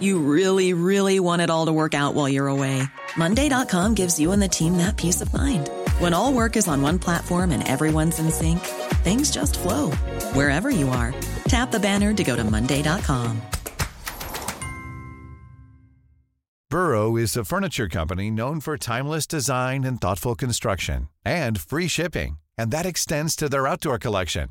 You really, really want it all to work out while you're away. Monday.com gives you and the team that peace of mind. When all work is on one platform and everyone's in sync, things just flow wherever you are. Tap the banner to go to Monday.com. Burrow is a furniture company known for timeless design and thoughtful construction and free shipping, and that extends to their outdoor collection.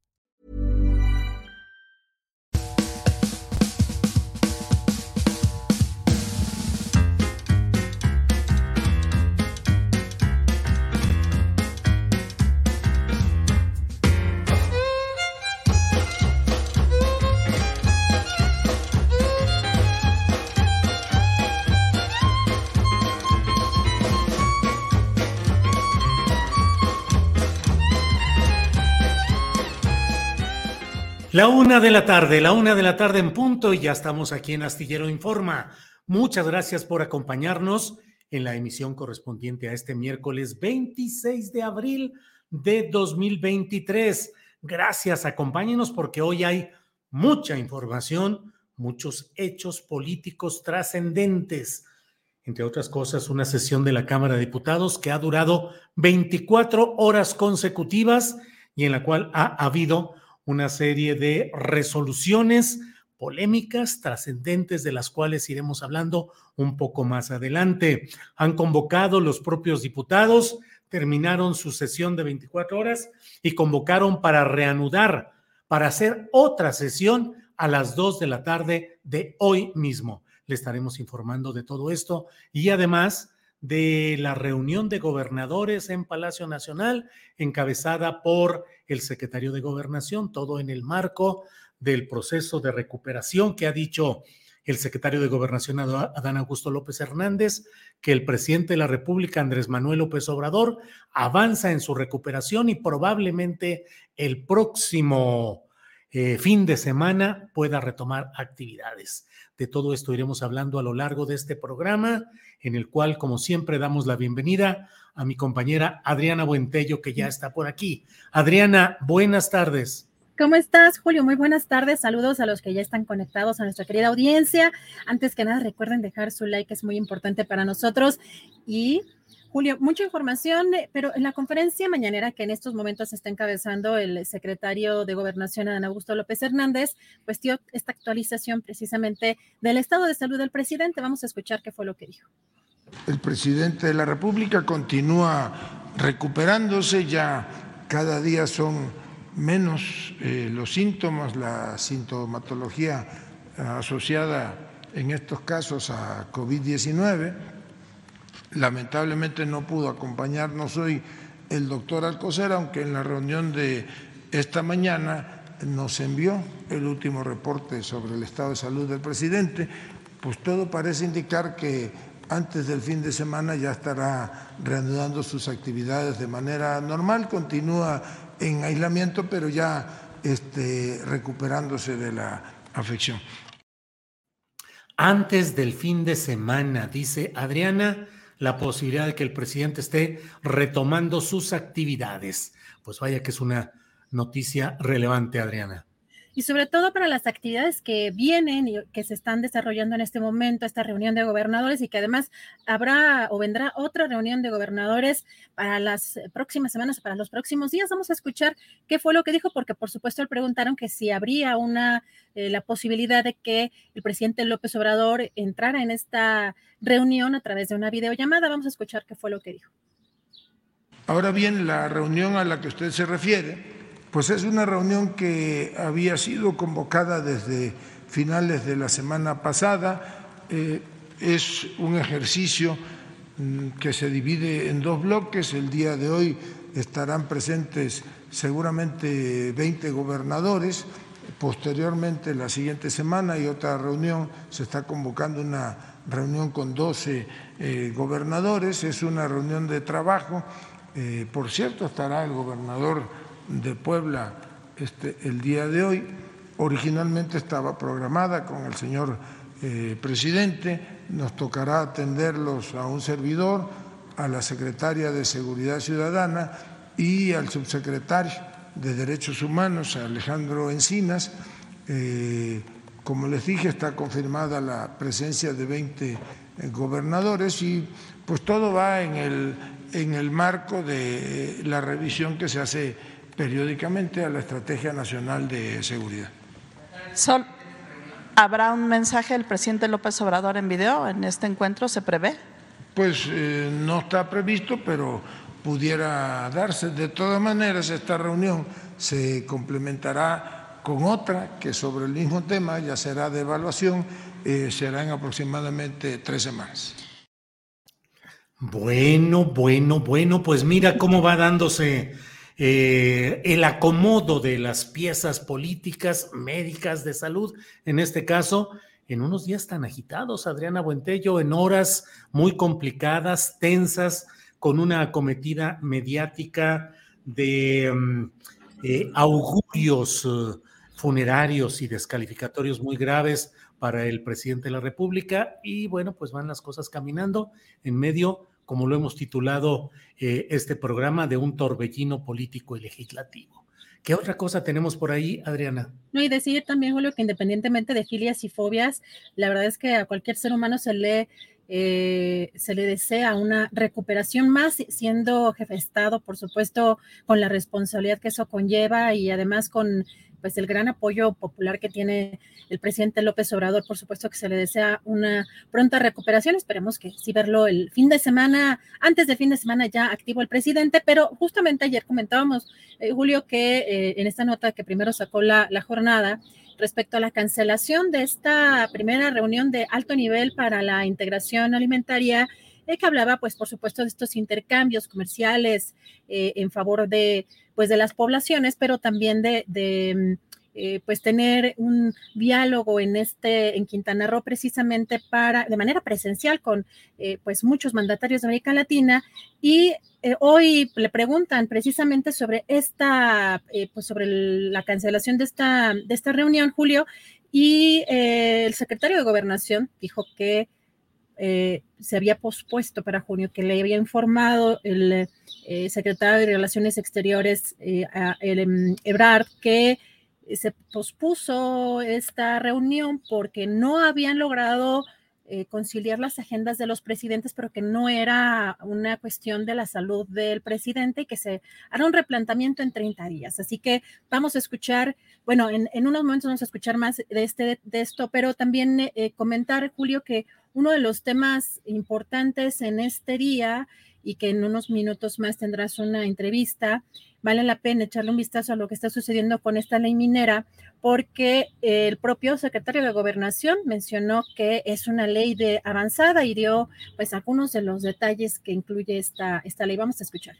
La una de la tarde, la una de la tarde en punto y ya estamos aquí en Astillero Informa. Muchas gracias por acompañarnos en la emisión correspondiente a este miércoles 26 de abril de 2023. Gracias, acompáñenos porque hoy hay mucha información, muchos hechos políticos trascendentes. Entre otras cosas, una sesión de la Cámara de Diputados que ha durado 24 horas consecutivas y en la cual ha habido una serie de resoluciones polémicas, trascendentes, de las cuales iremos hablando un poco más adelante. Han convocado los propios diputados, terminaron su sesión de 24 horas y convocaron para reanudar, para hacer otra sesión a las 2 de la tarde de hoy mismo. Le estaremos informando de todo esto y además de la reunión de gobernadores en Palacio Nacional, encabezada por el secretario de Gobernación, todo en el marco del proceso de recuperación que ha dicho el secretario de Gobernación, Adán Augusto López Hernández, que el presidente de la República, Andrés Manuel López Obrador, avanza en su recuperación y probablemente el próximo eh, fin de semana pueda retomar actividades. De todo esto iremos hablando a lo largo de este programa, en el cual, como siempre, damos la bienvenida a mi compañera Adriana Buentello, que ya está por aquí. Adriana, buenas tardes. ¿Cómo estás, Julio? Muy buenas tardes. Saludos a los que ya están conectados a nuestra querida audiencia. Antes que nada, recuerden dejar su like, es muy importante para nosotros. Y Julio, mucha información, pero en la conferencia mañanera que en estos momentos está encabezando el secretario de Gobernación, Adán Augusto López Hernández, pues dio esta actualización precisamente del estado de salud del presidente. Vamos a escuchar qué fue lo que dijo. El presidente de la República continúa recuperándose, ya cada día son menos eh, los síntomas, la sintomatología asociada en estos casos a COVID-19 Lamentablemente no pudo acompañarnos hoy el doctor Alcocer, aunque en la reunión de esta mañana nos envió el último reporte sobre el estado de salud del presidente, pues todo parece indicar que antes del fin de semana ya estará reanudando sus actividades de manera normal, continúa en aislamiento, pero ya este, recuperándose de la afección. Antes del fin de semana, dice Adriana, la posibilidad de que el presidente esté retomando sus actividades. Pues vaya que es una noticia relevante, Adriana y sobre todo para las actividades que vienen y que se están desarrollando en este momento, esta reunión de gobernadores y que además habrá o vendrá otra reunión de gobernadores para las próximas semanas, para los próximos días. Vamos a escuchar qué fue lo que dijo, porque por supuesto le preguntaron que si habría una, eh, la posibilidad de que el presidente López Obrador entrara en esta reunión a través de una videollamada. Vamos a escuchar qué fue lo que dijo. Ahora bien, la reunión a la que usted se refiere, pues es una reunión que había sido convocada desde finales de la semana pasada. Eh, es un ejercicio mm, que se divide en dos bloques. El día de hoy estarán presentes seguramente 20 gobernadores. Posteriormente, la siguiente semana, hay otra reunión, se está convocando una reunión con 12 eh, gobernadores, es una reunión de trabajo. Eh, por cierto, estará el gobernador de Puebla este, el día de hoy. Originalmente estaba programada con el señor eh, presidente, nos tocará atenderlos a un servidor, a la secretaria de Seguridad Ciudadana y al subsecretario de Derechos Humanos, Alejandro Encinas. Eh, como les dije, está confirmada la presencia de 20 gobernadores y pues todo va en el, en el marco de la revisión que se hace periódicamente a la Estrategia Nacional de Seguridad. Sol, ¿Habrá un mensaje del presidente López Obrador en video en este encuentro? ¿Se prevé? Pues eh, no está previsto, pero pudiera darse. De todas maneras, esta reunión se complementará con otra que sobre el mismo tema ya será de evaluación, eh, será en aproximadamente tres semanas. Bueno, bueno, bueno, pues mira cómo va dándose eh, el acomodo de las piezas políticas, médicas, de salud, en este caso, en unos días tan agitados, Adriana Buentello, en horas muy complicadas, tensas, con una acometida mediática de mm, eh, augurios eh, funerarios y descalificatorios muy graves para el presidente de la República. Y bueno, pues van las cosas caminando en medio como lo hemos titulado eh, este programa, de un torbellino político y legislativo. ¿Qué otra cosa tenemos por ahí, Adriana? No, y decir también, Julio, que independientemente de filias y fobias, la verdad es que a cualquier ser humano se le, eh, se le desea una recuperación más, siendo jefe de Estado, por supuesto, con la responsabilidad que eso conlleva y además con pues el gran apoyo popular que tiene el presidente López Obrador, por supuesto que se le desea una pronta recuperación. Esperemos que sí verlo el fin de semana, antes del fin de semana ya activo el presidente, pero justamente ayer comentábamos, eh, Julio, que eh, en esta nota que primero sacó la, jornada, respecto a la cancelación de esta primera reunión de alto nivel para la integración alimentaria, eh, que hablaba, pues, por supuesto, de estos intercambios comerciales en favor de pues de las poblaciones, pero también de, mm, eh, pues tener un diálogo en este en Quintana Roo precisamente para de manera presencial con eh, pues muchos mandatarios de América Latina y eh, hoy le preguntan precisamente sobre esta pues sobre la cancelación de esta de esta reunión Julio y el secretario de Gobernación dijo que eh, se había pospuesto para junio, que le había informado el eh, secretario de Relaciones Exteriores, eh, el, em, Ebrard, que se pospuso esta reunión porque no habían logrado eh, conciliar las agendas de los presidentes, pero que no era una cuestión de la salud del presidente y que se hará un replanteamiento en 30 días. Así que vamos a escuchar, bueno, en, unos momentos vamos a escuchar más de, este, de esto, pero también eh, comentar, Julio, que uno de los temas importantes en este día y que en unos minutos más tendrás una entrevista, vale la pena echarle un vistazo a lo que está sucediendo con esta ley minera, porque el propio secretario de Gobernación mencionó que es una ley de avanzada y dio pues algunos de los detalles que incluye esta, esta ley. Vamos a escuchar.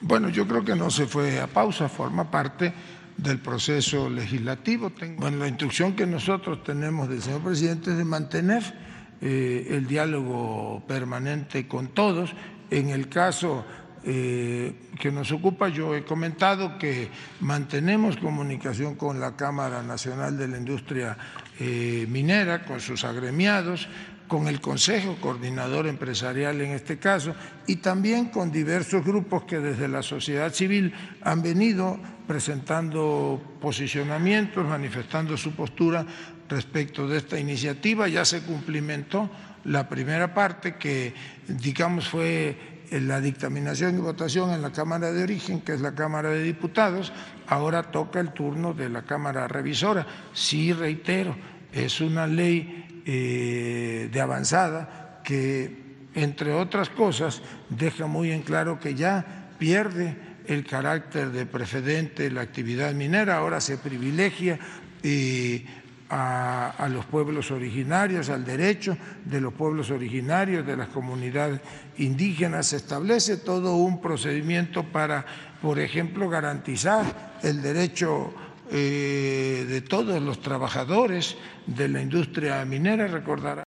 Bueno, yo creo que no se fue a pausa, forma parte del proceso legislativo. Bueno, la instrucción que nosotros tenemos del señor presidente es de mantener eh, el diálogo permanente con todos. En el caso eh, que nos ocupa, yo he comentado que mantenemos comunicación con la Cámara Nacional de la Industria eh, Minera, con sus agremiados, con el Consejo Coordinador Empresarial en este caso, y también con diversos grupos que desde la sociedad civil han venido presentando posicionamientos, manifestando su postura respecto de esta iniciativa. Ya se cumplimentó la primera parte que, digamos, fue la dictaminación y votación en la Cámara de Origen, que es la Cámara de Diputados, ahora toca el turno de la Cámara Revisora. Sí, reitero, es una ley eh, de avanzada que, entre otras cosas, deja muy en claro que ya pierde el carácter de precedente la actividad minera, ahora se privilegia a, los pueblos originarios, al derecho de los pueblos originarios, de las comunidades indígenas. Se establece todo un procedimiento para, por ejemplo, garantizar el derecho eh, de todos los trabajadores de la industria minera, recordará.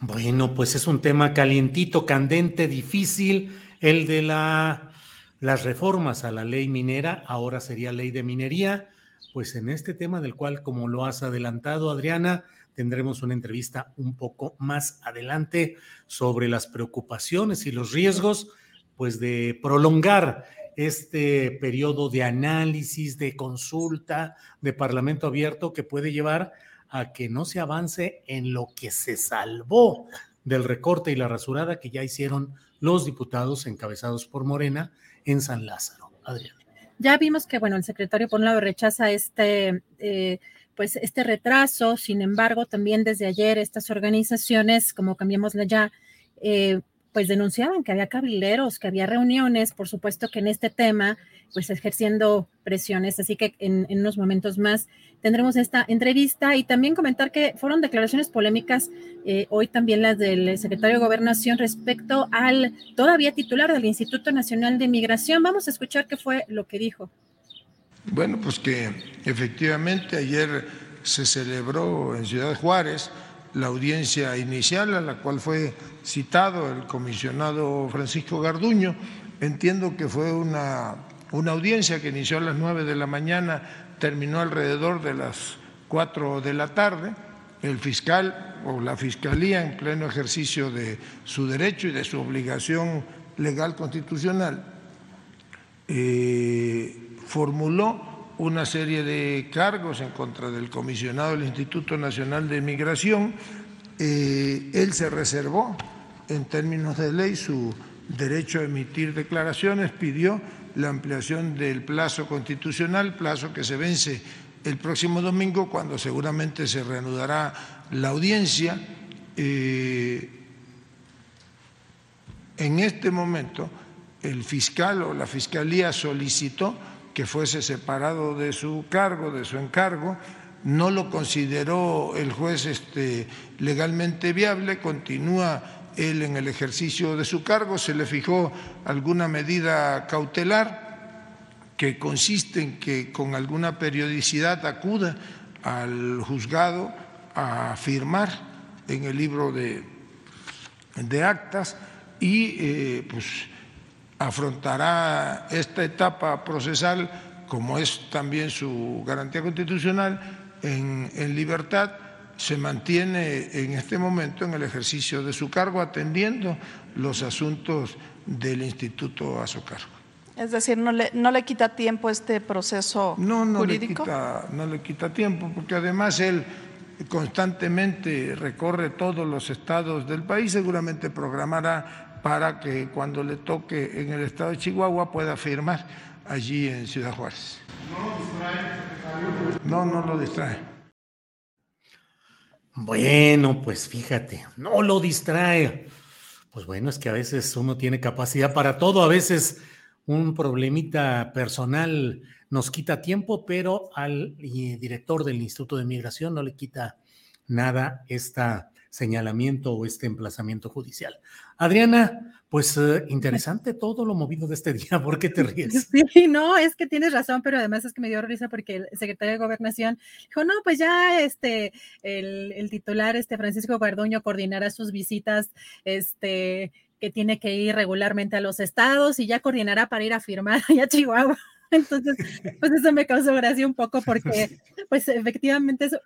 Bueno, pues es un tema calientito, candente, difícil, el de la, las reformas a la ley minera, ahora sería ley de minería pues en este tema del cual, como lo has adelantado, Adriana, tendremos una entrevista un poco más adelante sobre las preocupaciones y los riesgos, pues de prolongar este periodo de análisis, de consulta, de parlamento abierto que puede llevar a que no se avance en lo que se salvó del recorte y la rasurada que ya hicieron los diputados encabezados por Morena en San Lázaro. Adriana. Ya vimos que, bueno, el secretario por un lado rechaza este, eh, pues este retraso, sin embargo, también desde ayer estas organizaciones, como cambiamos ya, eh, pues denunciaban que había cabileros, que había reuniones, por supuesto que en este tema, pues ejerciendo presiones. Así que en, unos momentos más tendremos esta entrevista y también comentar que fueron declaraciones polémicas eh, hoy también las del secretario de Gobernación respecto al todavía titular del Instituto Nacional de Migración. Vamos a escuchar qué fue lo que dijo. Bueno, pues que efectivamente ayer se celebró en Ciudad Juárez la audiencia inicial a la cual fue citado el comisionado Francisco Garduño. Entiendo que fue una, una audiencia que inició a las nueve de la mañana, terminó alrededor de las cuatro de la tarde. El fiscal o la fiscalía, en pleno ejercicio de su derecho y de su obligación legal constitucional, eh, formuló una serie de cargos en contra del comisionado del Instituto Nacional de Migración. Eh, él se reservó, en términos de ley, su derecho a emitir declaraciones, pidió la ampliación del plazo constitucional, plazo que se vence el próximo domingo, cuando seguramente se reanudará la audiencia. Eh, en este momento, el fiscal o la fiscalía solicitó que fuese separado de su cargo, de su encargo, no lo consideró el juez este, legalmente viable, continúa él en el ejercicio de su cargo, se le fijó alguna medida cautelar que consiste en que con alguna periodicidad acuda al juzgado a firmar en el libro de, de actas y eh, pues afrontará esta etapa procesal, como es también su garantía constitucional, en, libertad, se mantiene en este momento en el ejercicio de su cargo atendiendo los asuntos del instituto a su cargo. Es decir, no le, no le quita tiempo este proceso no, no jurídico. Le quita, no le quita tiempo, porque además él constantemente recorre todos los estados del país, seguramente programará para que cuando le toque en el estado de Chihuahua pueda firmar allí en Ciudad Juárez. No, no lo distrae. Bueno, pues fíjate, no lo distrae. Pues bueno, es que a veces uno tiene capacidad para todo, a veces un problemita personal nos quita tiempo, pero al director del Instituto de Migración no le quita nada esta señalamiento o este emplazamiento judicial. Adriana, pues eh, interesante todo lo movido de este día. ¿Por qué te ríes? Sí, no, es que tienes razón, pero además es que me dio risa porque el secretario de Gobernación dijo, no, pues ya este, el, titular, este Francisco Guardoño, coordinará sus visitas, este que tiene que ir regularmente a los estados y ya coordinará para ir a firmar allá a Chihuahua. Entonces, pues eso me causó gracia un poco porque, pues efectivamente, es,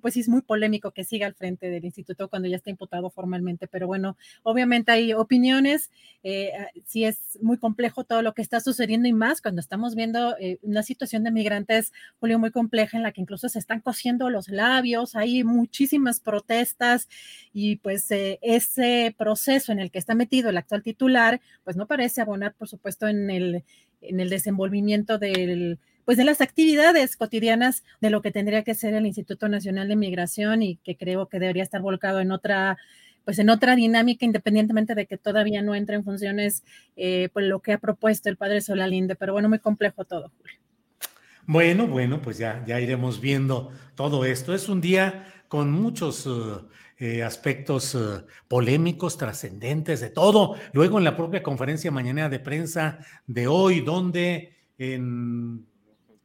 pues sí es muy polémico que siga al frente del instituto cuando ya está imputado formalmente, pero bueno, obviamente hay opiniones, eh, ah, sí es muy complejo todo lo que está sucediendo y más cuando estamos viendo eh, una situación de migrantes, Julio, muy compleja en la que incluso se están cosiendo los labios, hay muchísimas protestas y pues eh, ese proceso en el que está metido el actual titular, pues no parece abonar, por supuesto, en el, en el desenvolvimiento del pues de las actividades cotidianas de lo que tendría que ser el Instituto Nacional de Migración y que creo que debería estar volcado en otra pues en otra dinámica, independientemente de que todavía no entre en funciones, eh, pues lo que ha propuesto el padre Solalinde, pero bueno, muy complejo todo, Julio. Bueno, bueno, pues ya, ya iremos viendo todo esto. Es un día con muchos eh, eh, aspectos polémicos, trascendentes, de todo. Luego en la propia conferencia mañana de prensa de hoy, donde en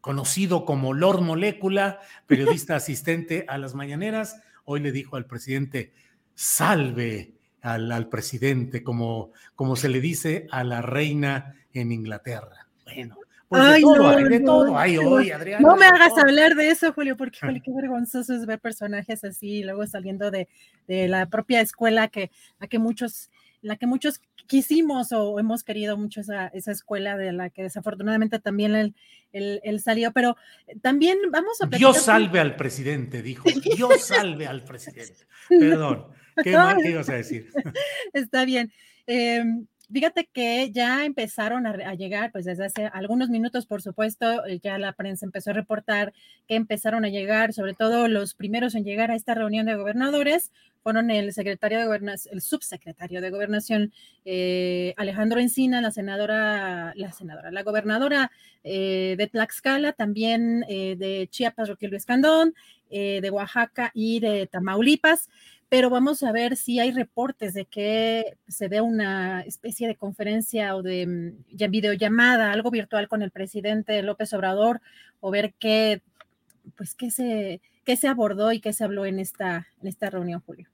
conocido como Lord Molécula, periodista asistente a las mañaneras, hoy le dijo al presidente, salve al, presidente, como, como se le dice a la reina en Inglaterra. Bueno, pues de todo, no, de todo hay hoy, Adrián. No me hagas hablar de eso, Julio, porque qué vergonzoso es ver personajes así, luego saliendo de, de la propia escuela que, a que muchos la que muchos quisimos o hemos querido mucho esa, esa escuela de la que desafortunadamente también él, él, salió, pero también vamos a... Dios salve al presidente, dijo. Dios salve al presidente. Perdón, ¿qué más ibas a decir? Está bien. Eh, Fíjate que ya empezaron a, llegar, pues desde hace algunos minutos, por supuesto, eh, ya la prensa empezó a reportar que empezaron a llegar, sobre todo los primeros en llegar a esta reunión de gobernadores, fueron el secretario de gobernación, el subsecretario de gobernación eh, Alejandro Encina, la senadora, la senadora, la gobernadora eh, de Tlaxcala, también de Chiapas, Roquillo Escandón, de Oaxaca y de Tamaulipas pero vamos a ver si hay reportes de que se dé una especie de conferencia o de mm, videollamada, algo virtual con el presidente López Obrador, o ver qué, pues, qué se, qué se abordó y qué se habló en esta, en esta reunión, Julio.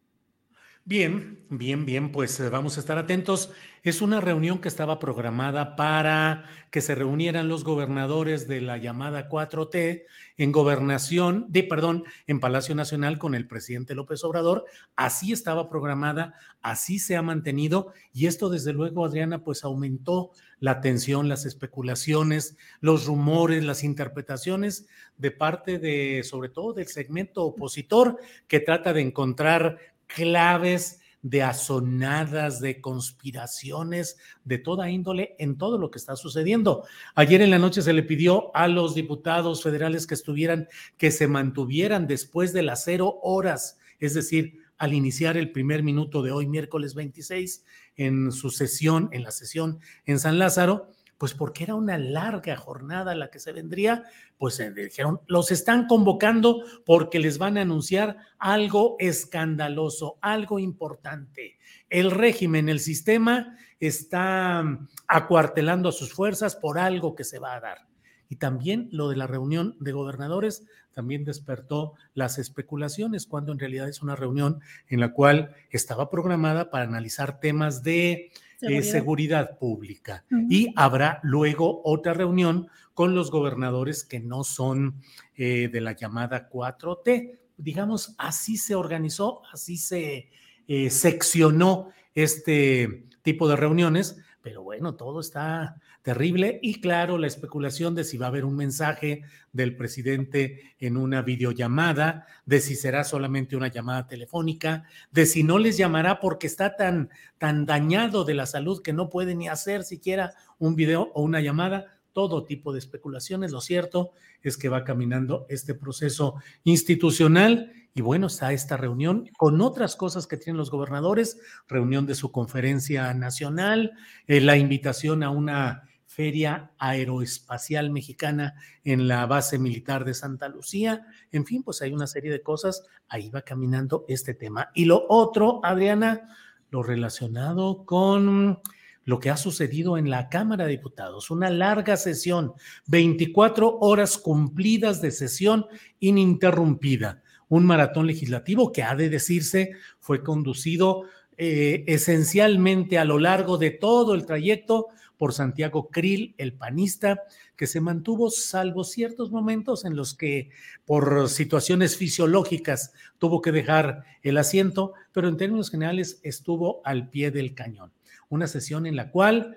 Bien, bien, bien, pues eh, vamos a estar atentos. Es una reunión que estaba programada para que se reunieran los gobernadores de la llamada 4T en gobernación, de perdón, en Palacio Nacional con el presidente López Obrador. Así estaba programada, así se ha mantenido y esto desde luego, Adriana, pues aumentó la tensión, las especulaciones, los rumores, las interpretaciones de parte de, sobre todo del segmento opositor que trata de encontrar claves de asonadas, de conspiraciones, de toda índole en todo lo que está sucediendo. Ayer en la noche se le pidió a los diputados federales que estuvieran, que se mantuvieran después de las cero horas, es decir, al iniciar el primer minuto de hoy, miércoles 26, en su sesión, en la sesión en San Lázaro, pues porque era una larga jornada la que se vendría, pues eh, dijeron, los están convocando porque les van a anunciar algo escandaloso, algo importante. El régimen, el sistema está mm, acuartelando a sus fuerzas por algo que se va a dar. Y también lo de la reunión de gobernadores también despertó las especulaciones, cuando en realidad es una reunión en la cual estaba programada para analizar temas de seguridad, pública. Y habrá luego otra reunión con los gobernadores que no son eh, de la llamada 4T. Digamos, así se organizó, así se eh, seccionó este tipo de reuniones, pero bueno, todo está terrible y claro, la especulación de si va a haber un mensaje del presidente en una videollamada, de si será solamente una llamada telefónica, de si no les llamará porque está tan, tan dañado de la salud que no puede ni hacer siquiera un video o una llamada, todo tipo de especulaciones. Lo cierto es que va caminando este proceso institucional y bueno, está esta reunión con otras cosas que tienen los gobernadores, reunión de su conferencia nacional, eh, la invitación a una Feria Aeroespacial Mexicana en la base militar de Santa Lucía. En fin, pues hay una serie de cosas. Ahí va caminando este tema. Y lo otro, Adriana, lo relacionado con lo que ha sucedido en la Cámara de Diputados. Una larga sesión, 24 horas cumplidas de sesión ininterrumpida. Un maratón legislativo que ha de decirse fue conducido eh, esencialmente a lo largo de todo el trayecto por Santiago Krill, el panista, que se mantuvo salvo ciertos momentos en los que por situaciones fisiológicas tuvo que dejar el asiento, pero en términos generales estuvo al pie del cañón. Una sesión en la cual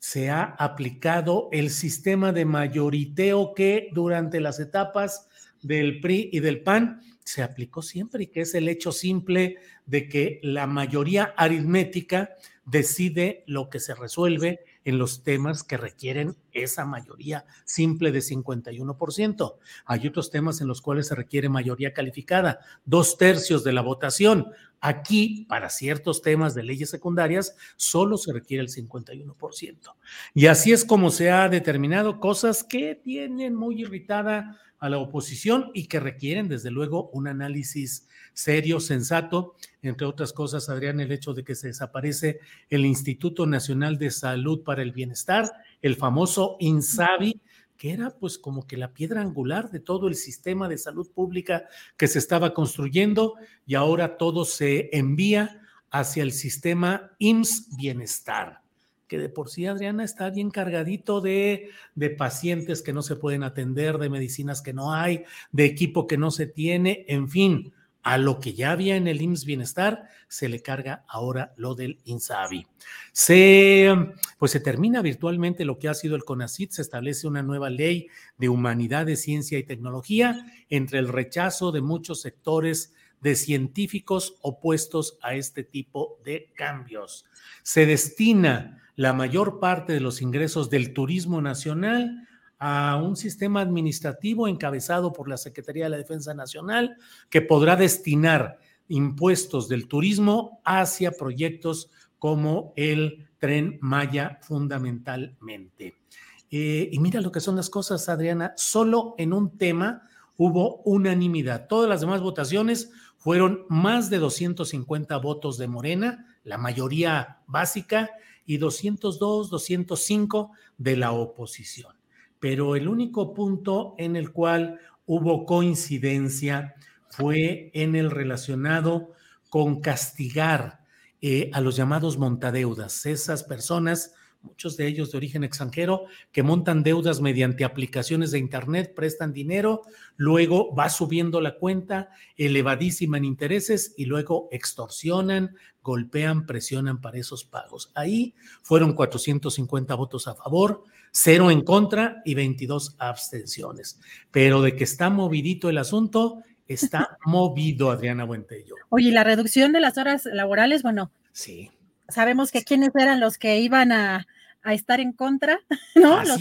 se ha aplicado el sistema de mayoriteo que durante las etapas del PRI y del PAN se aplicó siempre y que es el hecho simple de que la mayoría aritmética decide lo que se resuelve en los temas que requieren esa mayoría simple de 51%. Hay otros temas en los cuales se requiere mayoría calificada, dos tercios de la votación. Aquí, para ciertos temas de leyes secundarias, solo se requiere el 51%. Y así es como se ha determinado cosas que tienen muy irritada a la oposición y que requieren, desde luego, un análisis serio, sensato, entre otras cosas, Adrián, el hecho de que se desaparece el Instituto Nacional de Salud para el Bienestar, el famoso INSABI, que era pues como que la piedra angular de todo el sistema de salud pública que se estaba construyendo y ahora todo se envía hacia el sistema IMSS Bienestar que de por sí Adriana está bien cargadito de, de, pacientes que no se pueden atender, de medicinas que no hay, de equipo que no se tiene, en fin, a lo que ya había en el IMSS Bienestar, se le carga ahora lo del INSABI. Se, pues se termina virtualmente lo que ha sido el CONACIT, se establece una nueva ley de humanidades, ciencia y tecnología entre el rechazo de muchos sectores de científicos opuestos a este tipo de cambios. Se destina la mayor parte de los ingresos del turismo nacional a un sistema administrativo encabezado por la Secretaría de la Defensa Nacional que podrá destinar impuestos del turismo hacia proyectos como el tren Maya fundamentalmente. Eh, y mira lo que son las cosas, Adriana, solo en un tema hubo unanimidad. Todas las demás votaciones fueron más de 250 votos de Morena, la mayoría básica, y 202, 205 de la oposición. Pero el único punto en el cual hubo coincidencia fue en el relacionado con castigar eh, a los llamados montadeudas, esas personas muchos de ellos de origen extranjero, que montan deudas mediante aplicaciones de Internet, prestan dinero, luego va subiendo la cuenta, elevadísima en intereses y luego extorsionan, golpean, presionan para esos pagos. Ahí fueron 450 votos a favor, cero en contra y 22 abstenciones. Pero de que está movidito el asunto, está movido Adriana Buentello. Oye, la reducción de las horas laborales, bueno. Sí sabemos que quiénes eran los que iban a, a estar en contra, ¿no? los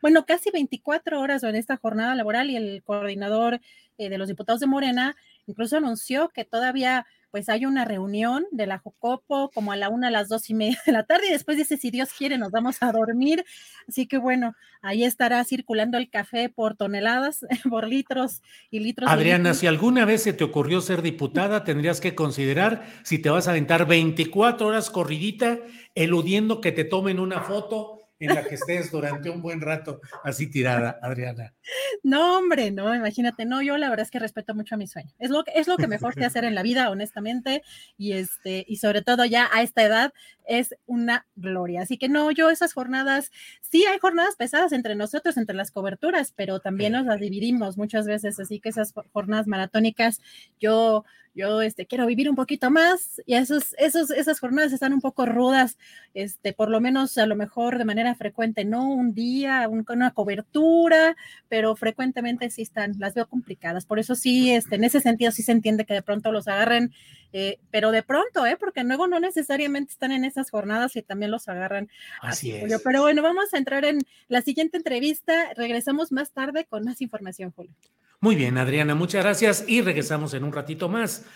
Bueno, casi 24 horas en esta jornada laboral y el coordinador eh, de los diputados de Morena incluso anunció que todavía pues hay una reunión de la Jocopo como a la una, a las dos y media de la tarde y después dice, si Dios quiere, nos vamos a dormir. Así que bueno, ahí estará circulando el café por toneladas, por litros y litros. Adriana, si alguna vez se te ocurrió ser diputada, tendrías que considerar si te vas a aventar 24 horas corridita, eludiendo que te tomen una foto en la que estés durante un buen rato así tirada, Adriana. No, hombre, no, imagínate, no, yo la verdad es que respeto mucho a mi sueño. Es lo que es lo que mejor sé hacer en la vida, honestamente, y este y sobre todo ya a esta edad es una gloria. Así que no, yo esas jornadas, sí hay jornadas pesadas entre nosotros, entre las coberturas, pero también nos las dividimos muchas veces, así que esas jornadas maratónicas yo yo este, quiero vivir un poquito más y esos, esos, esas jornadas están un poco rudas, este, por lo menos a lo mejor de manera frecuente, no un día, una cobertura, pero frecuentemente sí están, las veo complicadas. Por eso sí, este, en ese sentido sí se entiende que de pronto los agarren, eh, pero de pronto, ¿eh? porque luego no necesariamente están en esas jornadas y también los agarran. Así, es. Pero bueno, vamos a entrar en la siguiente entrevista. Regresamos más tarde con más información, Julio. Muy bien, Adriana, muchas gracias y regresamos en un ratito más.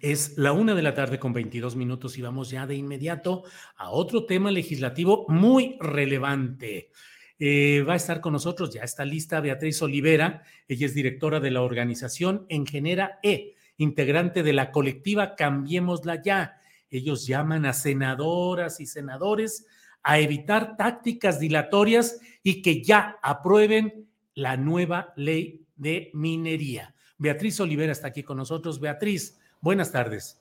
Es la una de la tarde con 22 minutos y vamos ya de inmediato a otro tema legislativo muy relevante. Eh, va a estar con nosotros, ya está lista Beatriz Olivera, ella es directora de la organización Engenera E, integrante de la colectiva Cambiémosla Ya. Ellos llaman a senadoras y senadores a evitar tácticas dilatorias y que ya aprueben la nueva ley de minería. Beatriz Olivera está aquí con nosotros. Beatriz, buenas tardes.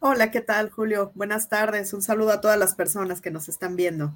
Hola, ¿qué tal, Julio? Buenas tardes. Un saludo a todas las personas que nos están viendo.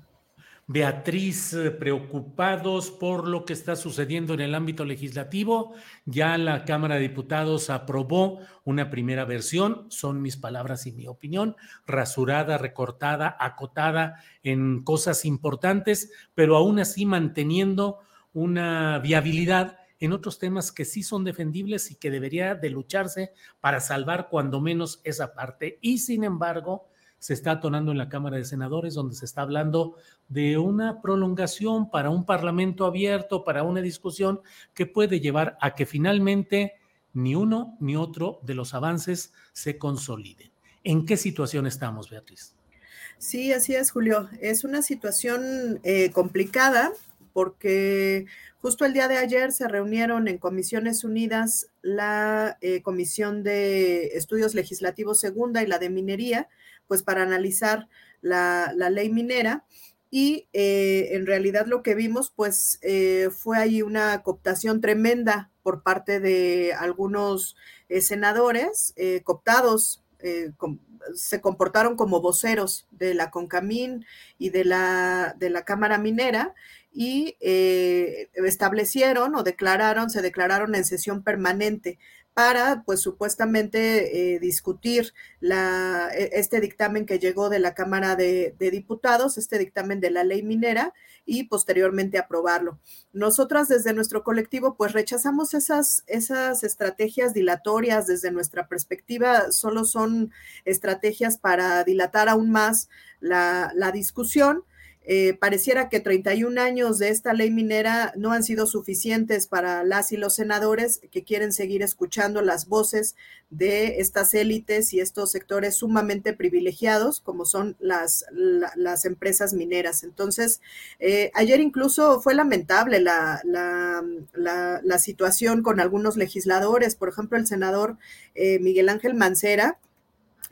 Beatriz, eh, preocupados por lo que está sucediendo en el ámbito legislativo, ya la Cámara de Diputados aprobó una primera versión, son mis palabras y mi opinión, rasurada, recortada, acotada en cosas importantes, pero aún así manteniendo una viabilidad en otros temas que sí son defendibles y que debería de lucharse para salvar cuando menos esa parte. Y sin embargo, se está atonando en la Cámara de Senadores, donde se está hablando de una prolongación para un parlamento abierto, para una discusión que puede llevar a que finalmente ni uno ni otro de los avances se consoliden. ¿En qué situación estamos, Beatriz? Sí, así es, Julio. Es una situación eh, complicada porque justo el día de ayer se reunieron en Comisiones Unidas la eh, Comisión de Estudios Legislativos Segunda y la de Minería, pues para analizar la, ley minera. Y eh, en realidad lo que vimos, pues fue ahí una cooptación tremenda por parte de algunos senadores cooptados se comportaron como voceros de la CONCAMIN y de la, de la Cámara Minera y eh, establecieron o declararon, se declararon en sesión permanente para, pues supuestamente, eh, discutir la, e, este dictamen que llegó de la Cámara de, Diputados, este dictamen de la ley minera, y posteriormente aprobarlo. Nosotras desde nuestro colectivo, pues rechazamos esas, esas estrategias dilatorias desde nuestra perspectiva, solo son estrategias para dilatar aún más la, la discusión eh, pareciera que 31 años de esta ley minera no han sido suficientes para las y los senadores que quieren seguir escuchando las voces de estas élites y estos sectores sumamente privilegiados como son las, las empresas mineras. Entonces, eh, ayer incluso fue lamentable la, la, situación con algunos legisladores, por ejemplo, el senador eh, Miguel Ángel Mancera,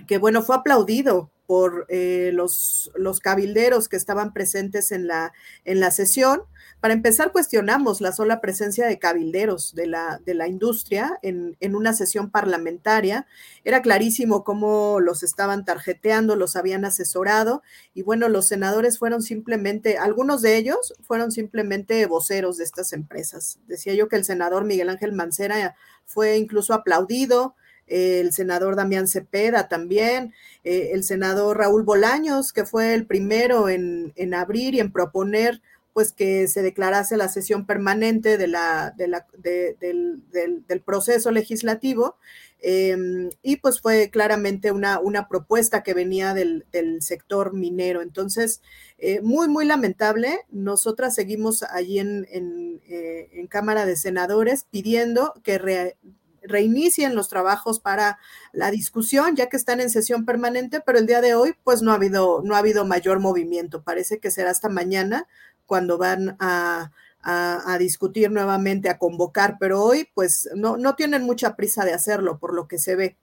que bueno, fue aplaudido por eh, los, los, cabilderos que estaban presentes en la, en la sesión. Para empezar, cuestionamos la sola presencia de cabilderos de la, de la industria en, en, una sesión parlamentaria. Era clarísimo cómo los estaban tarjeteando, los habían asesorado y bueno, los senadores fueron simplemente, algunos de ellos fueron simplemente voceros de estas empresas. Decía yo que el senador Miguel Ángel Mancera fue incluso aplaudido, el senador Damián Cepeda también, eh, el senador Raúl Bolaños, que fue el primero en, abrir y en proponer pues que se declarase la sesión permanente de la, del, proceso legislativo. Em, y pues fue claramente una, una propuesta que venía del, sector minero. Entonces, eh, muy, muy lamentable. Nosotras seguimos allí en, en, eh, en Cámara de Senadores pidiendo que reinicien los trabajos para la discusión, ya que están en sesión permanente, pero el día de hoy, pues no ha habido, no ha habido mayor movimiento. Parece que será hasta mañana cuando van a, discutir nuevamente, a convocar, pero hoy, pues no, no tienen mucha prisa de hacerlo, por lo que se ve.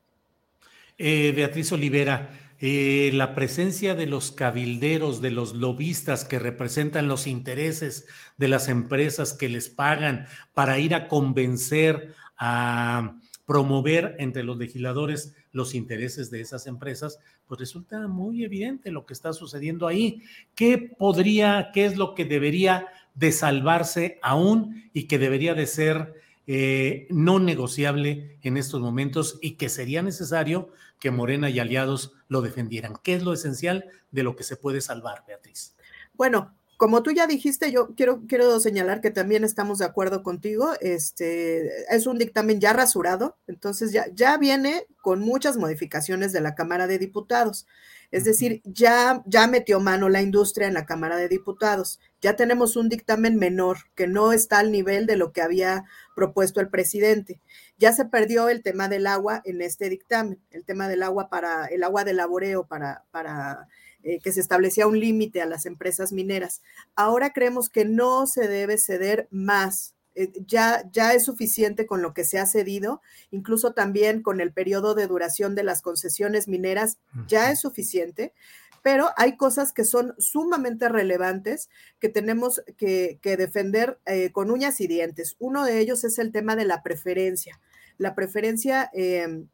Eh, Beatriz Olivera, eh, la presencia de los cabilderos, de los lobistas que representan los intereses de las empresas que les pagan para ir a convencer a promover entre los legisladores los intereses de esas empresas, pues resulta muy evidente lo que está sucediendo ahí. ¿Qué podría, qué es lo que debería de salvarse aún y que debería de ser eh, no negociable en estos momentos y que sería necesario que Morena y aliados lo defendieran? ¿Qué es lo esencial de lo que se puede salvar, Beatriz? Bueno, como tú ya dijiste, yo quiero, quiero señalar que también estamos de acuerdo contigo. Este es un dictamen ya rasurado, entonces ya, ya viene con muchas modificaciones de la Cámara de Diputados. Es decir, ya, ya metió mano la industria en la Cámara de Diputados. Ya tenemos un dictamen menor que no está al nivel de lo que había propuesto el presidente. Ya se perdió el tema del agua en este dictamen, el tema del agua para el agua de laboreo para, para eh, que se establecía un límite a las empresas mineras. Ahora creemos que no se debe ceder más. Eh, ya, ya es suficiente con lo que se ha cedido, incluso también con el periodo de duración de las concesiones mineras, ya es suficiente pero hay cosas que son sumamente relevantes que tenemos que, defender eh, con uñas y dientes. Uno de ellos es el tema de la preferencia. La preferencia em,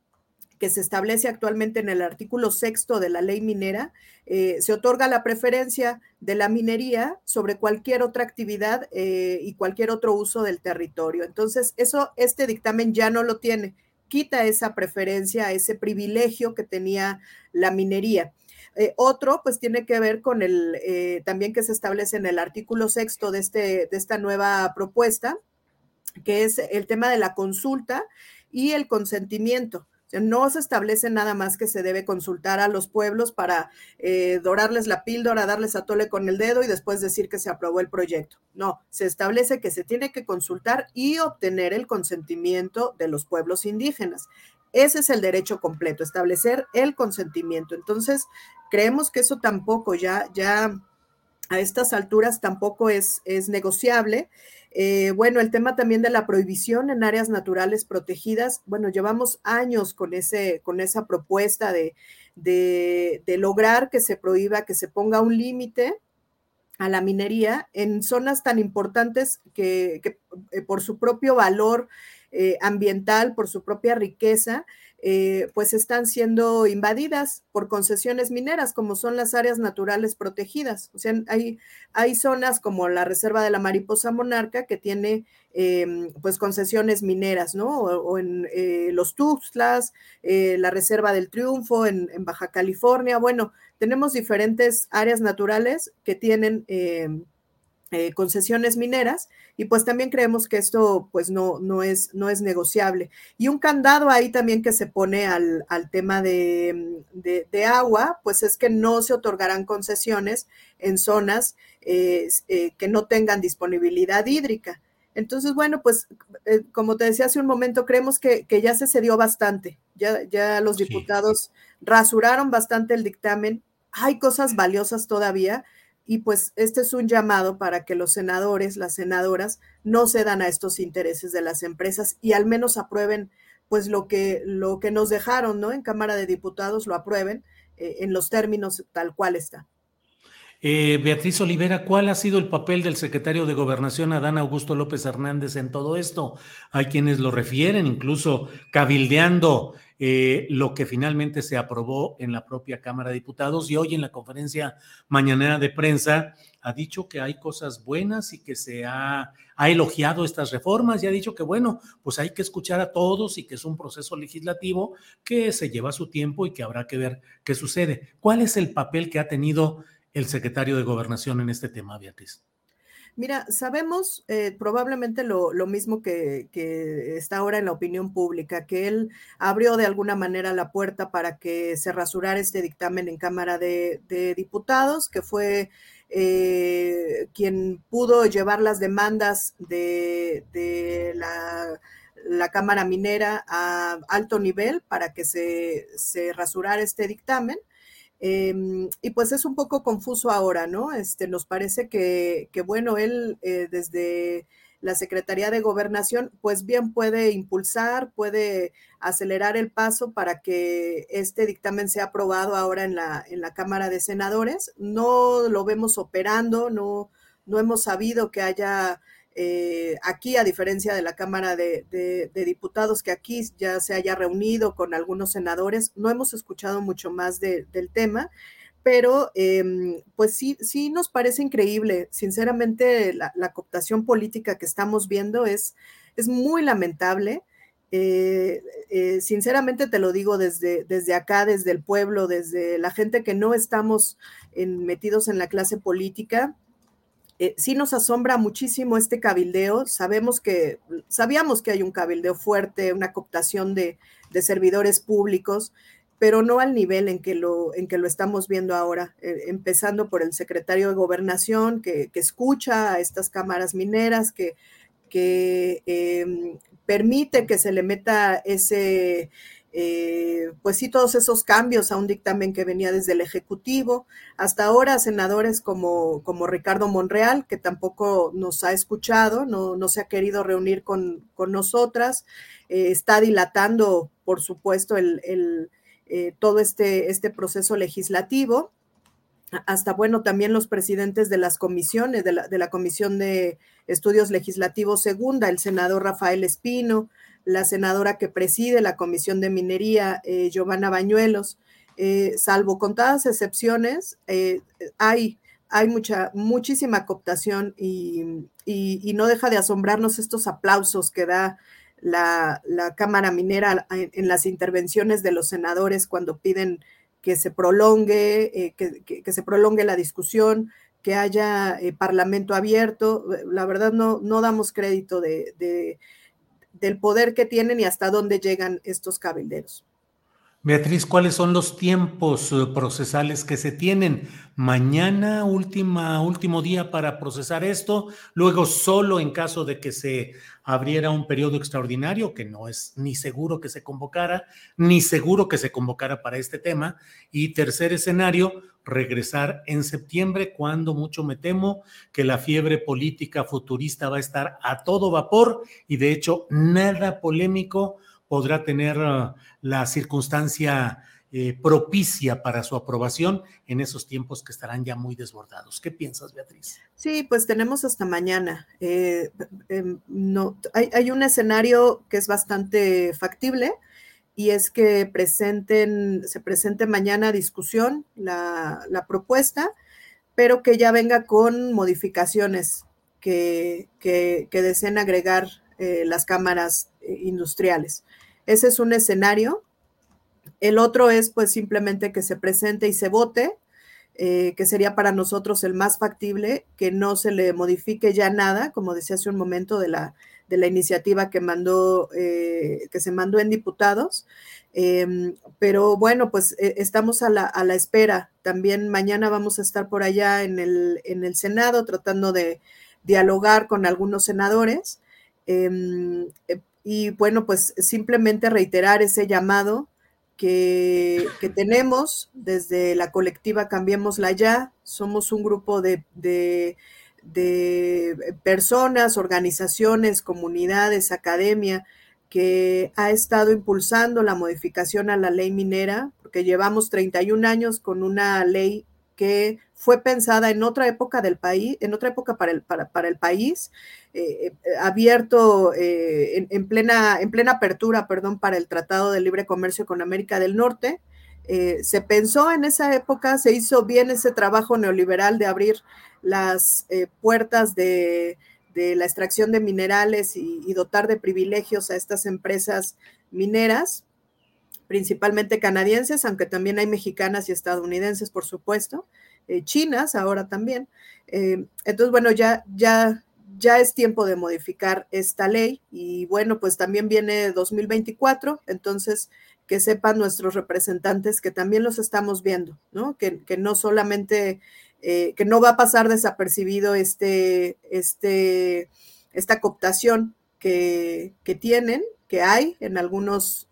que se establece actualmente en el artículo sexto de la ley minera, eh, se otorga la preferencia de la minería sobre cualquier otra actividad eh, y cualquier otro uso del territorio. Entonces, eso, este dictamen ya no lo tiene, quita esa preferencia, ese privilegio que tenía la minería. Eh, otro, pues tiene que ver con el, también que se establece en el artículo sexto de, este, de esta nueva propuesta, que es el tema de la consulta y el consentimiento no se establece nada más que se debe consultar a los pueblos para eh, dorarles la píldora, darles a tole con el dedo y después decir que se aprobó el proyecto. No, se establece que se tiene que consultar y obtener el consentimiento de los pueblos indígenas. Ese es el derecho completo, establecer el consentimiento. Entonces, creemos que eso tampoco ya, ya a estas alturas tampoco es, es negociable. Eh, bueno, el tema también de la prohibición en áreas naturales protegidas, bueno, llevamos años con, ese, con esa propuesta de, de, lograr que se prohíba, que se ponga un límite a la minería en zonas tan importantes que, eh, por su propio valor eh, ambiental, por su propia riqueza, eh, pues están siendo invadidas por concesiones mineras, como son las áreas naturales protegidas. O sea, hay, hay zonas como la Reserva de la Mariposa Monarca que tiene em, pues concesiones mineras, ¿no? O, en eh, los Tuxtlas, eh, la Reserva del Triunfo en, Baja California. Bueno, tenemos diferentes áreas naturales que tienen em, eh, concesiones mineras y pues también creemos que esto pues no, no, es, no es negociable. Y un candado ahí también que se pone al, tema de, agua, pues es que no se otorgarán concesiones en zonas eh, eh, que no tengan disponibilidad hídrica. Entonces, bueno, pues como te decía hace un momento, creemos que, ya se cedió bastante, ya, ya los diputados rasuraron bastante el dictamen, hay cosas valiosas todavía, y pues este es un llamado para que los senadores, las senadoras, no cedan a estos intereses de las empresas y al menos aprueben pues lo que, lo que nos dejaron, ¿no? En Cámara de Diputados lo aprueben eh, en los términos tal cual está. Eh, Beatriz Olivera, ¿cuál ha sido el papel del secretario de Gobernación Adán Augusto López Hernández en todo esto? Hay quienes lo refieren, incluso cabildeando eh, lo que finalmente se aprobó en la propia Cámara de Diputados y hoy en la conferencia mañanera de prensa ha dicho que hay cosas buenas y que se ha, ha elogiado estas reformas y ha dicho que bueno, pues hay que escuchar a todos y que es un proceso legislativo que se lleva su tiempo y que habrá que ver qué sucede. ¿Cuál es el papel que ha tenido el secretario de Gobernación en este tema, Beatriz? Mira, sabemos eh, probablemente lo, mismo que, está ahora en la opinión pública, que él abrió de alguna manera la puerta para que se rasurara este dictamen en Cámara de, Diputados, que fue eh, quien pudo llevar las demandas de, la, Cámara Minera a alto nivel para que se, se rasurara este dictamen. Em, y pues es un poco confuso ahora, ¿no? Este, nos parece que, bueno, él eh, desde la Secretaría de Gobernación, pues bien puede impulsar, puede acelerar el paso para que este dictamen sea aprobado ahora en la, en la Cámara de Senadores. No lo vemos operando, no, no hemos sabido que haya eh, aquí, a diferencia de la Cámara de, Diputados, que aquí ya se haya reunido con algunos senadores, no hemos escuchado mucho más del tema, pero em, pues sí, sí nos parece increíble. Sinceramente, la, cooptación política que estamos viendo es, es muy lamentable. Eh, eh, sinceramente te lo digo desde, desde acá, desde el pueblo, desde la gente que no estamos metidos en la clase política, eh, sí nos asombra muchísimo este cabildeo. Sabemos que, sabíamos que hay un cabildeo fuerte, una cooptación de, servidores públicos, pero no al nivel en que lo, en que lo estamos viendo ahora, eh, empezando por el secretario de Gobernación, que, escucha a estas cámaras mineras, que, que em, permite que se le meta ese eh, pues sí, todos esos cambios a un dictamen que venía desde el Ejecutivo. Hasta ahora, senadores como, como Ricardo Monreal, que tampoco nos ha escuchado, no, no se ha querido reunir con, nosotras, eh, está dilatando, por supuesto, el, eh, todo este, este proceso legislativo. Hasta, bueno, también los presidentes de las comisiones, de la, de la Comisión de Estudios Legislativos Segunda, el senador Rafael Espino, la senadora que preside la Comisión de Minería, eh, Giovanna Bañuelos. Eh, salvo contadas excepciones, eh, hay, hay mucha, muchísima cooptación y, no deja de asombrarnos estos aplausos que da la, Cámara Minera en, las intervenciones de los senadores cuando piden que se prolongue, que, se prolongue la discusión, que haya parlamento abierto. La verdad no, no damos crédito de del poder que tienen y hasta dónde llegan estos cabilderos. Beatriz, ¿cuáles son los tiempos eh, procesales que se tienen? Mañana, última, último día para procesar esto, luego solo en caso de que se abriera un periodo extraordinario, que no es ni seguro que se convocara, ni seguro que se convocara para este tema. Y tercer escenario, regresar en septiembre, cuando mucho me temo que la fiebre política futurista va a estar a todo vapor y de hecho nada polémico podrá tener uh, la circunstancia eh, propicia para su aprobación en esos tiempos que estarán ya muy desbordados. ¿Qué piensas, Beatriz? Sí, pues tenemos hasta mañana. Eh, em, no, hay, un escenario que es bastante factible y es que presenten, se presente mañana a discusión la, propuesta, pero que ya venga con modificaciones que, que, deseen agregar eh, las cámaras industriales. Ese es un escenario. El otro es pues simplemente que se presente y se vote, eh, que sería para nosotros el más factible, que no se le modifique ya nada, como decía hace un momento, de la, de la iniciativa que mandó, eh, que se mandó en diputados. Em, pero bueno, pues eh, estamos a la, a la, espera. También mañana vamos a estar por allá en el, en el Senado tratando de dialogar con algunos senadores. Em, y bueno, pues simplemente reiterar ese llamado que, tenemos desde la colectiva Cambiémosla Ya. Somos un grupo de, de, personas, organizaciones, comunidades, academia, que ha estado impulsando la modificación a la ley minera, porque llevamos 31 años con una ley que fue pensada en otra época del país, en otra época para el, para, el país, eh, eh, abierto eh, en, plena, en plena apertura, perdón, para el Tratado de Libre Comercio con América del Norte. Se pensó en esa época, se hizo bien ese trabajo neoliberal de abrir las puertas de, la extracción de minerales y dotar de privilegios a estas empresas mineras principalmente canadienses, aunque también hay mexicanas y estadounidenses, por supuesto, eh, chinas ahora también. Eh, entonces, bueno, ya, ya, ya es tiempo de modificar esta ley y bueno, pues también viene 2024, entonces que sepan nuestros representantes que también los estamos viendo, ¿no? Que, no solamente, eh, que no va a pasar desapercibido este, este, esta cooptación que, que tienen, que hay en algunos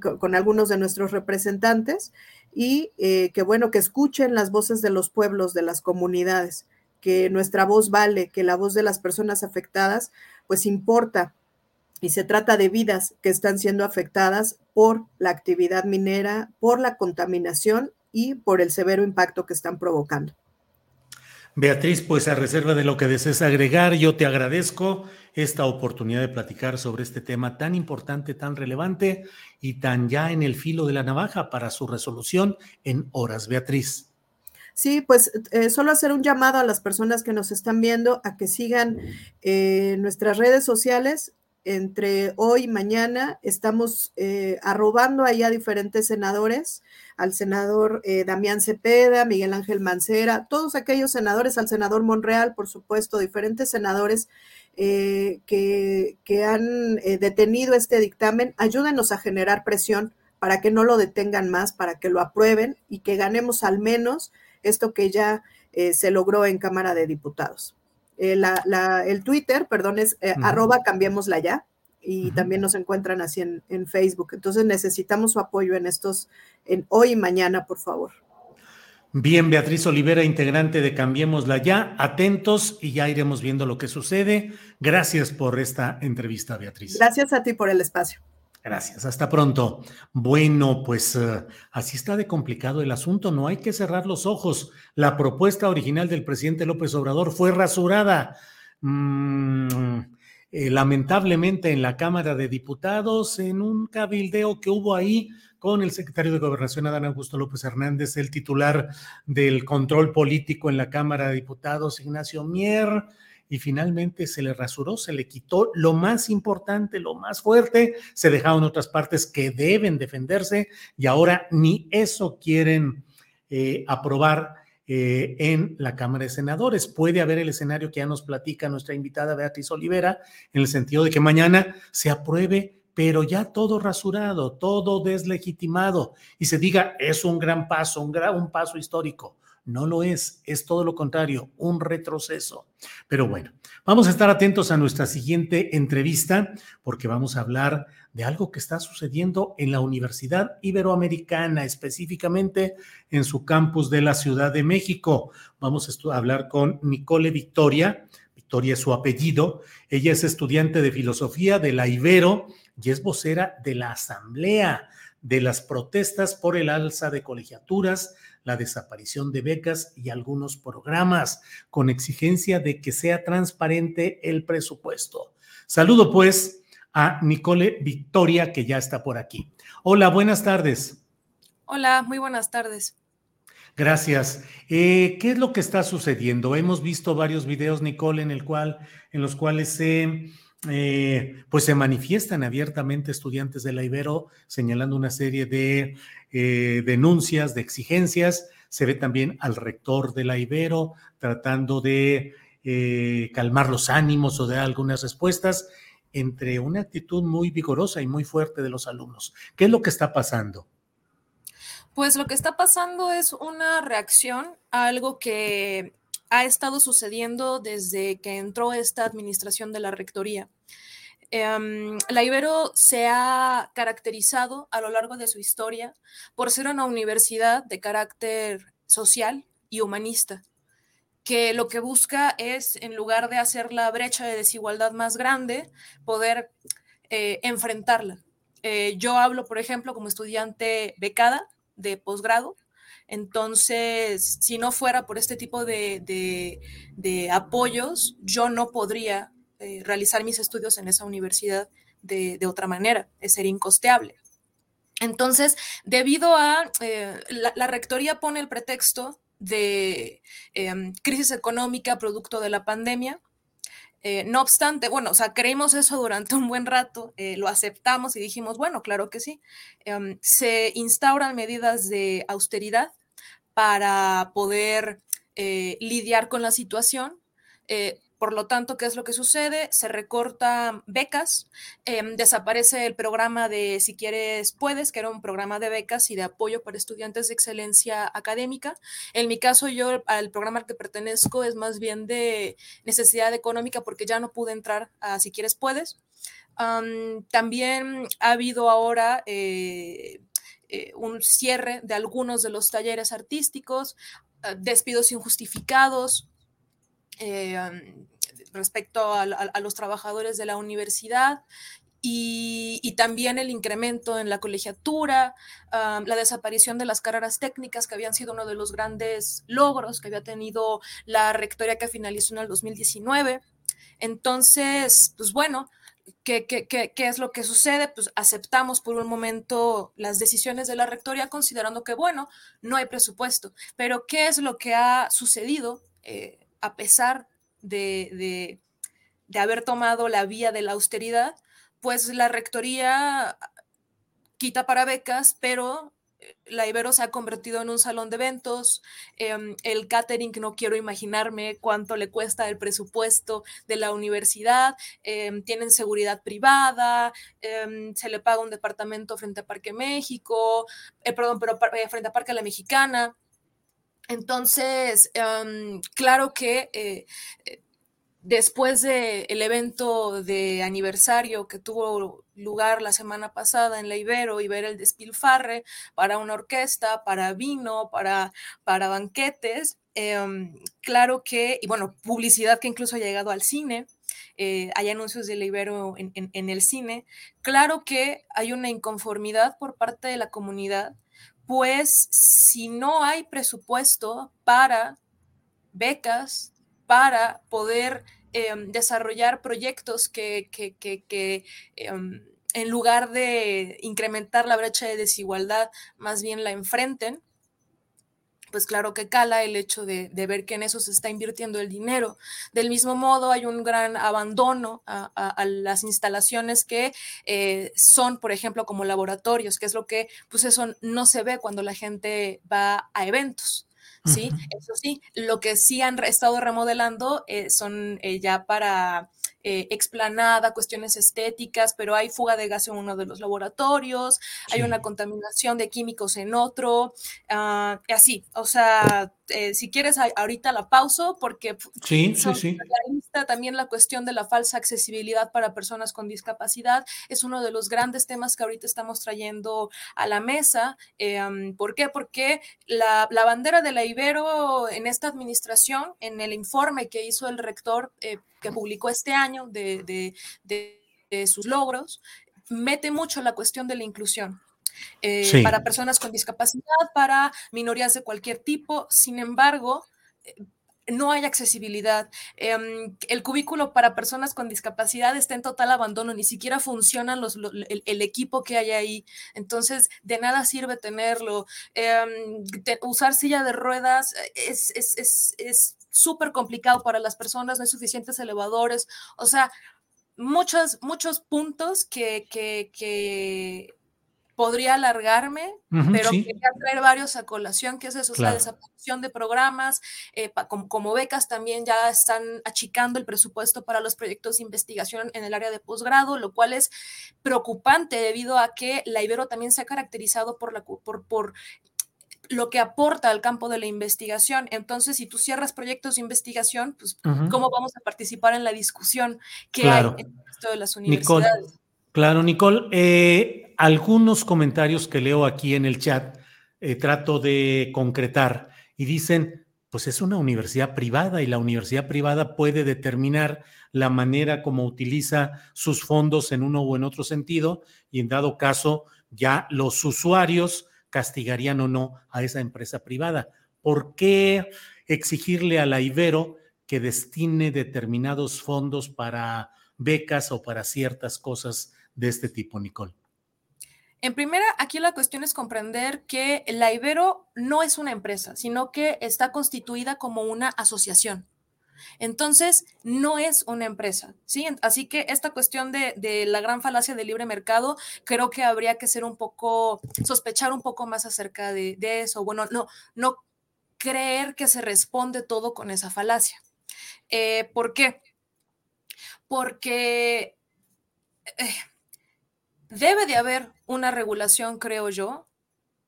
con, algunos de nuestros representantes y eh, que bueno, que escuchen las voces de los pueblos, de las comunidades, que nuestra voz vale, que la voz de las personas afectadas pues importa y se trata de vidas que están siendo afectadas por la actividad minera, por la contaminación y por el severo impacto que están provocando. Beatriz, pues a reserva de lo que desees agregar, yo te agradezco esta oportunidad de platicar sobre este tema tan importante, tan relevante y tan ya en el filo de la navaja para su resolución en horas. Beatriz. Sí, pues eh, solo hacer un llamado a las personas que nos están viendo a que sigan eh, nuestras redes sociales entre hoy y mañana estamos eh, arrobando ahí a diferentes senadores, al senador eh, Damián Cepeda, Miguel Ángel Mancera, todos aquellos senadores, al senador Monreal, por supuesto, diferentes senadores eh, que, que, han detenido este dictamen, ayúdenos a generar presión para que no lo detengan más, para que lo aprueben y que ganemos al menos esto que ya se logró en Cámara de Diputados. Eh, el Twitter, perdón, es eh, arroba cambiémosla ya. Y también nos encuentran así en, Facebook. Entonces necesitamos su apoyo en estos, en hoy y mañana, por favor. Bien, Beatriz Olivera, integrante de Cambiémosla ya, atentos y ya iremos viendo lo que sucede. Gracias por esta entrevista, Beatriz. Gracias a ti por el espacio. Gracias, hasta pronto. Bueno, pues eh, así está de complicado el asunto, no hay que cerrar los ojos. La propuesta original del presidente López Obrador fue rasurada. Mm, eh, lamentablemente en la Cámara de Diputados, en un cabildeo que hubo ahí con el secretario de Gobernación, Adán Augusto López Hernández, el titular del control político en la Cámara de Diputados, Ignacio Mier, y finalmente se le rasuró, se le quitó lo más importante, lo más fuerte, se dejaron otras partes que deben defenderse y ahora ni eso quieren eh, aprobar eh, en la Cámara de Senadores. Puede haber el escenario que ya nos platica nuestra invitada Beatriz Olivera, en el sentido de que mañana se apruebe pero ya todo rasurado, todo deslegitimado y se diga es un gran paso, un, gran, un paso histórico. No lo es, es todo lo contrario, un retroceso. Pero bueno, vamos a estar atentos a nuestra siguiente entrevista porque vamos a hablar de algo que está sucediendo en la Universidad Iberoamericana, específicamente en su campus de la Ciudad de México. Vamos a hablar con Nicole Victoria. Victoria es su apellido. Ella es estudiante de filosofía de la Ibero y es vocera de la Asamblea de las protestas por el alza de colegiaturas, la desaparición de becas y algunos programas, con exigencia de que sea transparente el presupuesto. Saludo pues a Nicole Victoria, que ya está por aquí. Hola, buenas tardes. Hola, muy buenas tardes. Gracias. Eh, ¿Qué es lo que está sucediendo? Hemos visto varios videos, Nicole, en, el cual, en los cuales se eh, pues se manifiestan abiertamente estudiantes de la Ibero señalando una serie de eh, denuncias, de exigencias. Se ve también al rector de la Ibero tratando de eh, calmar los ánimos o dar algunas respuestas entre una actitud muy vigorosa y muy fuerte de los alumnos. ¿Qué es lo que está pasando? Pues lo que está pasando es una reacción a algo que ha estado sucediendo desde que entró esta administración de la rectoría. Em, la Ibero se ha caracterizado a lo largo de su historia por ser una universidad de carácter social y humanista, que lo que busca es, en lugar de hacer la brecha de desigualdad más grande, poder eh, enfrentarla. Eh, yo hablo, por ejemplo, como estudiante becada de posgrado, entonces, si no fuera por este tipo de, apoyos, yo no podría eh, realizar mis estudios en esa universidad de, otra manera, es ser incosteable. Entonces, debido a eh, la, rectoría pone el pretexto de em, crisis económica producto de la pandemia. Eh, no obstante, bueno, o sea, creímos eso durante un buen rato, lo aceptamos y dijimos, bueno, claro que sí. Em, se instauran medidas de austeridad para poder lidiar con la situación. Por lo tanto, ¿qué es lo que sucede? Se recorta becas, em, desaparece el programa de Si quieres, puedes, que era un programa de becas y de apoyo para estudiantes de excelencia académica. En mi caso, yo al programa al que pertenezco es más bien de necesidad económica porque ya no pude entrar a Si quieres, puedes. también ha habido ahora... Eh, eh, un cierre de algunos de los talleres artísticos, ah, despidos injustificados, eh, respecto a, los trabajadores de la universidad y, también el incremento en la colegiatura, la desaparición de las carreras técnicas que habían sido uno de los grandes logros que había tenido la rectoría que finalizó en el 2019. Entonces, pues bueno, ¿Qué, qué, qué, qué, es lo que sucede? Pues aceptamos por un momento las decisiones de la rectoría considerando que, bueno, no hay presupuesto. Pero ¿qué es lo que ha sucedido eh, a pesar de, haber tomado la vía de la austeridad, pues la rectoría quita para becas, pero eh, la Ibero se ha convertido en un salón de eventos, em, el catering, no quiero imaginarme cuánto le cuesta el presupuesto de la universidad, em, tienen seguridad privada, em, se le paga un departamento frente a Parque México, eh, perdón, pero eh, frente a Parque La Mexicana. Entonces, em, claro que eh, eh, después del evento de aniversario que tuvo lugar la semana pasada en la Ibero y ver el despilfarre para una orquesta, para vino, para, para banquetes, em, claro que, y bueno, publicidad que incluso ha llegado al cine, eh, hay anuncios de la Ibero en, en el cine, claro que hay una inconformidad por parte de la comunidad pues si no hay presupuesto para becas, para poder em, desarrollar proyectos que, em, en lugar de incrementar la brecha de desigualdad, más bien la enfrenten, pues claro que cala el hecho de, ver que en eso se está invirtiendo el dinero. Del mismo modo, hay un gran abandono a, las instalaciones que eh, son, por ejemplo, como laboratorios, que es lo que, pues eso no se ve cuando la gente va a eventos. Sí, eso sí, lo que sí han estado remodelando eh, son eh, ya para eh, explanada, cuestiones estéticas, pero hay fuga de gas en uno de los laboratorios, hay una contaminación de químicos en otro, uh, así, o sea, eh, si quieres ahorita la pauso porque sí, sí, sí. también la cuestión de la falsa accesibilidad para personas con discapacidad es uno de los grandes temas que ahorita estamos trayendo a la mesa. Eh, ¿Por qué? Porque la, la, bandera de la Ibero en esta administración, en el informe que hizo el rector eh, que publicó este año de, de, de sus logros, mete mucho la cuestión de la inclusión. Eh, para personas con discapacidad, para minorías de cualquier tipo. Sin embargo, eh, no hay accesibilidad. Em, el cubículo para personas con discapacidad está en total abandono, ni siquiera funcionan los, el, equipo que hay ahí. Entonces, de nada sirve tenerlo. Em, usar silla de ruedas es súper complicado para las personas, no hay suficientes elevadores. O sea, muchos, muchos puntos que, que, que podría alargarme, pero quería traer varios a colación, que es eso, la desaparición de programas, eh, como, becas también ya están achicando el presupuesto para los proyectos de investigación en el área de posgrado, lo cual es preocupante debido a que la Ibero también se ha caracterizado por, la, por, por lo que aporta al campo de la investigación. Entonces, si tú cierras proyectos de investigación, pues, ¿cómo vamos a participar en la discusión que hay en el resto de las universidades? Claro, Nicole. Eh, algunos comentarios que leo aquí en el chat eh, trato de concretar y dicen, pues es una universidad privada y la universidad privada puede determinar la manera como utiliza sus fondos en uno o en otro sentido y en dado caso ya los usuarios castigarían o no a esa empresa privada. ¿Por qué exigirle a la Ibero que destine determinados fondos para becas o para ciertas cosas de este tipo, Nicole? En primera, aquí la cuestión es comprender que la Ibero no es una empresa, sino que está constituida como una asociación. Entonces, no es una empresa, ¿sí? Así que esta cuestión de, la gran falacia del libre mercado, creo que habría que ser un poco, sospechar un poco más acerca de, eso. Bueno, no, no creer que se responde todo con esa falacia. Eh, ¿Por qué? Porque... Eh, debe de haber una regulación, creo yo,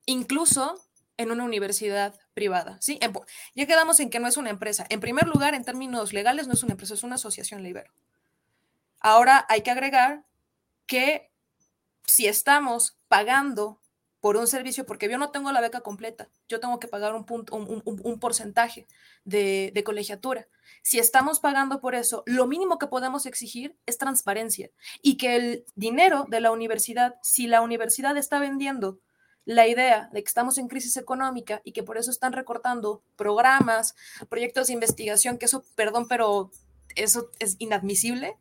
incluso en una universidad privada. ¿sí? ya quedamos en que no es una empresa. En primer lugar, en términos legales, no es una empresa, es una asociación libero. Ahora hay que agregar que si estamos pagando por un servicio, porque yo no tengo la beca completa, yo tengo que pagar un, punto, un, porcentaje de, de, colegiatura. Si estamos pagando por eso, lo mínimo que podemos exigir es transparencia y que el dinero de la universidad, si la universidad está vendiendo la idea de que estamos en crisis económica y que por eso están recortando programas, proyectos de investigación, que eso, perdón, pero eso es inadmisible,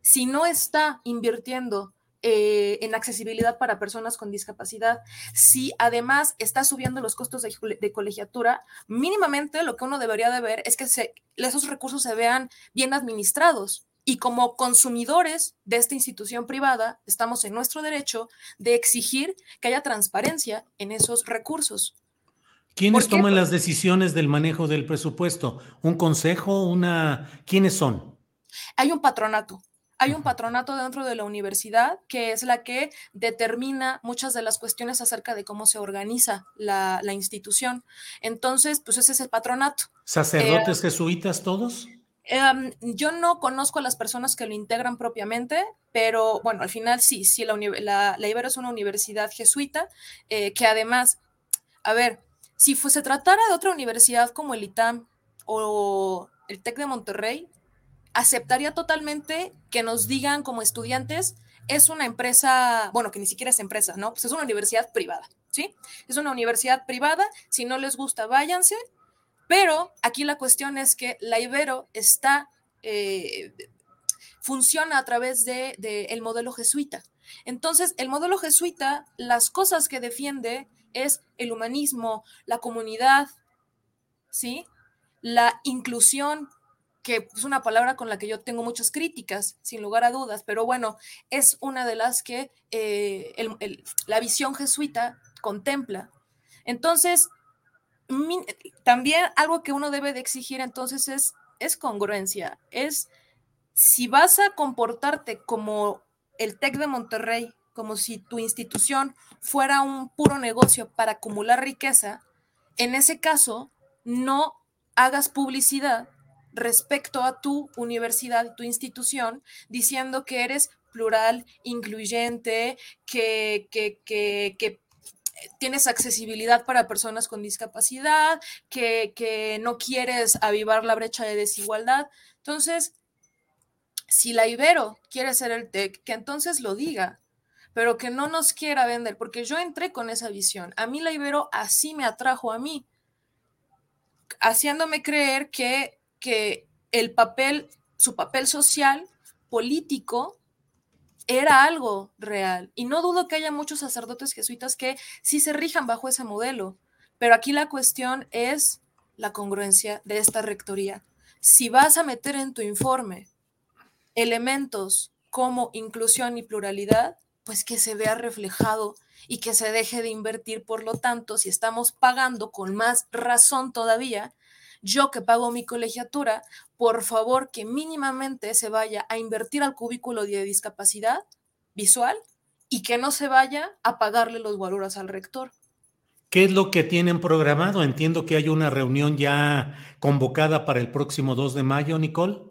si no está invirtiendo eh, en accesibilidad para personas con discapacidad, si además está subiendo los costos de, colegiatura, mínimamente lo que uno debería de ver es que esos recursos se vean bien administrados. Y como consumidores de esta institución privada, estamos en nuestro derecho de exigir que haya transparencia en esos recursos. ¿Quiénes toman las decisiones del manejo del presupuesto? ¿Un consejo? ¿Una? ¿Quiénes son? Hay un patronato. Hay un patronato dentro de la universidad que es la que determina muchas de las cuestiones acerca de cómo se organiza la, institución. Entonces, pues ese es el patronato. ¿Sacerdotes eh, jesuitas todos? Em, yo no conozco a las personas que lo integran propiamente, pero bueno, al final sí, sí, la, la, Ibero es una universidad jesuita, eh, que además, a ver, si se tratara de otra universidad como el ITAM o el TEC de Monterrey, aceptaría totalmente que nos digan como estudiantes, es una empresa, bueno, que ni siquiera es empresa, ¿no? Pues es una universidad privada, ¿sí? Es una universidad privada, si no les gusta, váyanse, pero aquí la cuestión es que la Ibero está, eh, funciona a través del de, el modelo jesuita. Entonces, el modelo jesuita, las cosas que defiende es el humanismo, la comunidad, ¿sí? La inclusión, que es una palabra con la que yo tengo muchas críticas, sin lugar a dudas, pero bueno, es una de las que eh, la visión jesuita contempla. Entonces, también algo que uno debe de exigir entonces es, es congruencia, es si vas a comportarte como el TEC de Monterrey, como si tu institución fuera un puro negocio para acumular riqueza, en ese caso no hagas publicidad respecto a tu universidad, tu institución, diciendo que eres plural, incluyente, que, que, que, que tienes accesibilidad para personas con discapacidad, que, que, no quieres avivar la brecha de desigualdad. Entonces, si la Ibero quiere ser el TEC, que entonces lo diga, pero que no nos quiera vender, porque yo entré con esa visión. A mí la Ibero así me atrajo a mí, haciéndome creer que, que el papel, su papel social, político, era algo real. Y no dudo que haya muchos sacerdotes jesuitas que sí se rijan bajo ese modelo, pero aquí la cuestión es la congruencia de esta rectoría. Si vas a meter en tu informe elementos como inclusión y pluralidad, pues que se vea reflejado y que se deje de invertir. Por lo tanto, si estamos pagando con más razón todavía, yo que pago mi colegiatura, por favor que mínimamente se vaya a invertir al cubículo de discapacidad visual y que no se vaya a pagarle los guaruras al rector. ¿Qué es lo que tienen programado? Entiendo que hay una reunión ya convocada para el próximo 2 de mayo, Nicole.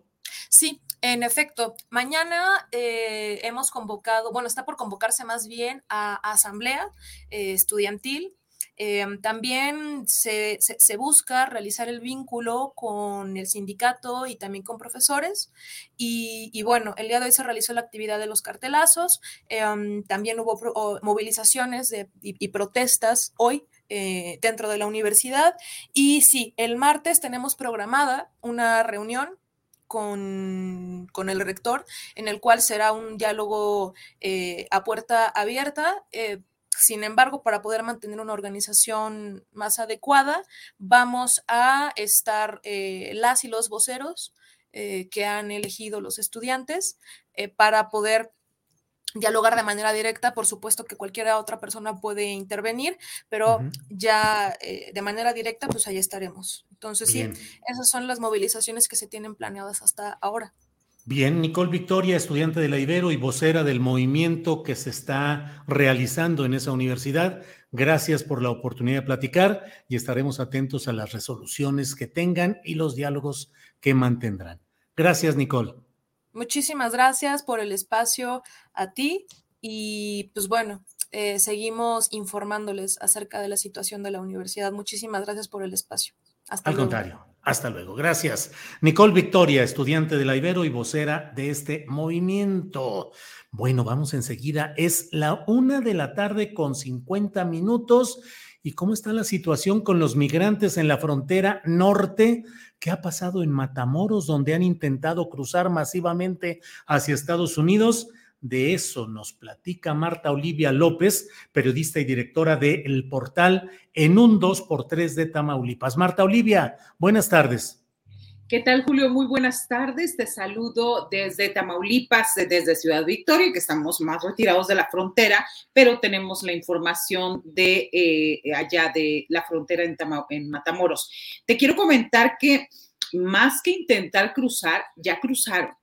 Sí, en efecto, mañana eh, hemos convocado, bueno, está por convocarse más bien a, asamblea eh, estudiantil Em, también se, busca realizar el vínculo con el sindicato y también con profesores. Y, bueno, el día de hoy se realizó la actividad de los cartelazos. Em, también hubo movilizaciones y, protestas hoy eh, dentro de la universidad. Y sí, el martes tenemos programada una reunión con, el rector, en el cual será un diálogo eh, a puerta abierta. Eh, sin embargo, para poder mantener una organización más adecuada, vamos a estar eh, las y los voceros eh, que han elegido los estudiantes eh, para poder dialogar de manera directa. Por supuesto que cualquier otra persona puede intervenir, pero ya de manera directa, pues ahí estaremos. Entonces, sí, esas son las movilizaciones que se tienen planeadas hasta ahora. Bien, Nicole Victoria, estudiante de la Ibero y vocera del movimiento que se está realizando en esa universidad. Gracias por la oportunidad de platicar y estaremos atentos a las resoluciones que tengan y los diálogos que mantendrán. Gracias, Nicole. Muchísimas gracias por el espacio a ti y pues bueno, eh, seguimos informándoles acerca de la situación de la universidad. Muchísimas gracias por el espacio. Hasta Al contrario. Hasta luego. Gracias. Nicole Victoria, estudiante de la Ibero y vocera de este movimiento. Bueno, vamos enseguida. Es la una de la tarde con 50 minutos. ¿Y cómo está la situación con los migrantes en la frontera norte? ¿Qué ha pasado en Matamoros, donde han intentado cruzar masivamente hacia Estados Unidos? De eso nos platica Marta Olivia López, periodista y directora del portal En un 2x3 de Tamaulipas. Marta Olivia, buenas tardes. ¿Qué tal, Julio? Muy buenas tardes. Te saludo desde Tamaulipas, desde Ciudad Victoria, que estamos más retirados de la frontera, pero tenemos la información de eh, allá de la frontera en, en Matamoros. Te quiero comentar que más que intentar cruzar, ya cruzaron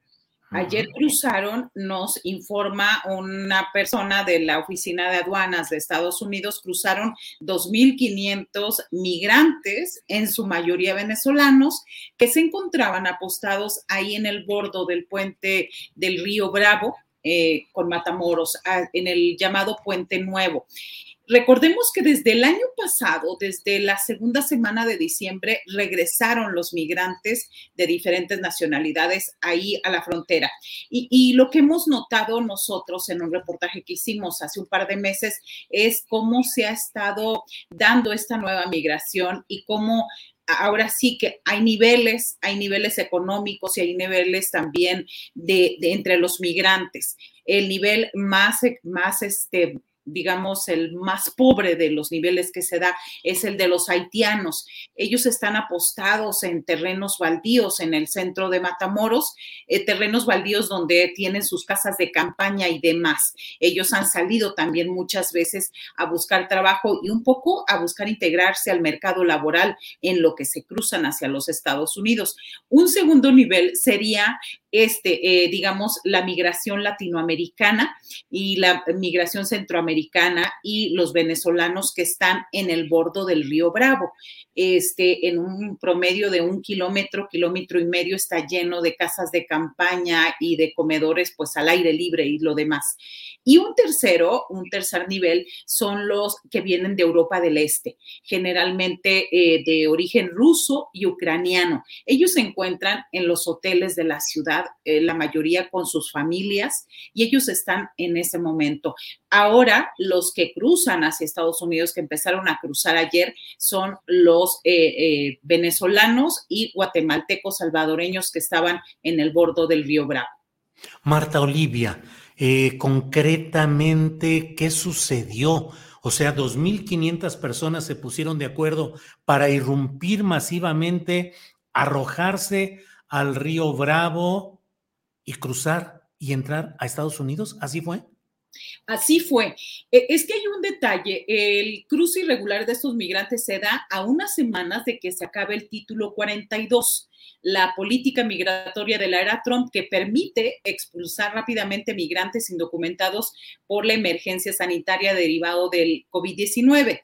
Ayer cruzaron, nos informa una persona de la Oficina de Aduanas de Estados Unidos, cruzaron 2.500 migrantes, en su mayoría venezolanos, que se encontraban apostados ahí en el bordo del puente del río Bravo, eh, con Matamoros, en el llamado Puente Nuevo. Recordemos que desde el año pasado, desde la segunda semana de diciembre, regresaron los migrantes de diferentes nacionalidades ahí a la frontera. Y, lo que hemos notado nosotros en un reportaje que hicimos hace un par de meses es cómo se ha estado dando esta nueva migración y cómo ahora sí que hay niveles, hay niveles económicos y hay niveles también de, de entre los migrantes. El nivel más, más este, digamos, el más pobre de los niveles que se da es el de los haitianos. Ellos están apostados en terrenos baldíos en el centro de Matamoros, eh, terrenos baldíos donde tienen sus casas de campaña y demás. Ellos han salido también muchas veces a buscar trabajo y un poco a buscar integrarse al mercado laboral en lo que se cruzan hacia los Estados Unidos. Un segundo nivel sería este, eh, digamos, la migración latinoamericana y la migración centroamericana y los venezolanos que están en el bordo del río Bravo. Este, en un promedio de un kilómetro, kilómetro y medio, está lleno de casas de campaña y de comedores, pues al aire libre y lo demás. Y un tercero, un tercer nivel, son los que vienen de Europa del Este, generalmente eh, de origen ruso y ucraniano. Ellos se encuentran en los hoteles de la ciudad, eh, la mayoría con sus familias, y ellos están en ese momento. Ahora, los que cruzan hacia Estados Unidos, que empezaron a cruzar ayer, son los eh, venezolanos y guatemaltecos salvadoreños que estaban en el bordo del río Bravo. Marta Olivia, eh, concretamente, ¿qué sucedió? O sea, 2.500 personas se pusieron de acuerdo para irrumpir masivamente, arrojarse al río Bravo y cruzar y entrar a Estados Unidos. ¿Así fue? Así fue. E, es que hay un detalle, el cruce irregular de estos migrantes se da a unas semanas de que se acabe el título 42, la política migratoria de la era Trump que permite expulsar rápidamente migrantes indocumentados por la emergencia sanitaria derivado del COVID-19.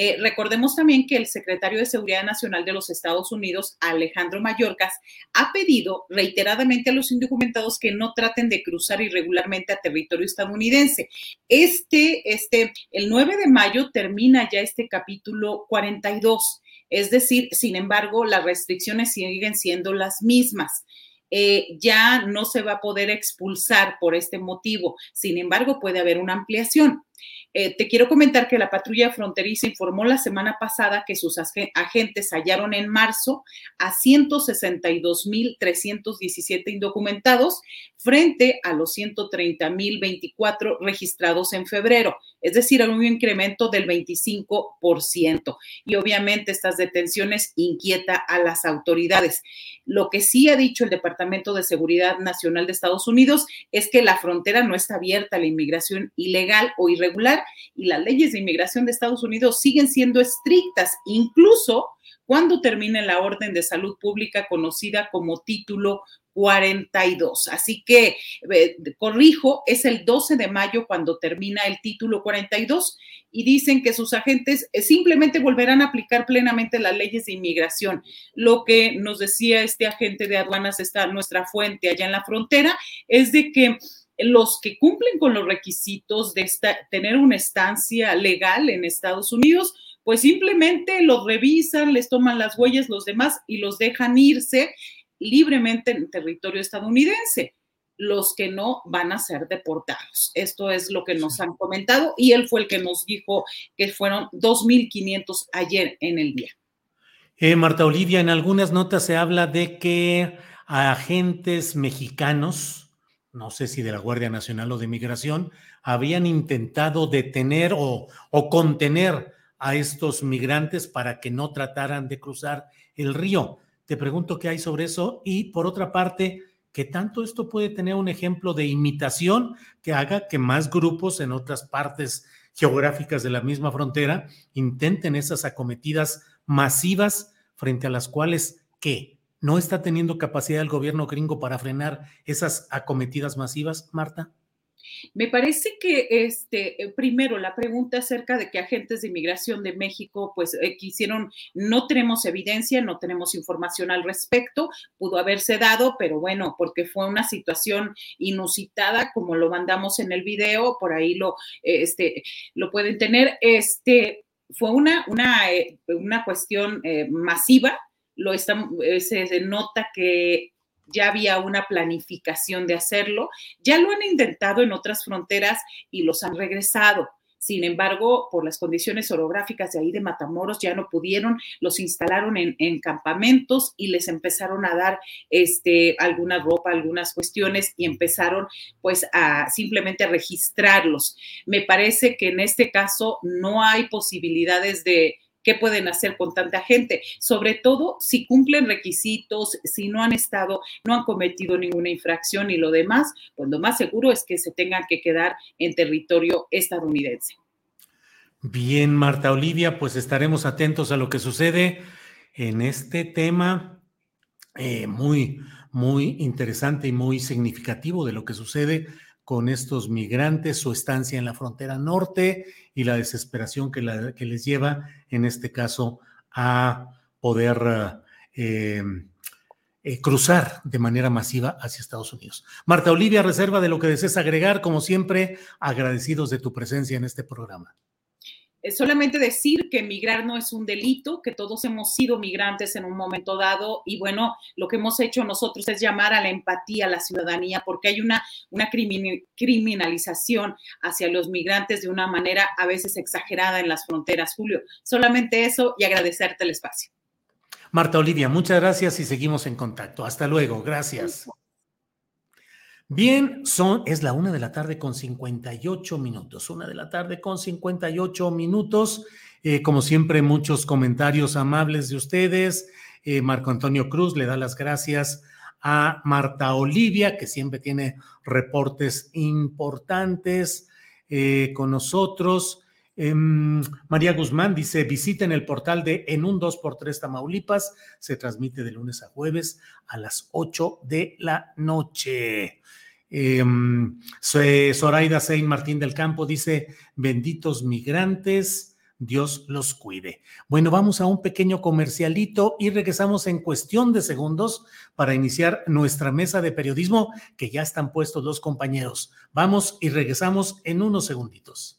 Eh, recordemos también que el secretario de Seguridad Nacional de los Estados Unidos, Alejandro Mayorkas, ha pedido reiteradamente a los indocumentados que no traten de cruzar irregularmente a territorio estadounidense. Este, este, el 9 de mayo termina ya este capítulo 42. Es decir, sin embargo, las restricciones siguen siendo las mismas. Eh, ya no se va a poder expulsar por este motivo. Sin embargo, puede haber una ampliación. Eh, te quiero comentar que la patrulla fronteriza informó la semana pasada que sus agentes hallaron en marzo a 162.317 indocumentados frente a los 130.024 registrados en febrero, es decir, un incremento del 25%. Y obviamente estas detenciones inquieta a las autoridades. Lo que sí ha dicho el Departamento de Seguridad Nacional de Estados Unidos es que la frontera no está abierta a la inmigración ilegal o irregular y las leyes de inmigración de Estados Unidos siguen siendo estrictas, incluso cuando termine la orden de salud pública conocida como título 42. Así que, eh, corrijo, es el 12 de mayo cuando termina el título 42 y dicen que sus agentes eh, simplemente volverán a aplicar plenamente las leyes de inmigración. Lo que nos decía este agente de aduanas, está nuestra fuente allá en la frontera, es de que los que cumplen con los requisitos de tener una estancia legal en Estados Unidos, pues simplemente los revisan, les toman las huellas los demás y los dejan irse libremente en territorio estadounidense. Los que no van a ser deportados. Esto es lo que nos han comentado y él fue el que nos dijo que fueron 2.500 ayer en el día. Eh, Marta Olivia, en algunas notas se habla de que agentes mexicanos, no sé si de la Guardia Nacional o de Migración, habían intentado detener o, o, contener a estos migrantes para que no trataran de cruzar el río. Te pregunto qué hay sobre eso y por otra parte, ¿qué tanto esto puede tener un ejemplo de imitación que haga que más grupos en otras partes geográficas de la misma frontera intenten esas acometidas masivas frente a las cuales, ¿qué? ¿No está teniendo capacidad el gobierno gringo para frenar esas acometidas masivas, Marta? Me parece que este eh, primero la pregunta acerca de que agentes de inmigración de México pues eh, quisieron no tenemos evidencia, no tenemos información al respecto, pudo haberse dado, pero bueno, porque fue una situación inusitada como lo mandamos en el video, por ahí lo este lo pueden tener, este fue una una, eh, una cuestión masiva lo eh, se nota que ya había una planificación de hacerlo. Ya lo han intentado en otras fronteras y los han regresado. Sin embargo, por las condiciones orográficas de ahí de Matamoros ya no pudieron, los instalaron en, campamentos y les empezaron a dar este, alguna ropa, algunas cuestiones y empezaron pues a simplemente registrarlos. Me parece que en este caso no hay posibilidades de qué pueden hacer con tanta gente, sobre todo si cumplen requisitos, si no han estado, no han cometido ninguna infracción y lo demás, pues lo más seguro es que se tengan que quedar en territorio estadounidense. Bien, Marta Olivia, pues estaremos atentos a lo que sucede en este tema eh, muy, muy interesante y muy significativo de lo que sucede con estos migrantes, su estancia en la frontera norte y la desesperación que, que les lleva, en este caso, a poder eh, eh, cruzar de manera masiva hacia Estados Unidos. Marta Olivia, reserva de lo que desees agregar, como siempre, agradecidos de tu presencia en este programa. Eh, solamente decir que migrar no es un delito, que todos hemos sido migrantes en un momento dado y bueno, lo que hemos hecho nosotros es llamar a la empatía a la ciudadanía porque hay una, una criminalización hacia los migrantes de una manera a veces exagerada en las fronteras. Julio, solamente eso y agradecerte el espacio. Marta Olivia, muchas gracias y seguimos en contacto. Hasta luego, gracias. Bien, son, es la una de la tarde con 58 minutos. Una de la tarde con 58 minutos. Eh, como siempre, muchos comentarios amables de ustedes. Eh, Marco Antonio Cruz le da las gracias a Marta Olivia, que siempre tiene reportes importantes eh, con nosotros. Em, María Guzmán dice, visiten el portal de En un 2x3 Tamaulipas. Se transmite de lunes a jueves a las 8 de la noche. Em, Zoraida Sein Martín del Campo dice, benditos migrantes, Dios los cuide. Bueno, vamos a un pequeño comercialito y regresamos en cuestión de segundos para iniciar nuestra mesa de periodismo, que ya están puestos los compañeros. Vamos y regresamos en unos segunditos.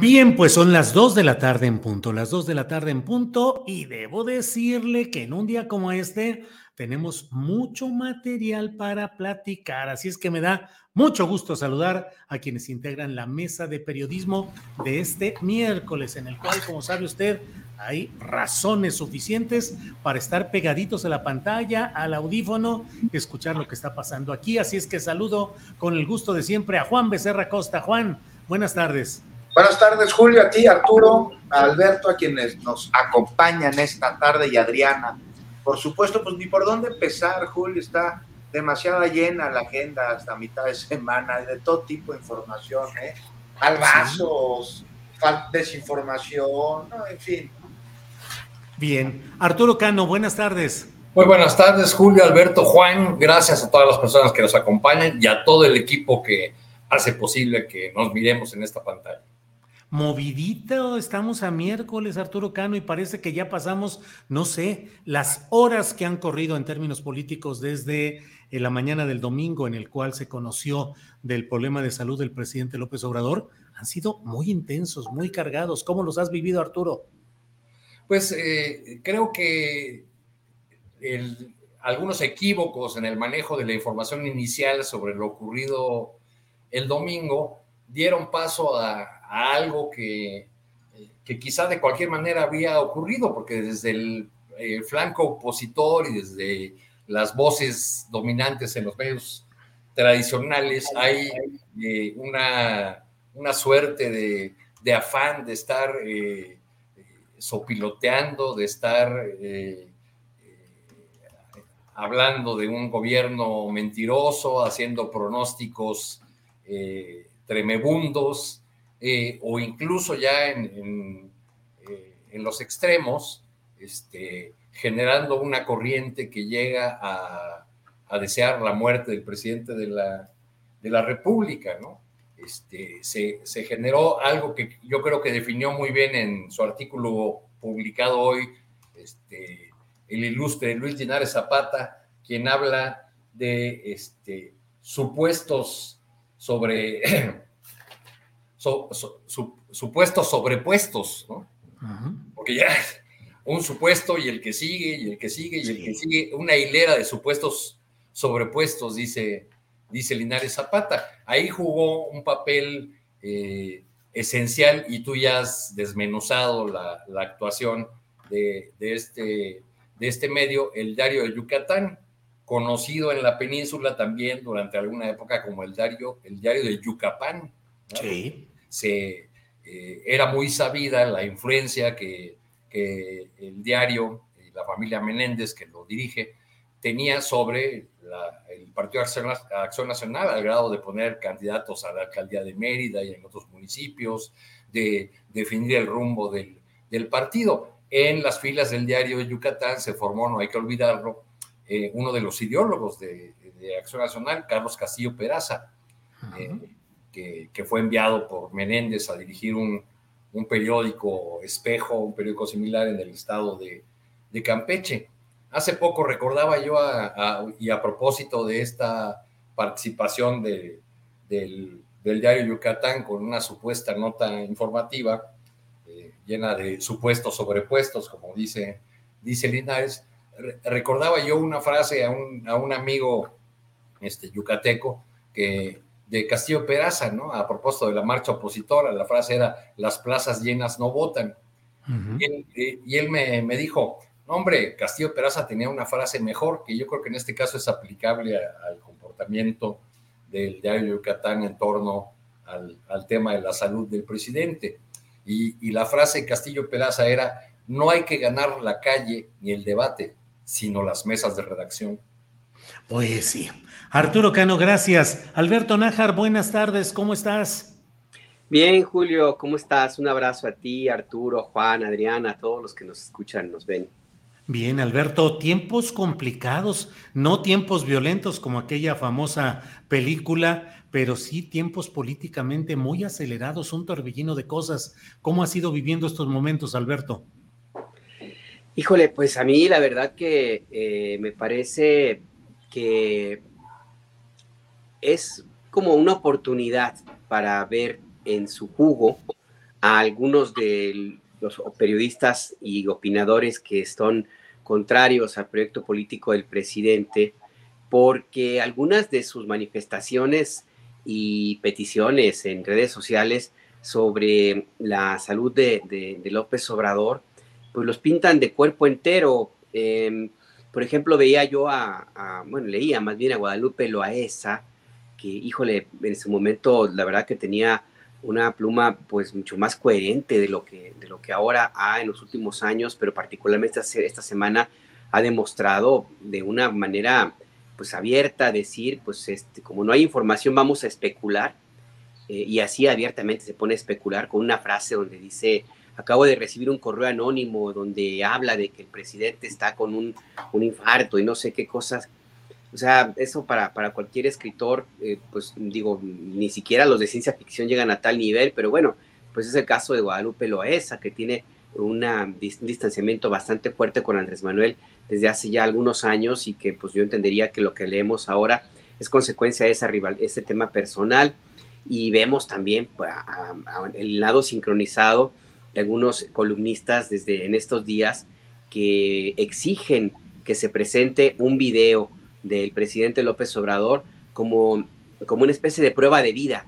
Bien, pues son las dos de la tarde en punto, las dos de la tarde en punto, y debo decirle que en un día como este tenemos mucho material para platicar, así es que me da mucho gusto saludar a quienes integran la mesa de periodismo de este miércoles, en el cual, como sabe usted, hay razones suficientes para estar pegaditos a la pantalla, al audífono, escuchar lo que está pasando aquí, así es que saludo con el gusto de siempre a Juan Becerra Costa. Juan, buenas tardes. Buenas tardes, Julio, a ti, Arturo, a Alberto, a quienes nos acompañan esta tarde y Adriana. Por supuesto, pues ni por dónde empezar, Julio, está demasiado llena la agenda hasta mitad de semana, de todo tipo de información, ¿eh? Albazos, desinformación, en fin. Bien. Arturo Cano, buenas tardes. Muy buenas tardes, Julio, Alberto, Juan. Gracias a todas las personas que nos acompañan y a todo el equipo que hace posible que nos miremos en esta pantalla movidito, estamos a miércoles, Arturo Cano, y parece que ya pasamos, no sé, las horas que han corrido en términos políticos desde eh, la mañana del domingo en el cual se conoció del problema de salud del presidente López Obrador, han sido muy intensos, muy cargados. ¿Cómo los has vivido, Arturo? Pues eh, creo que algunos equívocos en el manejo de la información inicial sobre lo ocurrido el domingo dieron paso a, algo que, que, quizá de cualquier manera había ocurrido, porque desde el flanco opositor y desde las voces dominantes en los medios tradicionales hay eh, una, una, suerte de, de, afán de estar eh, sopiloteando, de estar eh, hablando de un gobierno mentiroso, haciendo pronósticos tremebundos, eh, o incluso ya en, eh, en, los extremos, este, generando una corriente que llega a, a, desear la muerte del presidente de la, de la República, ¿no? Este, se, se, generó algo que yo creo que definió muy bien en su artículo publicado hoy este, el ilustre Luis Linares Zapata, quien habla de este, supuestos sobre supuestos sobrepuestos, ¿no? Porque ya un supuesto y el que sigue y el que sigue y el que sigue, una hilera de supuestos sobrepuestos, dice, dice Linares Zapata. Ahí jugó un papel eh, esencial y tú ya has desmenuzado la, actuación de, este, de este medio, el diario de Yucatán, conocido en la península también durante alguna época como el diario, el diario de Yucapán. Sí. Se, eh, era muy sabida la influencia que, que el diario y la familia Menéndez, que lo dirige, tenía sobre el Partido Acción Nacional al grado de poner candidatos a la alcaldía de Mérida y en otros municipios, de definir el rumbo del, del partido. En las filas del diario de Yucatán se formó, no hay que olvidarlo, eh, uno de los ideólogos de, Acción Nacional, Carlos Castillo Peraza, eh, que, fue enviado por Menéndez a dirigir un, un, periódico espejo, un periódico similar en el estado de, Campeche. Hace poco recordaba yo, y a propósito de esta participación de, del, del, diario Yucatán con una supuesta nota informativa eh, llena de supuestos sobrepuestos, como dice, dice Linares, recordaba yo una frase a un, a un amigo este, yucateco que de Castillo Peraza, ¿no? A propósito de la marcha opositora, la frase era, las plazas llenas no votan. y, él, y él, me, me dijo, Hombre, Castillo Peraza tenía una frase mejor, que yo creo que en este caso es aplicable al comportamiento del diario Yucatán en torno al, tema de la salud del presidente. Y, la frase de Castillo Peraza era, no hay que ganar la calle ni el debate, sino las mesas de redacción. Pues sí. Arturo Cano, gracias. Alberto Nájar, buenas tardes, ¿cómo estás? Bien, Julio, ¿cómo estás? Un abrazo a ti, Arturo, Juan, Adriana, a todos los que nos escuchan, nos ven. Bien, Alberto, tiempos complicados, no tiempos violentos como aquella famosa película, pero sí tiempos políticamente muy acelerados, un torbellino de cosas. ¿Cómo has ido viviendo estos momentos, Alberto? Híjole, pues a mí la verdad que eh, me parece que es como una oportunidad para ver en su jugo a algunos de los periodistas y opinadores que están contrarios al proyecto político del presidente, porque algunas de sus manifestaciones y peticiones en redes sociales sobre la salud de, López Obrador, pues los pintan de cuerpo entero. Em, por ejemplo, veía yo a, bueno, leía más bien a Guadalupe Loaesa, que, híjole, en su momento la verdad que tenía una pluma pues mucho más coherente de lo que, de lo que ahora ha en los últimos años, pero particularmente esta, semana ha demostrado de una manera pues abierta decir, pues este, como no hay información vamos a especular, eh, y así abiertamente se pone a especular con una frase donde dice, acabo de recibir un correo anónimo donde habla de que el presidente está con un, un infarto y no sé qué cosas. O sea, eso para, para cualquier escritor, eh, pues digo, ni siquiera los de ciencia ficción llegan a tal nivel, pero bueno, pues es el caso de Guadalupe Loesa, que tiene una, un distanciamiento bastante fuerte con Andrés Manuel desde hace ya algunos años y que pues yo entendería que lo que leemos ahora es consecuencia de esa rival, ese tema personal. Y vemos también pues, el lado sincronizado de algunos columnistas desde en estos días que exigen que se presente un video del presidente López Obrador como, como una especie de prueba de vida,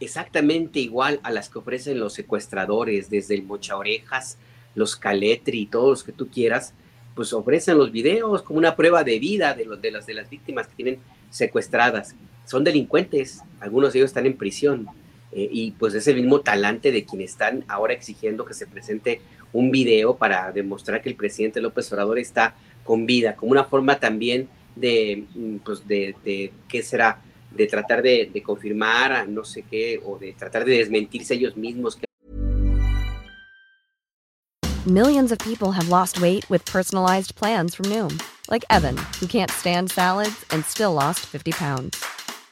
exactamente igual a las que ofrecen los secuestradores, desde el Mocha Orejas, los Caletri y todos los que tú quieras, pues ofrecen los videos como una prueba de vida de, los, de, las, de las víctimas que tienen secuestradas. Son delincuentes, algunos de ellos están en prisión, eh, y pues es el mismo talante de quienes están ahora exigiendo que se presente un video para demostrar que el presidente López Obrador está con vida, como una forma también de, mm, pues de, de qué será, de tratar de, de confirmar no sé qué, o de tratar de desmentirse ellos mismos. Millions of people have lost weight with personalized plans from Noom, like Evan, who can't stand salads and still lost 50 pounds.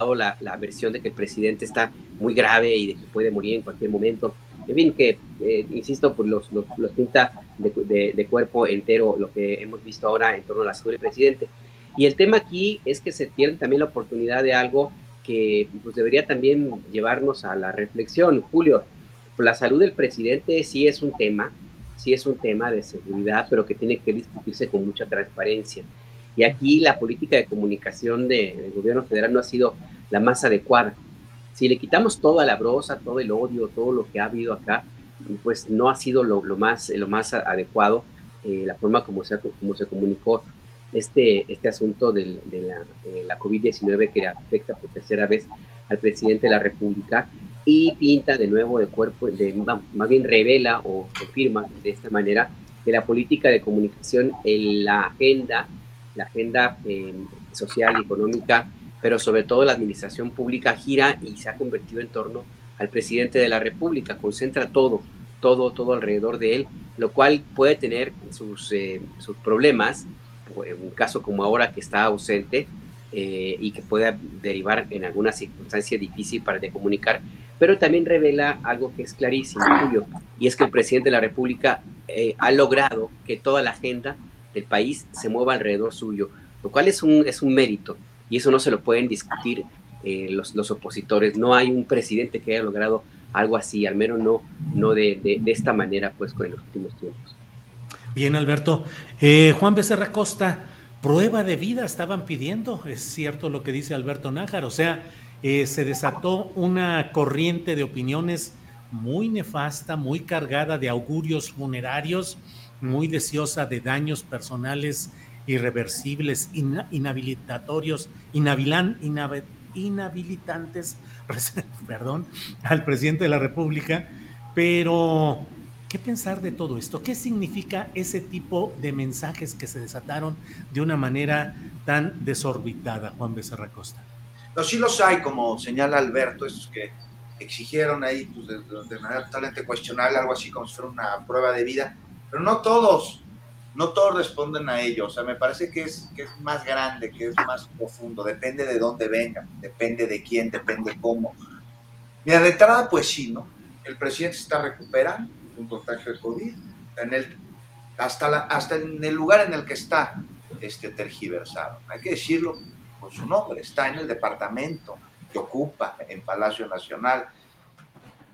La, la versión de que el presidente está muy grave y de que puede morir en cualquier momento. En fin, que, eh, insisto, pues los, los, los pinta de, de, de, cuerpo entero lo que hemos visto ahora en torno a la salud del presidente. Y el tema aquí es que se tiene también la oportunidad de algo que pues, debería también llevarnos a la reflexión. Julio, la salud del presidente sí es un tema, sí es un tema de seguridad, pero que tiene que discutirse con mucha transparencia. Y aquí la política de comunicación de, del gobierno federal no ha sido la más adecuada. Si le quitamos toda la brosa, todo el odio, todo lo que ha habido acá, pues no ha sido lo, lo más, lo más adecuado eh, la forma como se, como se comunicó este, este asunto del, de la, la COVID-19 que afecta por tercera vez al presidente de la República y pinta de nuevo de cuerpo, de, más bien revela o confirma de esta manera que la política de comunicación en la agenda, la agenda eh, social y económica, pero sobre todo la administración pública gira y se ha convertido en torno al presidente de la República, concentra todo, todo, todo alrededor de él, lo cual puede tener sus, eh, sus problemas, en un caso como ahora que está ausente eh, y que pueda derivar en alguna circunstancia difícil para de comunicar, pero también revela algo que es clarísimo, y es que el presidente de la República eh, ha logrado que toda la agenda del país se mueva alrededor suyo, lo cual es un, es un mérito, y eso no se lo pueden discutir eh, los, los, opositores. No hay un presidente que haya logrado algo así, al menos no, no de, de, esta manera, pues, con los últimos tiempos. Bien, Alberto. Eh, Juan Becerra Costa, prueba de vida estaban pidiendo, es cierto lo que dice Alberto Nájar, o sea, eh, se desató una corriente de opiniones muy nefasta, muy cargada de augurios funerarios, muy deseosa de daños personales irreversibles, in, inhabilitatorios, inhabilan, inhab, inhabilitantes, perdón, al presidente de la República, pero ¿qué pensar de todo esto? ¿Qué significa ese tipo de mensajes que se desataron de una manera tan desorbitada, Juan Becerra Costa? No, sí los hay, como señala Alberto, esos que exigieron ahí pues, de, de, manera totalmente cuestionable, algo así como si fuera una prueba de vida, pero no todos, no todos responden a ello, o sea, me parece que es, que es más grande, que es más profundo, depende de dónde vengan, depende de quién, depende cómo. Mira, de entrada, pues sí, ¿no? El presidente está recuperando un contagio de COVID, en el, hasta, la, hasta en el lugar en el que está este, tergiversado, hay que decirlo con su nombre, está en el departamento que ocupa en Palacio Nacional.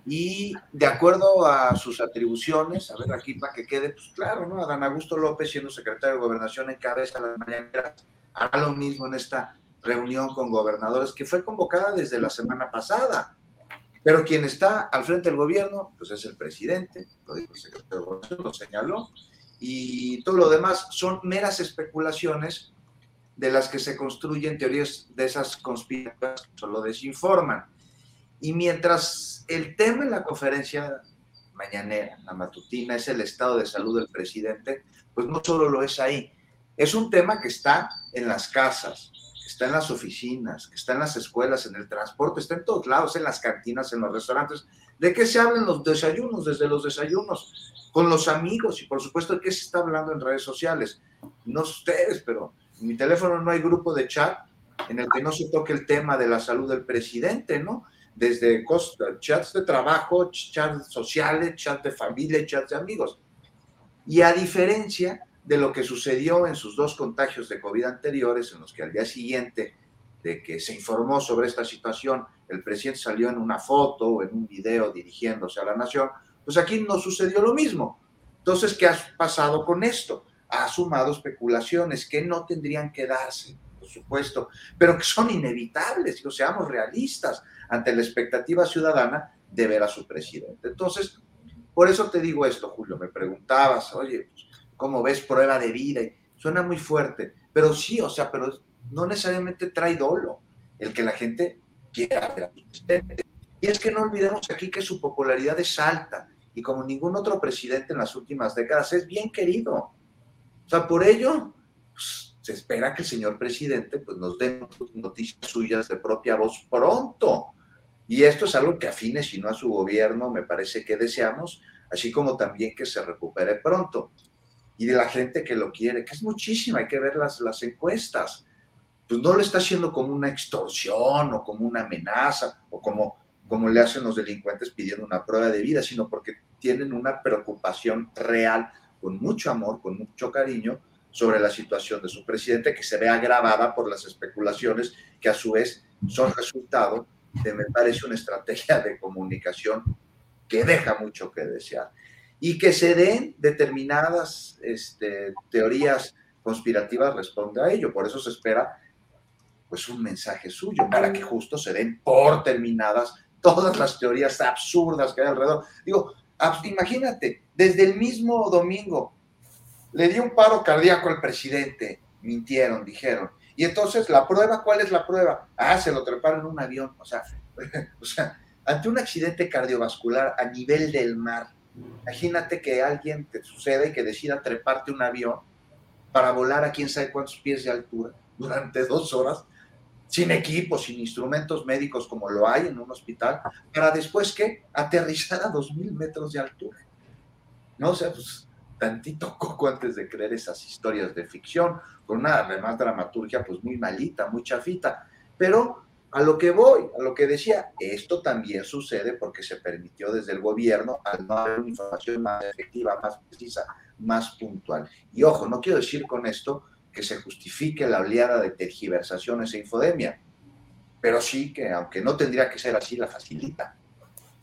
Y de acuerdo a sus atribuciones, a ver aquí para que quede, pues claro, ¿no? Adán Augusto López, siendo secretario de Gobernación, encabeza la mañana, hará lo mismo en esta reunión con gobernadores que fue convocada desde la semana pasada. Pero quien está al frente del gobierno, pues es el presidente, lo dijo el secretario de Gobernación, lo señaló, y todo lo demás son meras especulaciones de las que se construyen teorías de esas conspiraciones que solo desinforman. Y mientras el tema en la conferencia mañanera, la matutina, es el estado de salud del presidente, pues no solo lo es ahí, es un tema que está en las casas, que está en las oficinas, que está en las escuelas, en el transporte, está en todos lados, en las cantinas, en los restaurantes. ¿De qué se hablan los desayunos? Desde los desayunos, con los amigos y por supuesto de qué se está hablando en redes sociales. No ustedes, pero en mi teléfono no hay grupo de chat en el que no se toque el tema de la salud del presidente, ¿no? Desde chats de trabajo, chats sociales, chats de familia, chats de amigos. Y a diferencia de lo que sucedió en sus dos contagios de COVID anteriores, en los que al día siguiente de que se informó sobre esta situación, el presidente salió en una foto o en un video dirigiéndose a la nación, pues aquí no sucedió lo mismo. Entonces, ¿qué ha pasado con esto? ha sumado especulaciones que no tendrían que darse, por supuesto, pero que son inevitables, o seamos realistas ante la expectativa ciudadana de ver a su presidente. Entonces, por eso te digo esto, Julio, me preguntabas, oye, pues, ¿cómo ves prueba de vida? Y suena muy fuerte, pero sí, o sea, pero no necesariamente trae dolo el que la gente quiera ver a su presidente. Y es que no olvidemos aquí que su popularidad es alta y como ningún otro presidente en las últimas décadas es bien querido. O sea, por ello, pues, se espera que el señor presidente pues, nos dé noticias suyas de propia voz pronto. Y esto es algo que afine, si no a su gobierno, me parece que deseamos, así como también que se recupere pronto. Y de la gente que lo quiere, que es muchísima, hay que ver las, las encuestas. Pues no lo está haciendo como una extorsión o como una amenaza o como, como le hacen los delincuentes pidiendo una prueba de vida, sino porque tienen una preocupación real, con mucho amor, con mucho cariño, sobre la situación de su presidente, que se ve agravada por las especulaciones que a su vez son resultado me parece, una estrategia de comunicación que deja mucho que desear. Y que se den determinadas este, teorías conspirativas responde a ello. Por eso se espera pues un mensaje suyo, para que justo se den por terminadas todas las teorías absurdas que hay alrededor. Digo, imagínate, desde el mismo domingo le dio un paro cardíaco al presidente, mintieron, dijeron. Y entonces, ¿la prueba? ¿Cuál es la prueba? Ah, se lo treparon en un avión. O sea, o sea, ante un accidente cardiovascular a nivel del mar, imagínate que alguien te suceda y que decida treparte un avión para volar a quién sabe cuántos pies de altura durante dos horas, sin equipo, sin instrumentos médicos como lo hay en un hospital, para después que aterrizar a dos mil metros de altura. No, o sea, pues tantito coco antes de creer esas historias de ficción, con una además dramaturgia pues muy malita, muy chafita. Pero a lo que voy, a lo que decía, esto también sucede porque se permitió desde el gobierno al no haber una información más efectiva, más precisa, más puntual. Y ojo, no quiero decir con esto que se justifique la oleada de tergiversaciones e infodemia, pero sí que aunque no tendría que ser así, la facilita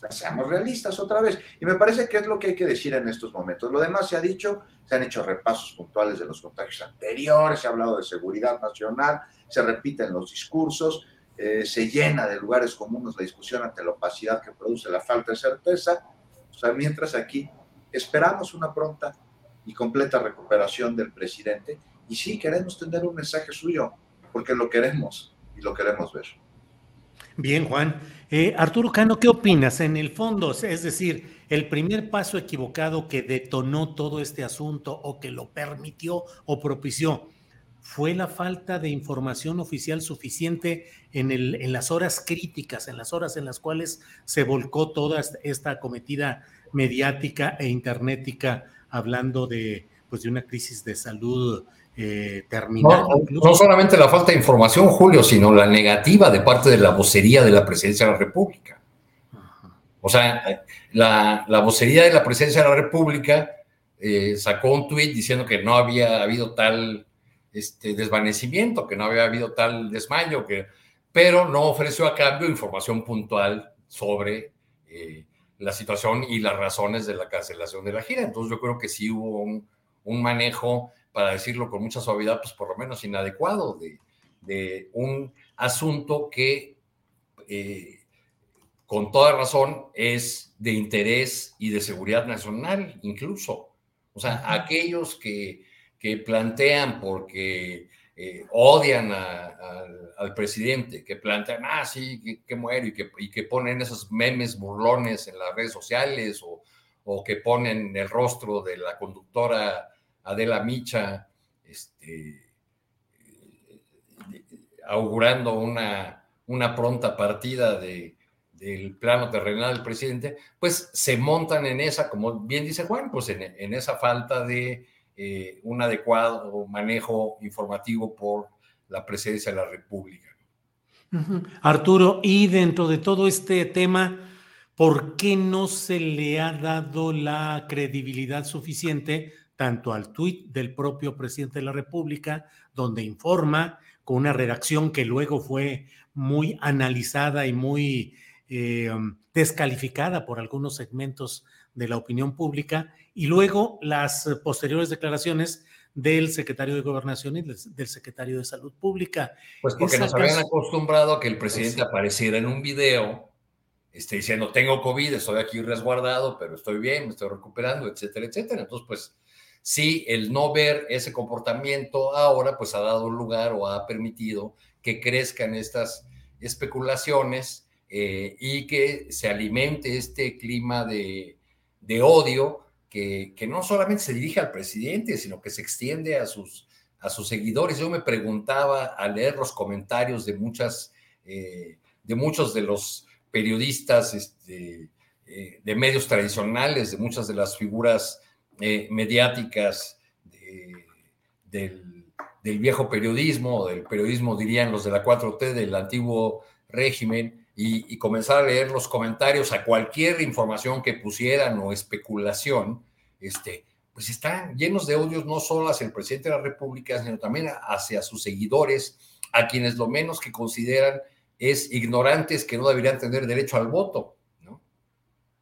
seamos realistas otra vez. Y me parece que es lo que hay que decir en estos momentos. Lo demás se ha dicho, se han hecho repasos puntuales de los contagios anteriores, se ha hablado de seguridad nacional, se repiten los discursos, eh, se llena de lugares comunes la discusión ante la opacidad que produce la falta de certeza. O sea, mientras aquí esperamos una pronta y completa recuperación del presidente y sí queremos tener un mensaje suyo, porque lo queremos y lo queremos ver. Bien, Juan. Eh, Arturo Cano, ¿qué opinas? En el fondo, es decir, el primer paso equivocado que detonó todo este asunto o que lo permitió o propició fue la falta de información oficial suficiente en, el, en las horas críticas, en las horas en las cuales se volcó toda esta acometida mediática e internética hablando de, pues, de una crisis de salud eh, terminar. No, solamente la falta de información, Julio, sino la negativa de parte de la vocería de la presidencia de la República. O sea, la, vocería de la presidencia de la República eh, sacó un tuit diciendo que no había habido tal este, desvanecimiento, que no había habido tal desmayo, que, pero no ofreció a cambio información puntual sobre eh, la situación y las razones de la cancelación de la gira. Entonces yo creo que sí hubo un, un manejo para decirlo con mucha suavidad, pues por lo menos inadecuado de, un asunto que eh, con toda razón es de interés y de seguridad nacional incluso. O sea, aquellos que, plantean porque eh, odian al presidente, que plantean, ah, sí, que, muero y que, y que ponen esos memes burlones en las redes sociales o, o que ponen el rostro de la conductora Adela Micha, este, augurando una, una pronta partida de, del plano terrenal del presidente, pues se montan en esa, como bien dice Juan, pues en, esa falta de eh, un adecuado manejo informativo por la presidencia de la República. Arturo, y dentro de todo este tema, ¿por qué no se le ha dado la credibilidad suficiente tanto al tuit del propio presidente de la República, donde informa con una redacción que luego fue muy analizada y muy eh, descalificada por algunos segmentos de la opinión pública, y luego las posteriores declaraciones del secretario de Gobernación y del secretario de Salud Pública. Pues porque nos habían acostumbrado a que el presidente apareciera en un video este, diciendo, tengo COVID, estoy aquí resguardado, pero estoy bien, me estoy recuperando, etcétera, etcétera. Entonces, pues sí, el no ver ese comportamiento ahora pues ha dado lugar o ha permitido que crezcan estas especulaciones eh, y que se alimente este clima de, odio que, no solamente se dirige al presidente, sino que se extiende a sus, a sus seguidores. Yo me preguntaba al leer los comentarios de muchas, eh, de muchos de los periodistas este, eh, de medios tradicionales, de muchas de las figuras eh, mediáticas del, viejo periodismo, del periodismo, dirían los de la 4T, del antiguo régimen, y, y comenzar a leer los comentarios a cualquier información que pusieran o especulación, este, pues están llenos de odios no solo hacia el presidente de la República, sino también hacia sus seguidores, a quienes lo menos que consideran es ignorantes que no deberían tener derecho al voto. ¿no?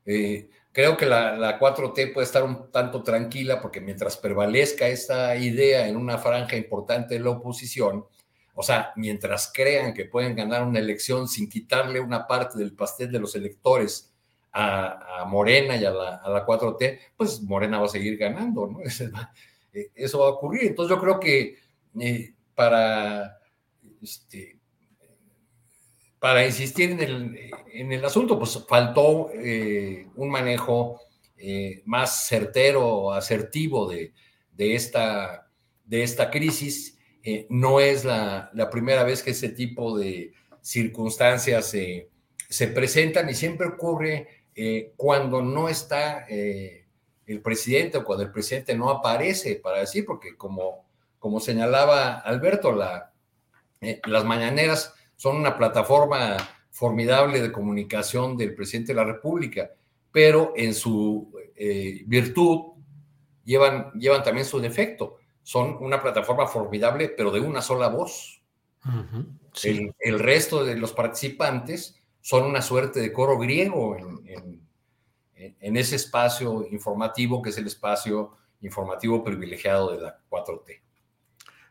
Eh, creo que la, la, 4T puede estar un tanto tranquila porque mientras prevalezca esta idea en una franja importante de la oposición, o sea, mientras crean que pueden ganar una elección sin quitarle una parte del pastel de los electores a, Morena y a la, a la, 4T, pues Morena va a seguir ganando, ¿no? Eh, eso va a ocurrir. Entonces yo creo que eh, para, este, para insistir en el, en el asunto, pues faltó eh, un manejo más certero, asertivo de, de, esta, de esta crisis. no es la, la, primera vez que ese tipo de circunstancias se presentan y siempre ocurre eh, cuando no está eh, el presidente o cuando el presidente no aparece para decir, porque como, como señalaba Alberto, la, eh, las mañaneras son una plataforma formidable de comunicación del presidente de la República, pero en su virtud llevan, llevan también su defecto. Son una plataforma formidable, pero de una sola voz. el, el resto de los participantes son una suerte de coro griego en, en, ese espacio informativo que es el espacio informativo privilegiado de la 4T.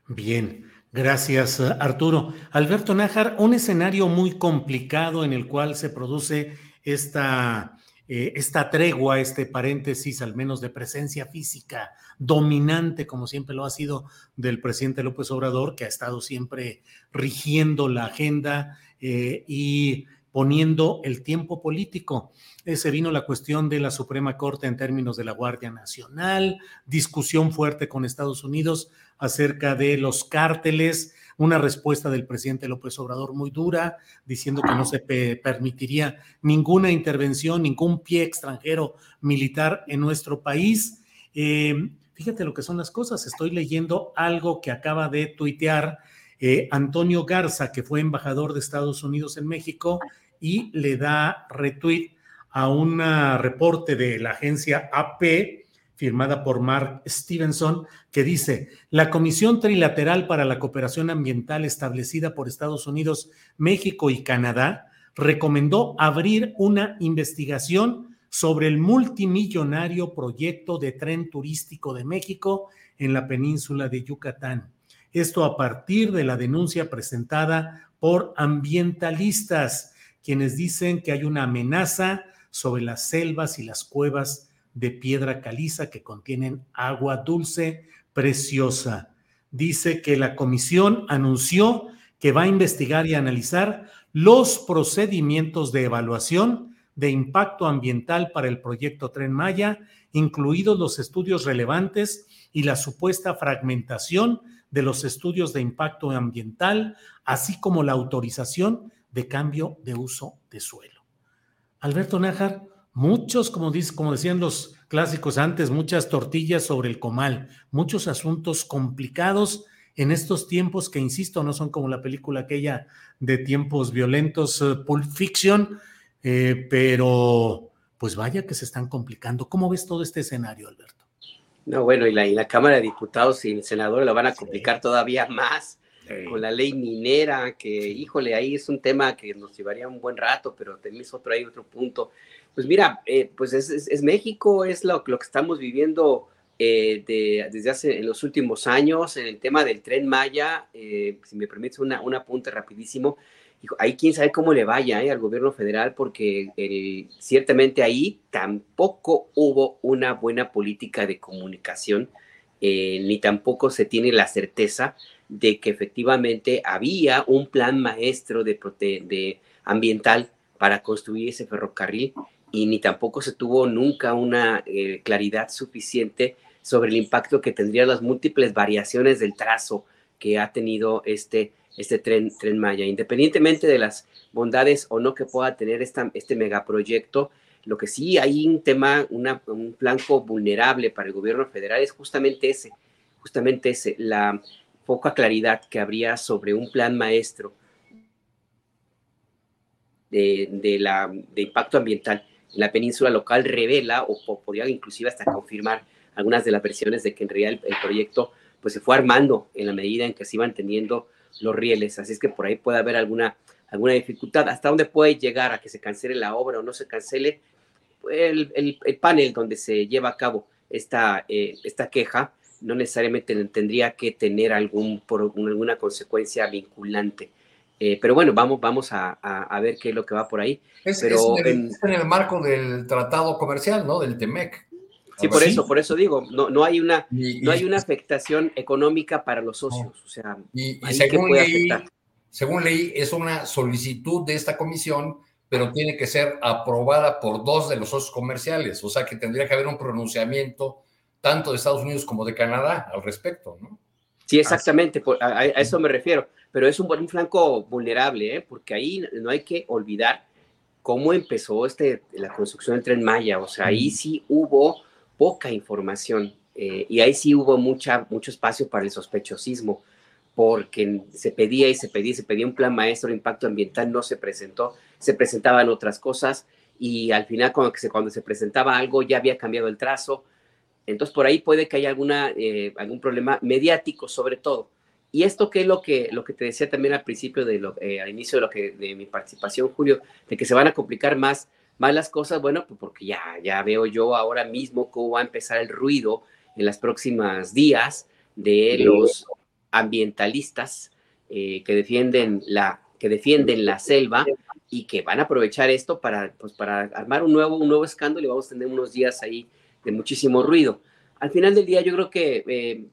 Bien, gracias Arturo. Alberto Nájar, un escenario muy complicado en el cual se produce esta, eh, esta tregua, este paréntesis al menos de presencia física dominante, como siempre lo ha sido del presidente López Obrador, que ha estado siempre rigiendo la agenda eh, y poniendo el tiempo político. Se vino la cuestión de la Suprema Corte en términos de la Guardia Nacional, discusión fuerte con Estados Unidos acerca de los cárteles, una respuesta del presidente López Obrador muy dura, diciendo que no se permitiría ninguna intervención, ningún pie extranjero militar en nuestro país. Eh, fíjate lo que son las cosas. Estoy leyendo algo que acaba de tuitear eh, Antonio Garza, que fue embajador de Estados Unidos en México, y le da retweet a un reporte de la agencia AP, firmada por Mark Stevenson, que dice, la Comisión Trilateral para la Cooperación Ambiental establecida por Estados Unidos, México y Canadá recomendó abrir una investigación sobre el multimillonario proyecto de tren turístico de México en la península de Yucatán. Esto a partir de la denuncia presentada por ambientalistas, quienes dicen que hay una amenaza sobre las selvas y las cuevas de piedra caliza que contienen agua dulce preciosa. Dice que la comisión anunció que va a investigar y analizar los procedimientos de evaluación de impacto ambiental para el proyecto Tren Maya, incluidos los estudios relevantes y la supuesta fragmentación de los estudios de impacto ambiental, así como la autorización de cambio de uso de suelo. Alberto Nájar, muchos, como, dice, como decían los clásicos antes, muchas tortillas sobre el comal, muchos asuntos complicados en estos tiempos que, insisto, no son como la película aquella de tiempos violentos, uh, Pulp Fiction, eh, pero pues vaya que se están complicando. ¿Cómo ves todo este escenario, Alberto? No, bueno, y la, la Cámara de Diputados y el senador lo van a complicar todavía más con la ley minera, que híjole, ahí es un tema que nos llevaría un buen rato, pero tenés otro ahí, otro punto. Pues mira, eh, pues es, México, es lo, lo, que estamos viviendo eh, de, desde hace en los últimos años en el tema del tren Maya. Eh, si me permites una, un apunte rapidísimo, ahí quién sabe cómo le vaya eh, al gobierno federal, porque ciertamente ahí tampoco hubo una buena política de comunicación, eh, ni tampoco se tiene la certeza de que efectivamente había un plan maestro de, de ambiental para construir ese ferrocarril y ni tampoco se tuvo nunca una claridad suficiente sobre el impacto que tendrían las múltiples variaciones del trazo que ha tenido este, este tren, tren Maya. Independientemente de las bondades o no que pueda tener esta, este megaproyecto, lo que sí hay un tema, un flanco vulnerable para el gobierno federal es justamente ese, justamente ese, la poca claridad que habría sobre un plan maestro de, la, de impacto ambiental en la península local revela o, podría inclusive hasta confirmar algunas de las versiones de que en realidad el, proyecto pues se fue armando en la medida en que se iban teniendo los rieles, así es que por ahí puede haber alguna, alguna dificultad. ¿Hasta dónde puede llegar a que se cancele la obra o no se cancele? El, el, panel donde se lleva a cabo esta, eh, esta queja no necesariamente tendría que tener algún, por, alguna consecuencia vinculante. Eh, pero bueno, vamos, vamos a, a, ver qué es lo que va por ahí. Es, pero en, el, marco del tratado comercial, ¿no? Del TEMEC. Sí, por eso, por eso digo, no, no hay una, no hay una afectación económica para los socios. O sea, y, según, leí, según leí, es una solicitud de esta comisión, pero tiene que ser aprobada por dos de los socios comerciales. O sea que tendría que haber un pronunciamiento tanto de Estados Unidos como de Canadá al respecto, ¿no? Sí, exactamente, a, eso me refiero, pero es un, un flanco vulnerable, ¿eh? porque ahí no hay que olvidar cómo empezó este, la construcción del tren Maya, o sea, ahí sí hubo poca información eh, y ahí sí hubo mucha, mucho espacio para el sospechosismo, porque se pedía y se pedía y se pedía un plan maestro de impacto ambiental, no se presentó, se presentaban otras cosas y al final cuando se, cuando se presentaba algo ya había cambiado el trazo, entonces, por ahí puede que haya alguna, eh, algún problema mediático sobre todo. Y esto que es lo que, lo que te decía también al principio, de lo, eh, al inicio de, lo que, de mi participación, Julio, de que se van a complicar más, más las cosas, bueno, pues porque ya, ya veo yo ahora mismo cómo va a empezar el ruido en las próximas días de los ambientalistas eh, que, defienden la, que defienden la selva y que van a aprovechar esto para, pues, para armar un nuevo, un nuevo escándalo y vamos a tener unos días ahí de muchísimo ruido. Al final del día yo creo que eh,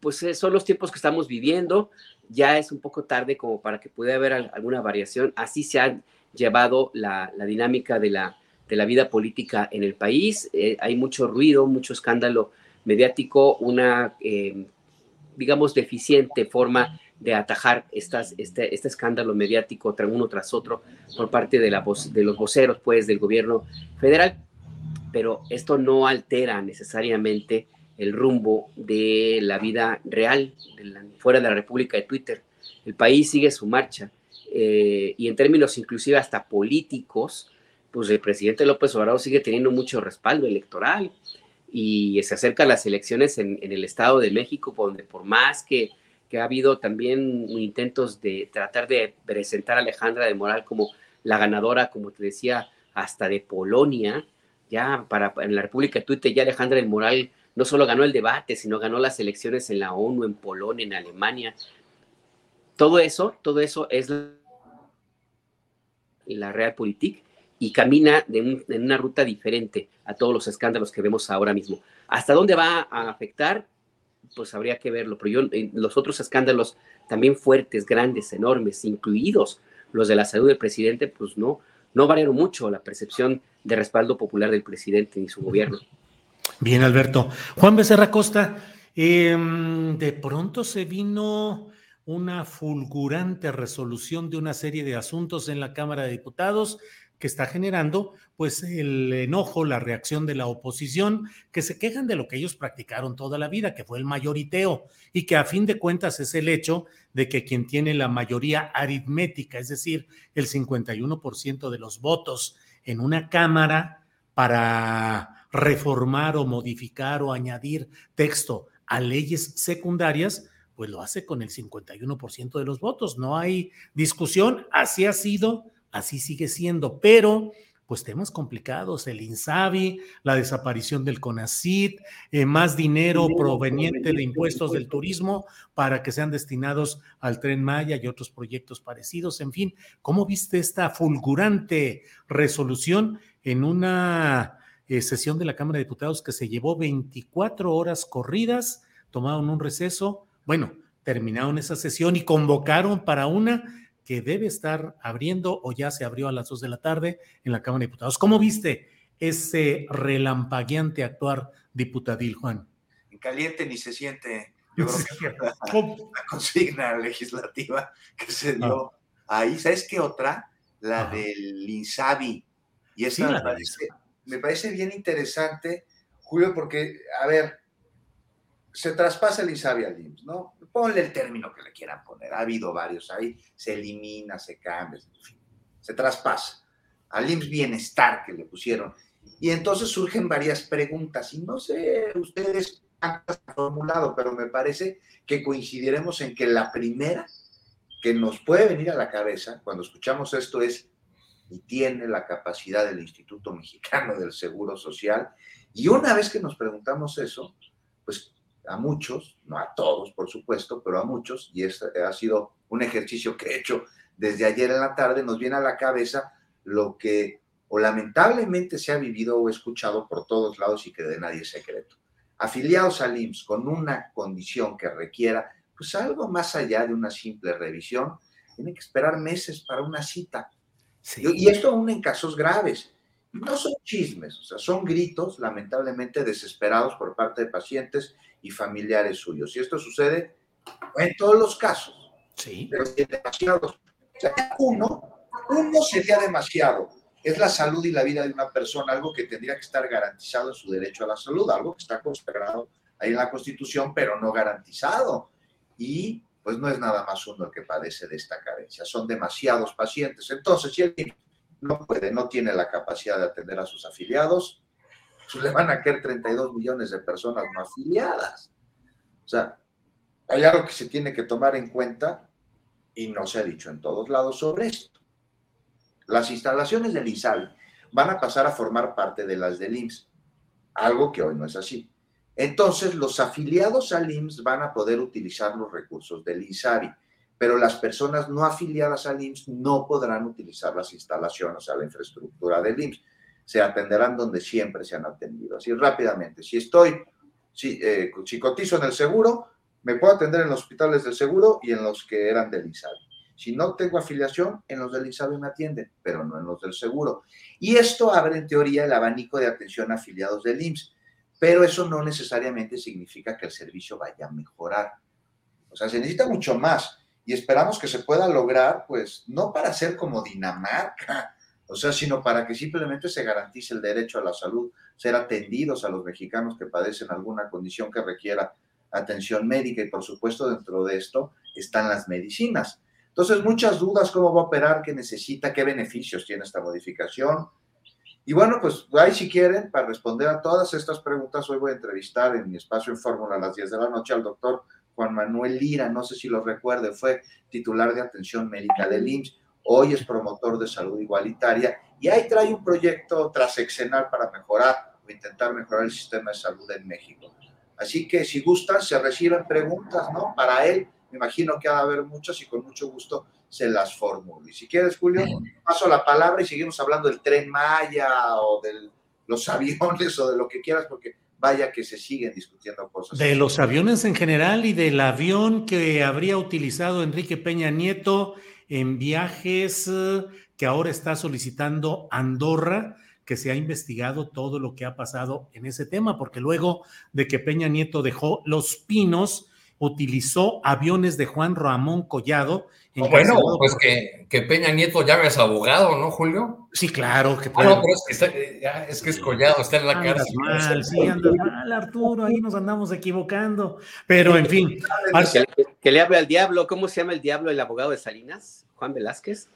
pues eh, son los tiempos que estamos viviendo, ya es un poco tarde como para que pueda haber alguna variación, así se ha llevado la, dinámica de la, de la vida política en el país, eh, hay mucho ruido, mucho escándalo mediático, una, digamos, deficiente forma de atajar estas, este, este escándalo mediático tras uno tras otro por parte de, la de los voceros pues, del gobierno federal pero esto no altera necesariamente el rumbo de la vida real fuera de la República de Twitter. El país sigue su marcha eh, y en términos inclusive hasta políticos, pues el presidente López Obrador sigue teniendo mucho respaldo electoral y se acercan las elecciones en, el Estado de México, donde por más que, que ha habido también intentos de tratar de presentar a Alejandra de Moral como la ganadora, como te decía, hasta de Polonia, ya para en la República de Twitter, ya Alejandra del Moral no solo ganó el debate, sino ganó las elecciones en la ONU, en Polonia, en Alemania. Todo eso, todo eso es la, Realpolitik y camina en una ruta diferente a todos los escándalos que vemos ahora mismo. ¿Hasta dónde va a afectar? Pues habría que verlo, pero yo, los otros escándalos también fuertes, grandes, enormes, incluidos los de la salud del presidente, pues no, no variaron mucho la percepción de respaldo popular del presidente y su gobierno. Bien, Alberto. Juan Becerra Costa, em, de pronto se vino una fulgurante resolución de una serie de asuntos en la Cámara de Diputados que está generando pues el enojo, la reacción de la oposición, que se quejan de lo que ellos practicaron toda la vida, que fue el mayoriteo, y que a fin de cuentas es el hecho de que quien tiene la mayoría aritmética, es decir, el 51% de los votos en una Cámara para reformar o modificar o añadir texto a leyes secundarias, pues lo hace con el 51% de los votos. No hay discusión, así ha sido así sigue siendo, pero pues temas complicados, el INSABI, la desaparición del CONACIT, eh, más dinero proveniente de impuestos del turismo para que sean destinados al tren Maya y otros proyectos parecidos. En fin, ¿cómo viste esta fulgurante resolución en una eh, sesión de la Cámara de Diputados que se llevó 24 horas corridas, tomaron un receso, bueno, terminaron esa sesión y convocaron para una que debe estar abriendo o ya se abrió a las dos de la tarde en la Cámara de Diputados. ¿Cómo viste ese relampagueante actuar diputadil, Juan? En caliente ni se siente. Yo creo que la, consigna legislativa que se dio ah. ahí. ¿Sabes qué otra? La del INSABI. Y esa me, parece, me parece bien interesante, Julio, porque, a ver, se traspasa el INSABI al IMSS, ¿no? Ponle el término que le quieran poner. Ha habido varios ahí. Se elimina, se cambia, en fin, se traspasa. Al IMSS Bienestar que le pusieron. Y entonces surgen varias preguntas. Y no sé ustedes han formulado, pero me parece que coincidiremos en que la primera que nos puede venir a la cabeza cuando escuchamos esto es, y tiene la capacidad del Instituto Mexicano del Seguro Social. Y una vez que nos preguntamos eso, pues a muchos, no a todos, por supuesto, pero a muchos, y este ha sido un ejercicio que he hecho desde ayer en la tarde, nos viene a la cabeza lo que o lamentablemente se ha vivido o escuchado por todos lados y que de nadie es secreto. Afiliados al IMSS con una condición que requiera pues algo más allá de una simple revisión, tienen que esperar meses para una cita. Y esto aún en casos graves. No son chismes, o sea, son gritos lamentablemente desesperados por parte de pacientes y familiares suyos. Y esto sucede en todos los casos. Sí. Pero demasiados. O sea, uno, uno sería demasiado. Es la salud y la vida de una persona, algo que tendría que estar garantizado en su derecho a la salud, algo que está consagrado ahí en la Constitución, pero no garantizado. Y pues no es nada más uno el que padece de esta carencia, son demasiados pacientes. Entonces, si él no puede, no tiene la capacidad de atender a sus afiliados, pues le van a querer 32 millones de personas no afiliadas. O sea, hay algo que se tiene que tomar en cuenta y no se ha dicho en todos lados sobre esto. Las instalaciones del ISABI van a pasar a formar parte de las del IMSS, algo que hoy no es así. Entonces, los afiliados al IMSS van a poder utilizar los recursos del ISABI, pero las personas no afiliadas al IMSS no podrán utilizar las instalaciones, o sea, la infraestructura del IMSS se atenderán donde siempre se han atendido. Así rápidamente, si estoy, eh, si cotizo en el seguro, me puedo atender en los hospitales del seguro y en los que eran del INSABI. Si no tengo afiliación, en los del INSABI me atienden, pero no en los del seguro. Y esto abre en teoría el abanico de atención a afiliados del IMSS, pero eso no necesariamente significa que el servicio vaya a mejorar. O sea, se necesita mucho más y esperamos que se pueda lograr, pues, no para ser como Dinamarca, o sea, sino para que simplemente se garantice el derecho a la salud, ser atendidos a los mexicanos que padecen alguna condición que requiera atención médica y por supuesto dentro de esto están las medicinas. Entonces, muchas dudas, cómo va a operar, qué necesita, qué beneficios tiene esta modificación. Y bueno, pues ahí si quieren, para responder a todas estas preguntas, hoy voy a entrevistar en mi espacio en Fórmula a las 10 de la noche al doctor Juan Manuel Lira, no sé si lo recuerde, fue titular de atención médica del IMSS hoy es promotor de salud igualitaria y ahí trae un proyecto transeccional para mejorar o intentar mejorar el sistema de salud en México. Así que si gustan, se reciben preguntas, ¿no? Para él, me imagino que ha de haber muchas y con mucho gusto se las formulo. Y si quieres, Julio, paso la palabra y seguimos hablando del tren Maya o de los aviones o de lo que quieras, porque vaya que se siguen discutiendo cosas. De los aviones en general y del avión que habría utilizado Enrique Peña Nieto en viajes eh, que ahora está solicitando Andorra, que se ha investigado todo lo que ha pasado en ese tema, porque luego de que Peña Nieto dejó Los Pinos, utilizó aviones de Juan Ramón Collado. bueno, pues que, que, Peña Nieto llame a su abogado, ¿no, Julio? Sí, claro. Que ah, no, pero es que, es que, es Collado, está en la andas cárcel. Mal, sí, anda mal, Arturo, ahí nos andamos equivocando. Pero, en fin. Que, que, le hable al diablo, ¿cómo se llama el diablo, el abogado de Salinas? ¿Juan Velázquez?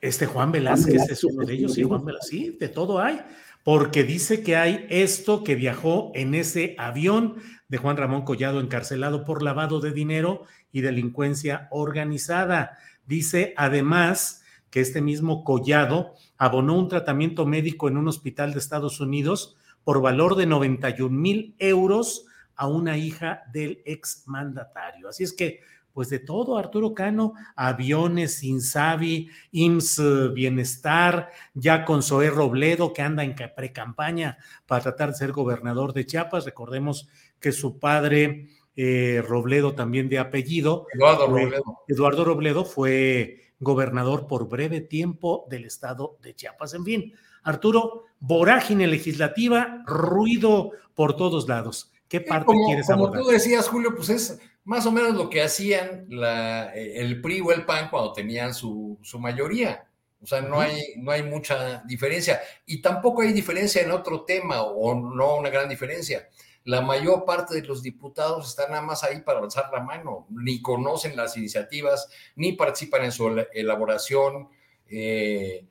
Este Juan Velázquez, es uno de ellos, sí, Juan Velázquez, sí, de todo hay porque dice que hay esto que viajó en ese avión de Juan Ramón Collado encarcelado por lavado de dinero y delincuencia organizada. Dice además que este mismo Collado abonó un tratamiento médico en un hospital de Estados Unidos por valor de 91 mil euros a una hija del exmandatario. Así es que pues de todo, Arturo Cano, aviones, Insabi, IMSS eh, Bienestar, ya con Zoé Robledo, que anda en pre-campaña para tratar de ser gobernador de Chiapas. Recordemos que su padre, eh, Robledo, también de apellido, Eduardo Robledo. Eduardo Robledo fue gobernador por breve tiempo del estado de Chiapas. En fin, Arturo, vorágine legislativa, ruido por todos lados. ¿Qué parte como, quieres como abordar? tú decías, Julio, pues es más o menos lo que hacían la, el PRI o el PAN cuando tenían su, su mayoría. O sea, no, hay, no hay mucha diferencia. Y tampoco hay diferencia en otro tema, o no una gran diferencia. La mayor parte de los diputados están nada más ahí para alzar la mano, ni conocen las iniciativas, ni participan en su ela- elaboración. Eh,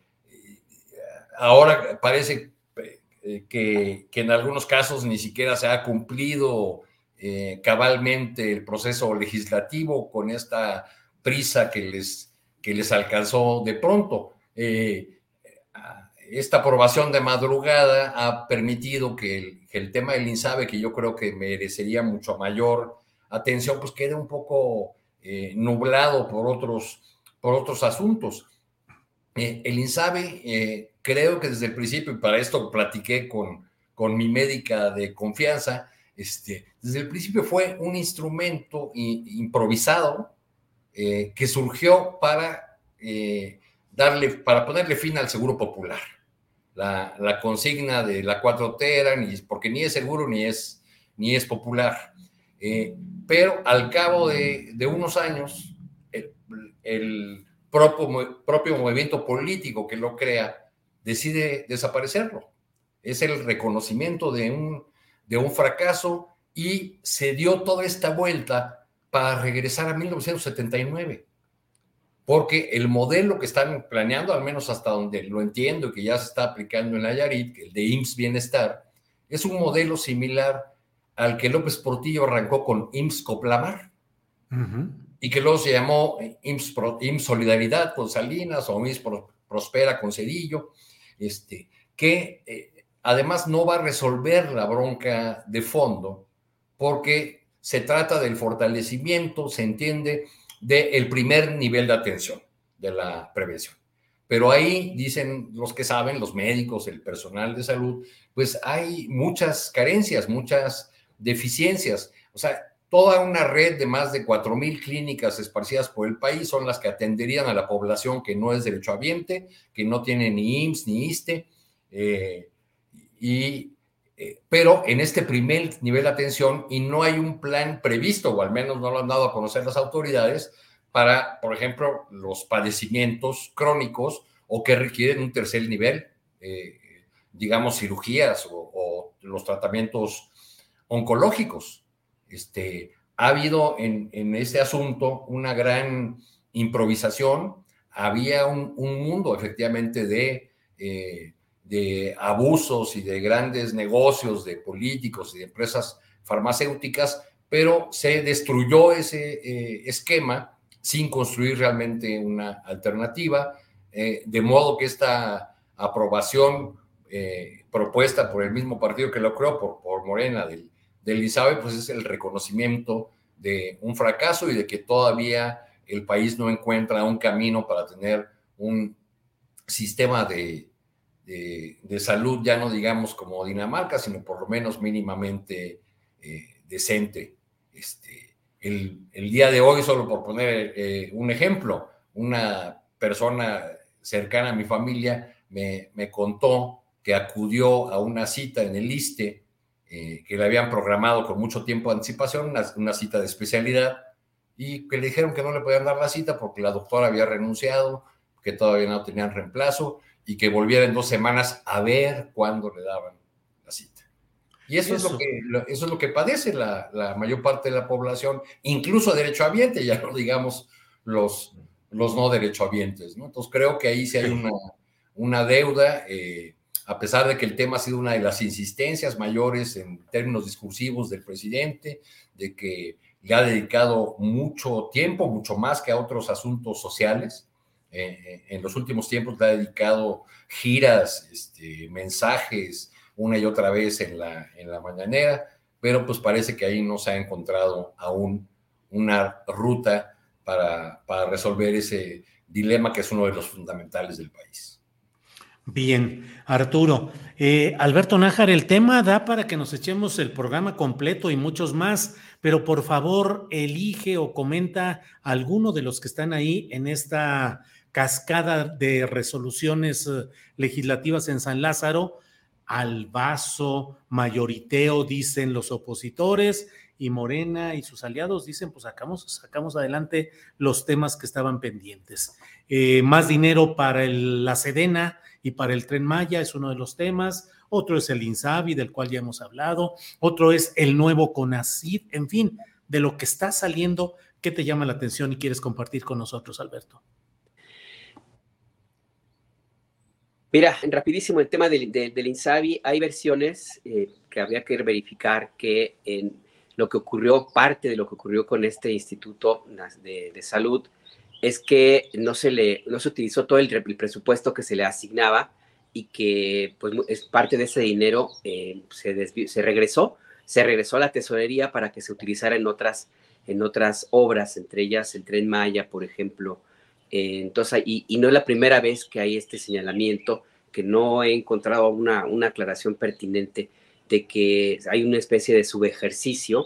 ahora parece eh, que, en algunos casos ni siquiera se ha cumplido eh, cabalmente el proceso legislativo con esta prisa que les, que les alcanzó de pronto. Esta aprobación de madrugada ha permitido que el, el tema del INSABE, que yo creo que merecería mucho mayor atención, pues quede un poco eh, nublado por otros, por otros asuntos. Eh, el INSABE, eh, creo que desde el principio, y para esto platiqué con, con mi médica de confianza, este, desde el principio fue un instrumento improvisado eh, que surgió para darle, para ponerle fin al seguro popular. La, consigna de la 4T era ni, porque ni es seguro ni es, ni es popular. Eh, pero al cabo de, unos años, el, propio, propio movimiento político que lo crea decide desaparecerlo. Es el reconocimiento de un, de un fracaso y se dio toda esta vuelta para regresar a 1979 porque el modelo que están planeando, al menos hasta donde lo entiendo, que ya se está aplicando en Nayarit, el de IMSS Bienestar, es un modelo similar al que López Portillo arrancó con IMSS Coplamar. Y que luego se llamó IMSS, Pro- IMSS Solidaridad con Salinas o IMSS Pro- Prospera con Cedillo, este, que eh, además no va a resolver la bronca de fondo porque se trata del fortalecimiento, se entiende, del primer nivel de atención de la prevención. Pero ahí dicen los que saben, los médicos, el personal de salud, pues hay muchas carencias, muchas deficiencias. O sea, toda una red de más de 4.000 clínicas esparcidas por el país son las que atenderían a la población que no es derechohabiente, que no tiene ni IMSS ni ISTE. eh, y, eh, pero en este primer nivel de atención y no hay un plan previsto, o al menos no lo han dado a conocer las autoridades, para, por ejemplo, los padecimientos crónicos o que requieren un tercer nivel, eh, digamos, cirugías o, los tratamientos oncológicos. Este, ha habido en, en este asunto una gran improvisación, había un, un mundo efectivamente de, eh, de abusos y de grandes negocios de políticos y de empresas farmacéuticas, pero se destruyó ese eh, esquema sin construir realmente una alternativa, eh, de modo que esta aprobación eh, propuesta por el mismo partido que lo creó, por, por Morena, del, del ISABE, pues es el reconocimiento de un fracaso y de que todavía el país no encuentra un camino para tener un sistema de, de, salud, ya no digamos como Dinamarca, sino por lo menos mínimamente eh, decente. Este, el, el, día de hoy, solo por poner eh, un ejemplo, una persona cercana a mi familia me, me, contó que acudió a una cita en el ISTE eh, que le habían programado con mucho tiempo de anticipación, una, una, cita de especialidad, y que le dijeron que no le podían dar la cita porque la doctora había renunciado, que todavía no tenían reemplazo y que volviera en dos semanas a ver cuándo le daban la cita. Y eso, eso. Es, lo que, eso es lo que padece la, la, mayor parte de la población, incluso derechohabiente, ya no digamos los, los no derechohabientes. ¿no? Entonces creo que ahí sí hay una, una deuda, eh, a pesar de que el tema ha sido una de las insistencias mayores en términos discursivos del presidente, de que le ha dedicado mucho tiempo, mucho más que a otros asuntos sociales. En los últimos tiempos le ha dedicado giras, este, mensajes, una y otra vez en la, en la mañanera, pero pues parece que ahí no se ha encontrado aún una ruta para, para resolver ese dilema que es uno de los fundamentales del país. Bien, Arturo. Eh, Alberto Nájar, el tema da para que nos echemos el programa completo y muchos más, pero por favor elige o comenta alguno de los que están ahí en esta cascada de resoluciones legislativas en San Lázaro, al vaso mayoriteo, dicen los opositores, y Morena y sus aliados dicen, pues sacamos, sacamos adelante los temas que estaban pendientes. Eh, más dinero para la Sedena y para el Tren Maya es uno de los temas, otro es el INSABI, del cual ya hemos hablado, otro es el nuevo CONACID, en fin, de lo que está saliendo, ¿qué te llama la atención y quieres compartir con nosotros, Alberto? Mira, rapidísimo el tema del, INSABI, hay versiones eh, que habría que verificar que en lo que ocurrió, parte de lo que ocurrió con este instituto de, salud, es que no se le no se utilizó todo el, presupuesto que se le asignaba y que pues es parte de ese dinero eh, se, se regresó se regresó a la tesorería para que se utilizara en otras en otras obras entre ellas el tren Maya por ejemplo eh, entonces, y, no es la primera vez que hay este señalamiento, que no he encontrado una, una aclaración pertinente de que hay una especie de subejercicio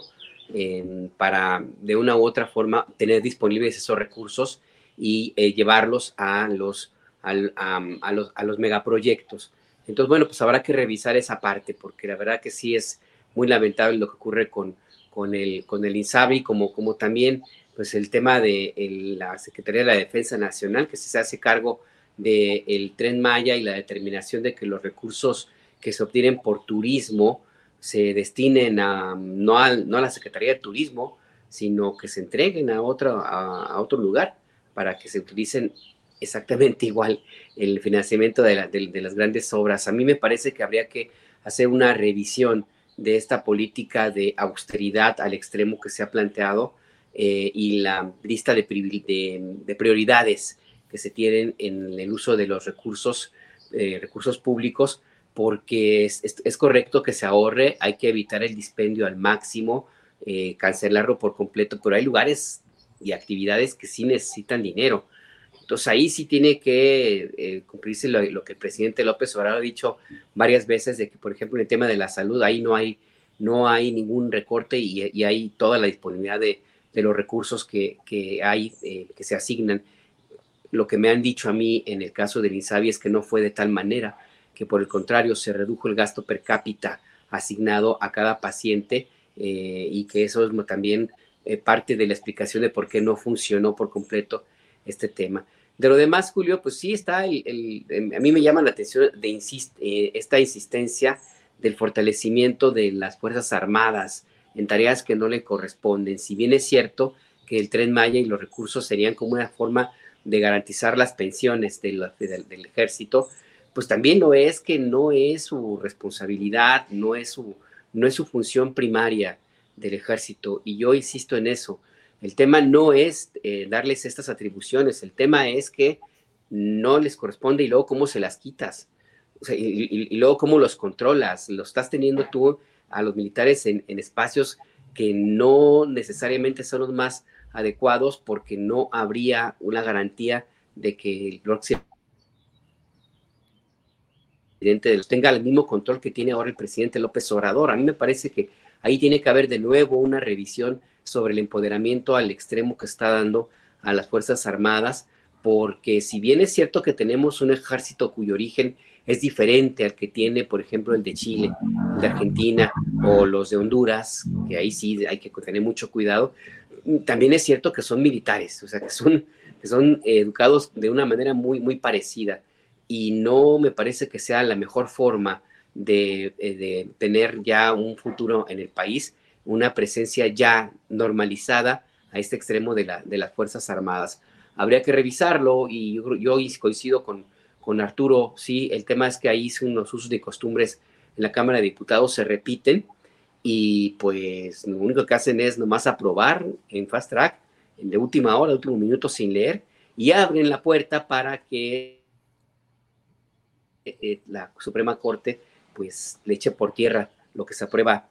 eh, para, de una u otra forma, tener disponibles esos recursos y eh, llevarlos a los, a, los, a los megaproyectos. Entonces, bueno, pues habrá que revisar esa parte, porque la verdad que sí es muy lamentable lo que ocurre con, con, el, con el INSABI, como, como también pues el tema de la Secretaría de la Defensa Nacional, que se hace cargo del tren Maya y la determinación de que los recursos que se obtienen por turismo se destinen a no, a, no a la Secretaría de Turismo, sino que se entreguen a otro, a otro lugar para que se utilicen exactamente igual el financiamiento de, la, de, de, las grandes obras. A mí me parece que habría que hacer una revisión de esta política de austeridad al extremo que se ha planteado eh, y la lista de, de, de, prioridades que se tienen en el uso de los recursos, eh, recursos públicos, porque es, es, es, correcto que se ahorre, hay que evitar el dispendio al máximo, eh, cancelarlo por completo, pero hay lugares y actividades que sí necesitan dinero. Entonces ahí sí tiene que eh, cumplirse lo, lo, que el presidente López Obrador ha dicho varias veces, de que, por ejemplo, en el tema de la salud, ahí no hay, no hay ningún recorte y, y hay toda la disponibilidad de, de los recursos que, que hay, eh, que se asignan. Lo que me han dicho a mí en el caso del INSABI es que no fue de tal manera, que por el contrario se redujo el gasto per cápita asignado a cada paciente eh, y que eso es también eh, parte de la explicación de por qué no funcionó por completo este tema. De lo demás, Julio, pues sí está, el, el, a mí me llama la atención de insist, eh, esta insistencia del fortalecimiento de las Fuerzas Armadas, en tareas que no le corresponden. Si bien es cierto que el tren Maya y los recursos serían como una forma de garantizar las pensiones del ejército, pues también no es que no es su responsabilidad, no es su, no es su función primaria del ejército. Y yo insisto en eso. El tema no es eh, darles estas atribuciones, el tema es que no les corresponde y luego cómo se las quitas. O sea, y, luego cómo los controlas. Lo estás teniendo tú a los militares en, espacios que no necesariamente son los más adecuados porque no habría una garantía de que el presidente tenga el mismo control que tiene ahora el presidente López Obrador. A mí me parece que ahí tiene que haber de nuevo una revisión sobre el empoderamiento al extremo que está dando a las Fuerzas Armadas, porque si bien es cierto que tenemos un ejército cuyo origen es diferente al que tiene, por ejemplo, el de Chile, de Argentina o los de Honduras, que ahí sí hay que tener mucho cuidado. También es cierto que son militares, o sea, que son, son educados de una manera muy, muy parecida y no me parece que sea la mejor forma de, eh, de tener ya un futuro en el país, una presencia ya normalizada a este extremo de, la, de las Fuerzas Armadas. Habría que revisarlo y yo, yo coincido con, con Arturo, sí, el tema es que ahí unos usos y costumbres en la Cámara de Diputados se repiten y pues lo único que hacen es nomás aprobar en fast track, en de última hora, de último minuto sin leer, y abren la puerta para que eh, la Suprema Corte pues le eche por tierra lo que se aprueba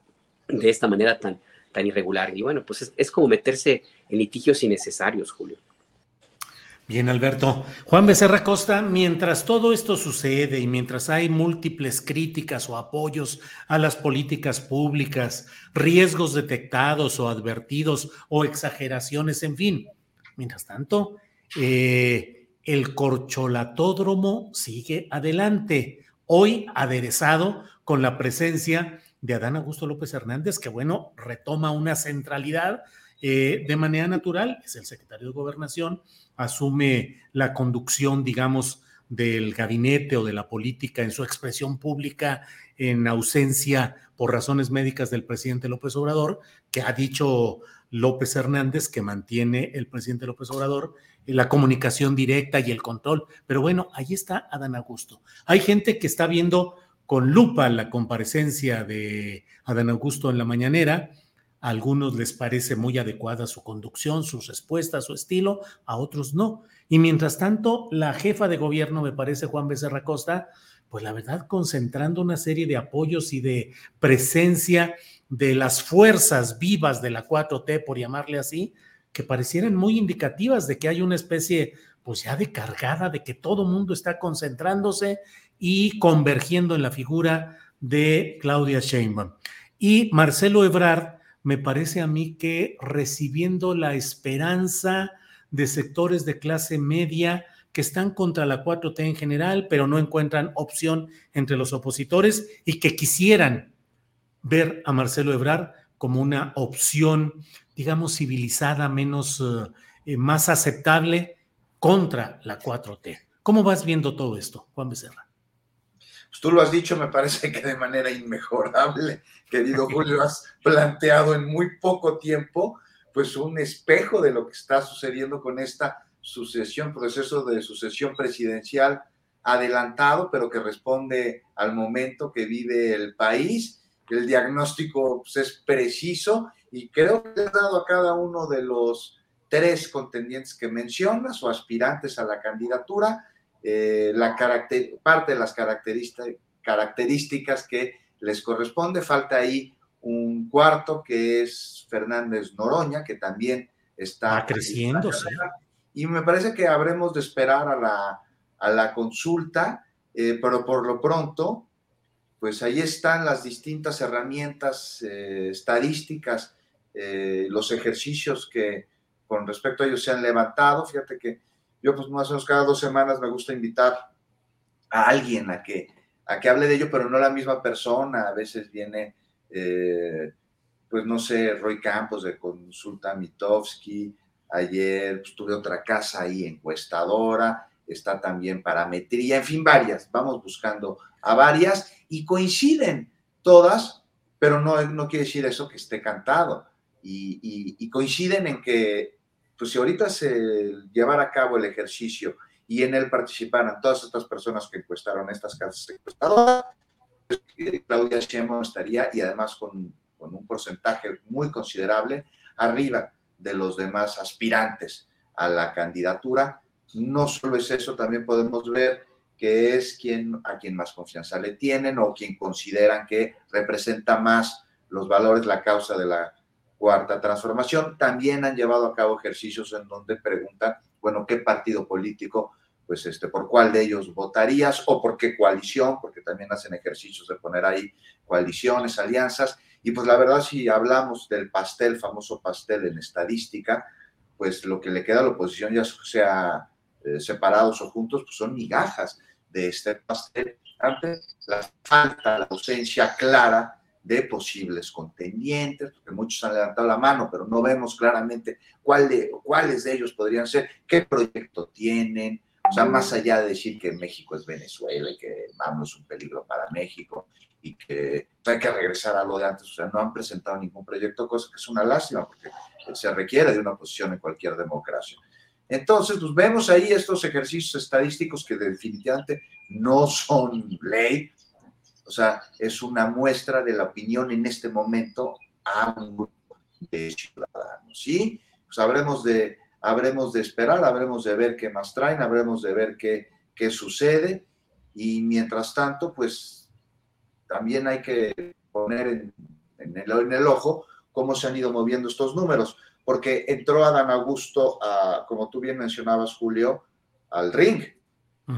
de esta manera tan, tan irregular. Y bueno, pues es, es como meterse en litigios innecesarios, Julio. Bien, Alberto. Juan Becerra Costa, mientras todo esto sucede y mientras hay múltiples críticas o apoyos a las políticas públicas, riesgos detectados o advertidos o exageraciones, en fin, mientras tanto, eh, el corcholatódromo sigue adelante. hoy aderezado con la presencia de Adán Augusto López Hernández, que bueno, retoma una centralidad eh, de manera natural, es el secretario de gobernación, asume la conducción, digamos, del gabinete o de la política en su expresión pública en ausencia por razones médicas del presidente López Obrador, que ha dicho López Hernández que mantiene el presidente López Obrador la comunicación directa y el control. Pero bueno, ahí está Adán Augusto. Hay gente que está viendo con lupa la comparecencia de Adán Augusto en la mañanera. A algunos les parece muy adecuada su conducción, sus respuestas, su estilo, a otros no. Y mientras tanto, la jefa de gobierno, me parece Juan Becerra Costa, pues la verdad, concentrando una serie de apoyos y de presencia de las fuerzas vivas de la 4T, por llamarle así, que parecieran muy indicativas de que hay una especie, pues ya de cargada, de que todo mundo está concentrándose y convergiendo en la figura de Claudia Sheinbaum. Y Marcelo Ebrard, me parece a mí que recibiendo la esperanza de sectores de clase media que están contra la 4T en general, pero no encuentran opción entre los opositores y que quisieran ver a Marcelo Ebrard como una opción, digamos, civilizada, menos, eh, eh, más aceptable contra la 4T. ¿Cómo vas viendo todo esto, Juan Becerra? Pues tú lo has dicho, me parece que de manera inmejorable, querido Julio, has planteado en muy poco tiempo pues un espejo de lo que está sucediendo con esta sucesión, proceso de sucesión presidencial adelantado, pero que responde al momento que vive el país. El diagnóstico pues, es preciso y creo que has dado a cada uno de los tres contendientes que mencionas o aspirantes a la candidatura eh, la parte de las características que les corresponde. Falta ahí un cuarto que es Fernández Noroña, que también está creciendo. Y me parece que habremos de esperar a la, a la consulta, eh, pero por lo pronto, pues ahí están las distintas herramientas eh, estadísticas, los ejercicios que con respecto a ellos se han levantado. Fíjate que yo pues más o menos cada dos semanas me gusta invitar a alguien a que, a que hable de ello, pero no la misma persona. A veces viene eh, pues no sé, Roy Campos de Consulta Mitowski, ayer pues, tuve otra casa ahí encuestadora, está también parametría, en fin, varias, vamos buscando a varias y coinciden todas, pero no, no quiere decir eso que esté cantado. Y, coinciden en que, pues si ahorita se llevara a cabo el ejercicio y en él participaran todas estas personas que encuestaron estas casas encuestadoras, Claudia Sheinbaum estaría y además con, un porcentaje muy considerable arriba de los demás aspirantes a la candidatura. No solo es eso, también podemos ver que es quien, a quien más confianza le tienen o quien consideran que representa más los valores, la causa de la cuarta transformación. También han llevado a cabo ejercicios en donde preguntan, bueno, ¿qué partido político pues este, por cuál de ellos votarías o por qué coalición, porque también hacen ejercicios de poner ahí coaliciones, alianzas. Y pues la verdad, si hablamos del pastel, famoso pastel en estadística, pues lo que le queda a la oposición, ya sea eh, separados o juntos, pues son migajas de este pastel ante la falta, la ausencia clara de posibles contendientes, porque muchos han levantado la mano, pero no vemos claramente cuál de, cuáles de ellos podrían ser, qué proyecto tienen, o sea, más allá de decir que México es Venezuela y que vamos es un peligro para México y que hay que regresar a lo de antes, o sea, no han presentado ningún proyecto, cosa que es una lástima porque se requiere de una oposición en cualquier democracia. Entonces, pues vemos ahí estos ejercicios estadísticos que definitivamente no son ley, o sea, es una muestra de la opinión en este momento a un grupo de ciudadanos, ¿sí? Pues habremos de habremos de esperar, habremos de ver qué más traen, habremos de ver qué, qué sucede y mientras tanto, pues también hay que poner en, el, en, el, ojo cómo se han ido moviendo estos números, porque entró Adán Augusto, a, como tú bien mencionabas, Julio, al ring.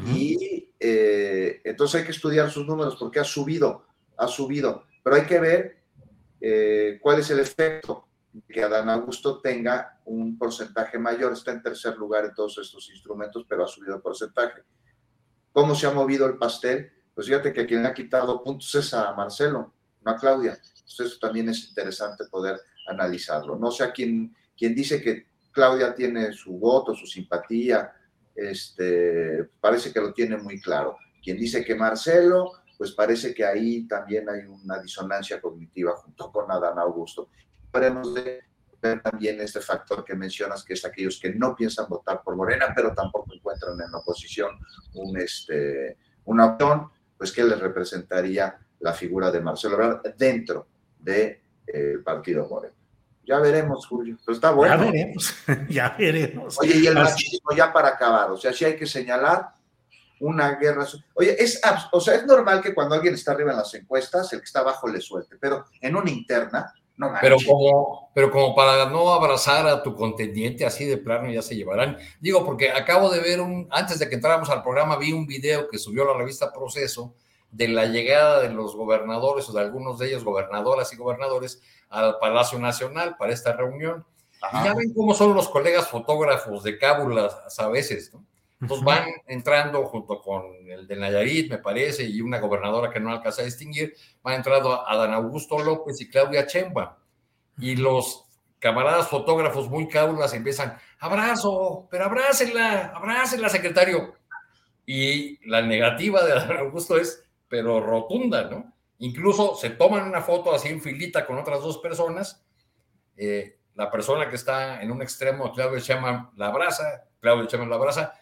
Y eh, entonces hay que estudiar sus números porque ha subido, ha subido, pero hay que ver eh, cuál es el efecto que Adán Augusto tenga un porcentaje mayor. Está en tercer lugar en todos estos instrumentos, pero ha subido el porcentaje. ¿Cómo se ha movido el pastel? pues fíjate que quien le ha quitado puntos es a Marcelo, no a Claudia. Entonces eso también es interesante poder analizarlo. No sé a quién, quien dice que Claudia tiene su voto, su simpatía, este, parece que lo tiene muy claro. Quien dice que Marcelo, pues parece que ahí también hay una disonancia cognitiva junto con Adán Augusto. Esperemos de ver también este factor que mencionas, que es aquellos que no piensan votar por Morena, pero tampoco encuentran en la oposición un, este, pues que les representaría la figura de Marcelo dentro del de, partido Morena. Ya veremos, Julio. Pero está bueno. Ya veremos, ya veremos. Oye, y el machismo ya para acabar, o sea, sí hay que señalar una guerra. Oye, es, o sea, es normal que cuando alguien está arriba en las encuestas, el que está abajo le suelte, pero en una interna, no manches. Pero como, pero como para no abrazar a tu contendiente así de plano ya se llevarán. Digo, porque acabo de ver un, antes de que entráramos al programa, vi un video que subió la revista Proceso de la llegada de los gobernadores o de algunos de ellos, gobernadoras y gobernadores, al Palacio Nacional para esta reunión. Y ya ven cómo son los colegas fotógrafos de cábulas a veces, ¿no? Entonces van entrando junto con el de Nayarit, me parece, y una gobernadora que no alcanza a distinguir, van entrando Adán Augusto López y Claudia Chemba. Y los camaradas fotógrafos muy cábulas empiezan, abrazo, pero abrácela, abrácela, secretario. Y la negativa de Adán Augusto es, pero rotunda, ¿no? Incluso se toman una foto así en filita con otras dos personas. Eh, la persona que está en un extremo, Claudio Chema, la abraza, Claudio Chema la abraza,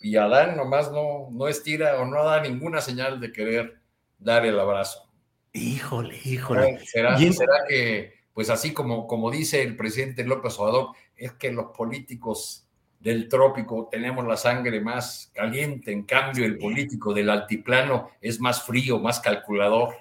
y Adán nomás no, no estira o no da ninguna señal de querer dar el abrazo. Híjole, híjole. ¿Será, será que, pues así como, como dice el presidente López Obrador, es que los políticos del trópico tenemos la sangre más caliente, en cambio el político del altiplano es más frío, más calculador.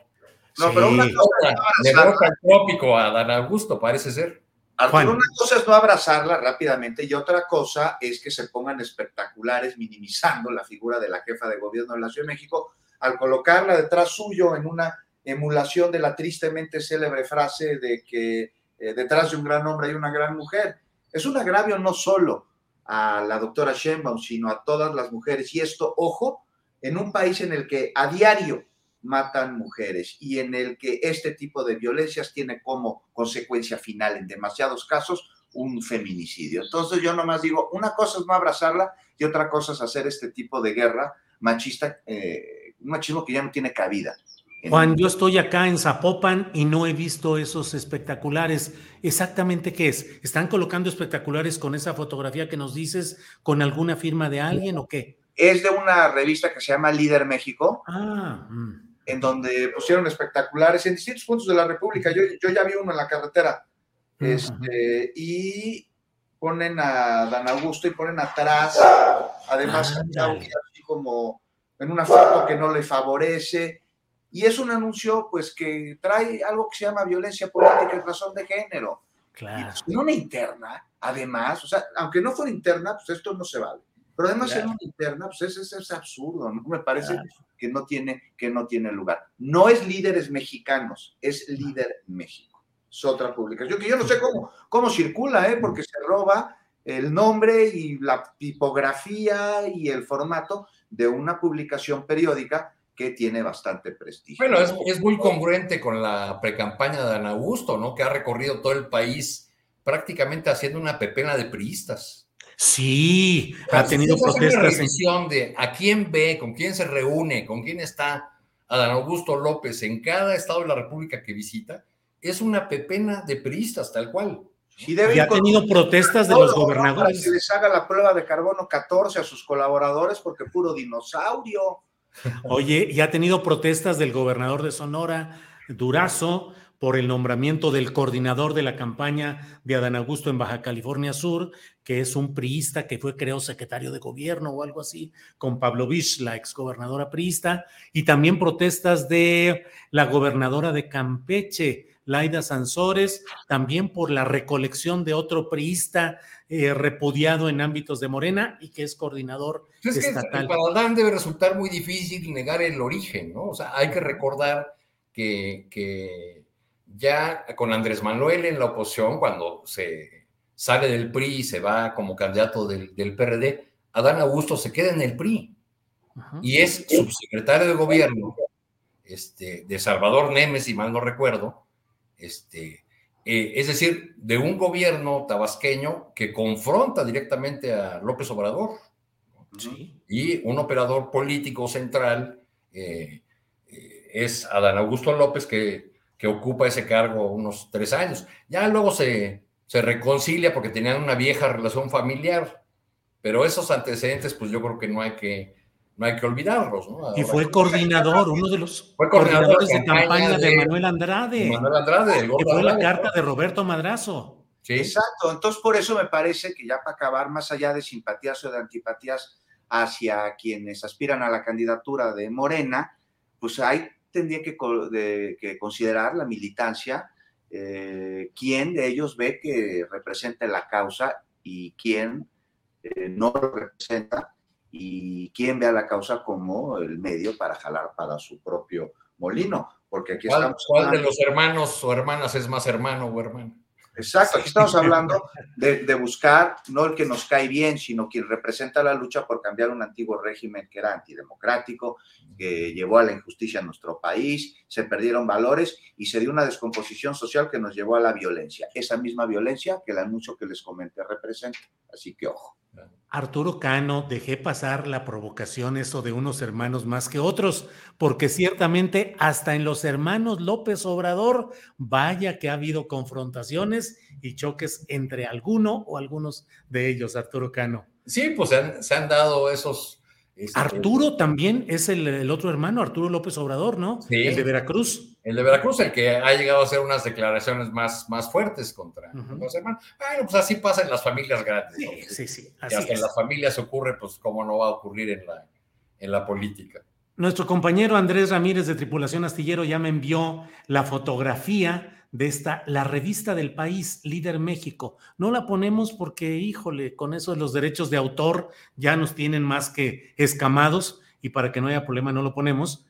No, pero una cosa Le roca el trópico a Dan Augusto, parece ser. Arturo, una cosa es no abrazarla rápidamente y otra cosa es que se pongan espectaculares minimizando la figura de la jefa de gobierno de la Ciudad de México al colocarla detrás suyo en una emulación de la tristemente célebre frase de que eh, detrás de un gran hombre hay una gran mujer. Es un agravio no solo a la doctora Sheinbaum, sino a todas las mujeres. Y esto, ojo, en un país en el que a diario matan mujeres y en el que este tipo de violencias tiene como consecuencia final en demasiados casos un feminicidio. Entonces yo nomás digo, una cosa es no abrazarla y otra cosa es hacer este tipo de guerra machista, eh, un machismo que ya no tiene cabida. Juan, yo estoy acá en Zapopan y no he visto esos espectaculares. ¿Exactamente qué es? ¿Están colocando espectaculares con esa fotografía que nos dices, con alguna firma de alguien o qué? Es de una revista que se llama Líder México. Ah, mm en donde pusieron espectaculares en distintos puntos de la República. Yo, yo ya vi uno en la carretera. Este, y ponen a Dan Augusto y ponen atrás, además, así como en una foto que no le favorece. Y es un anuncio, pues, que trae algo que se llama violencia política y razón de género. Claro. Y en una interna, además, o sea, aunque no fuera interna, pues esto no se vale. Pero además en una interna, pues es, es, es absurdo, ¿no? Me parece que, no tiene, que no tiene lugar. No es líderes mexicanos, es líder México. Es otra publicación que yo no sé cómo, cómo circula, ¿eh? Porque se roba el nombre y la tipografía y el formato de una publicación periódica que tiene bastante prestigio. Bueno, es, es muy congruente con la precampaña de Ana Augusto, ¿no? Que ha recorrido todo el país prácticamente haciendo una pepena de priistas. Sí, ha tenido protestas. en... de a quién ve, con quién se reúne, con quién está Adán Augusto López en cada estado de la República que visita, es una pepena de priistas, tal cual. y ha tenido protestas de los gobernadores. Que les haga la prueba de carbono 14 a sus colaboradores porque puro dinosaurio. Oye, y ha tenido protestas del gobernador de Sonora, Durazo, por el nombramiento del coordinador de la campaña de Adán Augusto en Baja California Sur, que es un priista que fue, creo, secretario de gobierno o algo así, con Pablo Vich, la exgobernadora priista, y también protestas de la gobernadora de Campeche, Laida Sansores, también por la recolección de otro priista eh, repudiado en ámbitos de Morena y que es coordinador es estatal. para Adán debe resultar muy difícil negar el origen, ¿no? O sea, hay que recordar que, que ya con Andrés Manuel en la oposición, cuando se sale del PRI y se va como candidato del, PRD, Adán Augusto se queda en el PRI. y es subsecretario de gobierno este, de Salvador Nemes, si mal no recuerdo, este, eh, es decir, de un gobierno tabasqueño que confronta directamente a López Obrador. Y un operador político central eh, eh, es Adán Augusto López, que, que, ocupa ese cargo unos tres años. Ya luego se, se reconcilia porque tenían una vieja relación familiar, pero esos antecedentes, pues yo creo que no hay que, no hay que olvidarlos. ¿no? y fue coordinador, uno de los fue coordinadores de campaña de, Manuel Andrade. Manuel Andrade, que fue la carta de Roberto Madrazo. Sí. Exacto, entonces por eso me parece que ya para acabar, más allá de simpatías o de antipatías hacia quienes aspiran a la candidatura de Morena, pues ahí tendría que, que considerar la militancia, eh, quién de ellos ve que representa la causa y quién eh, no lo representa y quién ve a la causa como el medio para jalar para su propio molino. Porque aquí ¿Cuál, ¿cuál de los hermanos o hermanas es más hermano o hermana? Exacto, aquí estamos hablando de, buscar no el que nos cae bien, sino quien representa la lucha por cambiar un antiguo régimen que era antidemocrático, que llevó a la injusticia en nuestro país, se perdieron valores y se dio una descomposición social que nos llevó a la violencia. Esa misma violencia que el anuncio que les comenté representa. Así que ojo. Arturo Cano, dejé pasar la provocación eso de unos hermanos más que otros, porque ciertamente hasta en los hermanos López Obrador, vaya que ha habido confrontaciones y choques entre alguno o algunos de ellos, Arturo Cano. Sí, pues se han dado esos, este, Arturo también es el, otro hermano, Arturo López Obrador, ¿no? Sí. El de Veracruz. El de Veracruz, el que ha llegado a hacer unas declaraciones más, más fuertes contra los hermanos. Bueno, pues así pasa en las familias grandes. Sí, sí, sí. Así hasta en las familias ocurre, pues cómo no va a ocurrir en la, en la política. Nuestro compañero Andrés Ramírez de Tripulación Astillero ya me envió la fotografía de esta, la revista del país, Líder México. No la ponemos porque, híjole, con eso de los derechos de autor ya nos tienen más que escamados y para que no haya problema no lo ponemos.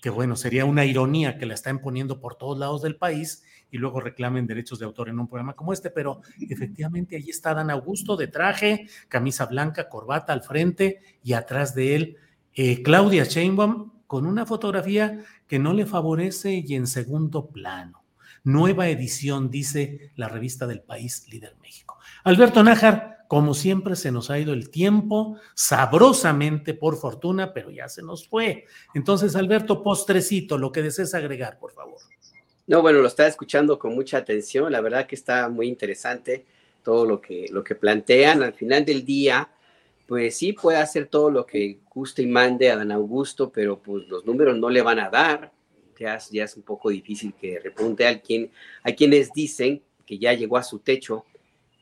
Que bueno, sería una ironía que la están poniendo por todos lados del país y luego reclamen derechos de autor en un programa como este, pero efectivamente ahí está Dan Augusto de traje, camisa blanca, corbata al frente y atrás de él eh, Claudia Sheinbaum con una fotografía que no le favorece y en segundo plano. Nueva edición, dice la revista del país Líder México. Alberto Nájar, como siempre se nos ha ido el tiempo, sabrosamente por fortuna, pero ya se nos fue. Entonces, Alberto, postrecito, lo que desees agregar, por favor. No, bueno, lo estaba escuchando con mucha atención, la verdad que está muy interesante todo lo que, lo que plantean. Al final del día, pues sí puede hacer todo lo que guste y mande a Dan Augusto, pero pues los números no le van a dar ya, es un poco difícil que repunte a, quien, a quienes dicen que ya llegó a su techo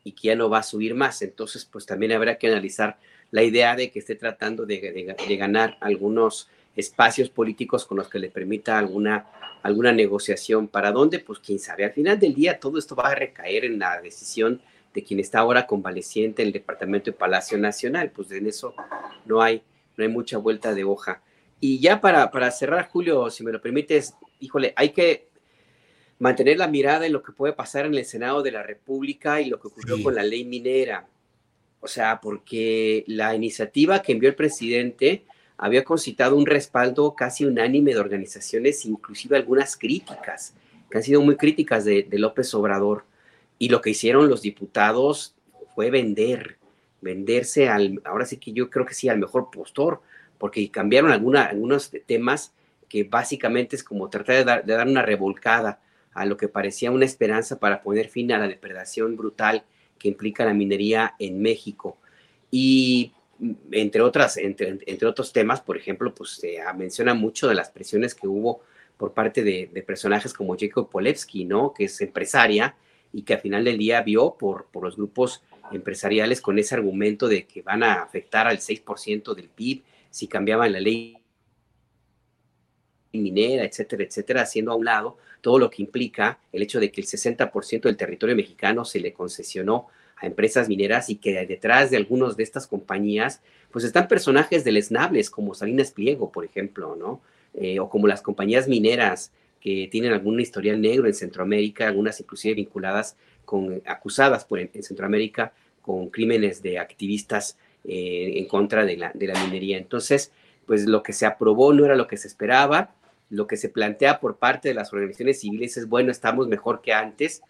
y que ya no va a subir más. Entonces, pues también habrá que analizar la idea de que esté tratando de, ganar algunos espacios políticos con los que le permita alguna, alguna negociación. ¿Para dónde? Pues quién sabe. Al final del día todo esto va a recaer en la decisión de quien está ahora convaleciente en el Departamento de Palacio Nacional. Pues en eso no hay, no hay mucha vuelta de hoja. Y ya para, para cerrar, Julio, si me lo permites, híjole, hay que mantener la mirada en lo que puede pasar en el Senado de la República y lo que ocurrió con la ley minera. O sea, porque la iniciativa que envió el presidente había concitado un respaldo casi unánime de organizaciones, inclusive algunas críticas, que han sido muy críticas de, de López Obrador. Y lo que hicieron los diputados fue vender, venderse al, ahora sí que yo creo que sí, al mejor postor, porque cambiaron alguna, algunos temas que básicamente es como tratar de dar, una revolcada a lo que parecía una esperanza para poner fin a la depredación brutal que implica la minería en México. Y entre, otras, entre, entre otros temas, por ejemplo, pues se menciona mucho de las presiones que hubo por parte de, personajes como Jacob Polewski, ¿no? Que es empresaria y que al final del día vio por, por los grupos empresariales con ese argumento de que van a afectar al 6% del PIB si cambiaban la ley minera, etcétera, etcétera, haciendo a un lado todo lo que implica el hecho de que el 60% del territorio mexicano se le concesionó a empresas mineras y que detrás de algunas de estas compañías, pues están personajes deleznables como Salinas Pliego, por ejemplo, ¿no? Eh, o como las compañías mineras que tienen algún historial negro en Centroamérica, algunas inclusive vinculadas con, acusadas en Centroamérica con crímenes de activistas eh, en contra de la, minería. Entonces, pues lo que se aprobó no era lo que se esperaba, lo que se plantea por parte de las organizaciones civiles es, bueno, estamos mejor que antes,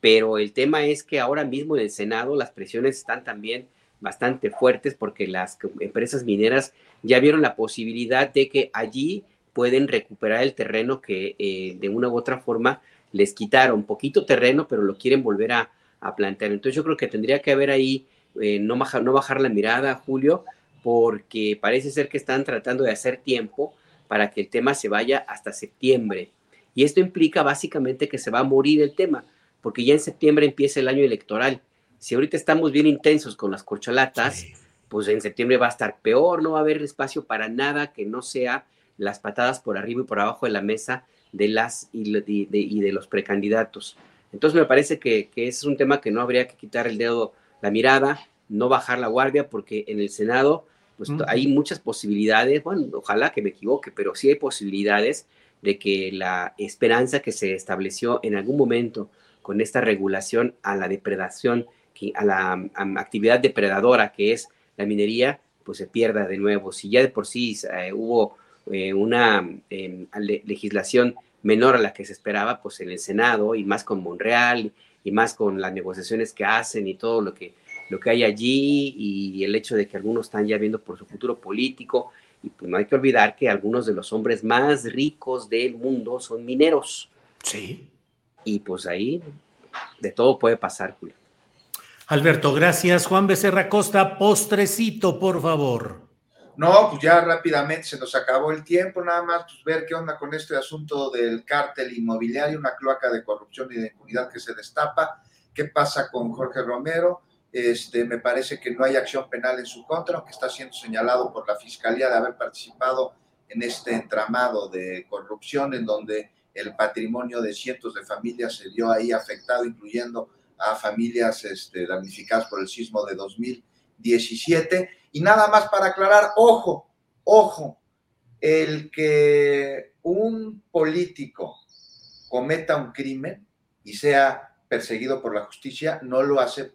pero el tema es que ahora mismo en el Senado las presiones están también bastante fuertes porque las empresas mineras ya vieron la posibilidad de que allí pueden recuperar el terreno que eh, de una u otra forma les quitaron, poquito terreno, pero lo quieren volver a, plantear. Entonces yo creo que tendría que haber ahí, eh, no, bajar, no bajar la mirada, Julio, porque parece ser que están tratando de hacer tiempo para que el tema se vaya hasta septiembre. Y esto implica básicamente que se va a morir el tema, porque ya en septiembre empieza el año electoral. Si ahorita estamos bien intensos con las corcholatas, pues en septiembre va a estar peor, no va a haber espacio para nada que no sea las patadas por arriba y por abajo de la mesa de las y de, los precandidatos. Entonces me parece que, que es un tema que no habría que quitar el dedo, la mirada, no bajar la guardia, porque en el Senado pues hay muchas posibilidades, bueno, ojalá que me equivoque, pero sí hay posibilidades de que la esperanza que se estableció en algún momento con esta regulación a la depredación, a la actividad depredadora que es la minería, pues se pierda de nuevo. Si ya de por sí eh, hubo eh, una em, legislación menor a la que se esperaba, pues en el Senado y más con Monreal y más con las negociaciones que hacen y todo lo que lo que hay allí y el hecho de que algunos están ya viendo por su futuro político. Y pues no hay que olvidar que algunos de los hombres más ricos del mundo son mineros. Sí. Y pues ahí de todo puede pasar, Julio. Alberto, gracias. Juan Becerra Costa, postrecito, por favor. No, pues ya rápidamente se nos acabó el tiempo, nada más pues ver qué onda con este asunto del cártel inmobiliario, una cloaca de corrupción y de impunidad que se destapa, qué pasa con Jorge Romero, este, me parece que no hay acción penal en su contra, aunque está siendo señalado por la Fiscalía de haber participado en este entramado de corrupción en donde el patrimonio de cientos de familias se vio ahí afectado, incluyendo a familias este, damnificadas por el sismo de 2017. Y nada más para aclarar, ojo, ojo, el que un político cometa un crimen y sea perseguido por la justicia no lo hace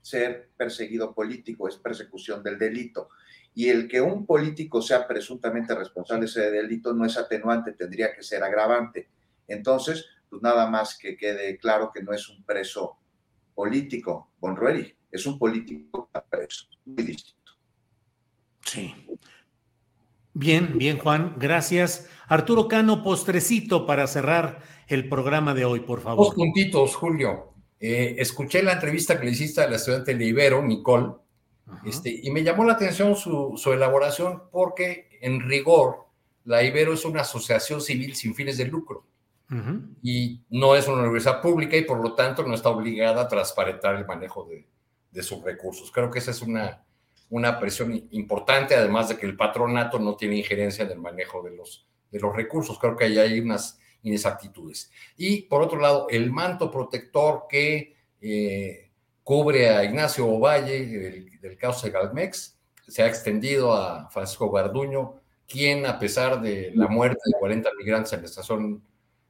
ser perseguido político, es persecución del delito. Y el que un político sea presuntamente responsable de ese delito no es atenuante, tendría que ser agravante. Entonces, pues nada más que quede claro que no es un preso político, Bonrueri, es un político preso, muy distinto. Sí. Bien, bien, Juan, gracias. Arturo Cano, postrecito para cerrar el programa de hoy, por favor. Dos puntitos, Julio. Eh, escuché la entrevista que le hiciste a la estudiante de Ibero, Nicole, este, y me llamó la atención su, elaboración porque en rigor la Ibero es una asociación civil sin fines de lucro y no es una universidad pública y por lo tanto no está obligada a transparentar el manejo de, sus recursos. Creo que esa es una, una presión importante, además de que el patronato no tiene injerencia en el manejo de los, de los recursos. Creo que ahí hay unas inexactitudes. Y por otro lado, el manto protector que eh, cubre a Ignacio Ovalle del, caso de Galmex se ha extendido a Francisco Garduño, quien a pesar de la muerte de 40 migrantes en la estación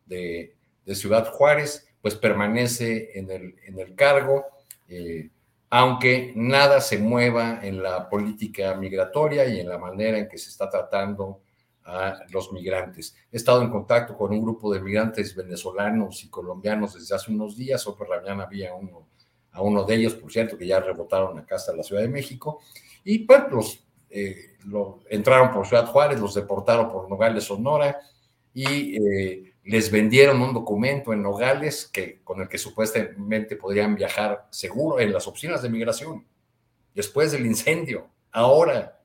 de, Ciudad Juárez, pues permanece en el, en el cargo, eh, aunque nada se mueva en la política migratoria y en la manera en que se está tratando a los migrantes. He estado en contacto con un grupo de migrantes venezolanos y colombianos desde hace unos días, hoy por la mañana había uno, a uno de ellos, por cierto, que ya rebotaron acá hasta la Ciudad de México, y pues los, eh, entraron por Ciudad Juárez, los deportaron por Nogales, Sonora, y eh, les vendieron un documento en Nogales que, con el que supuestamente podrían viajar seguro en las oficinas de migración, después del incendio, ahora,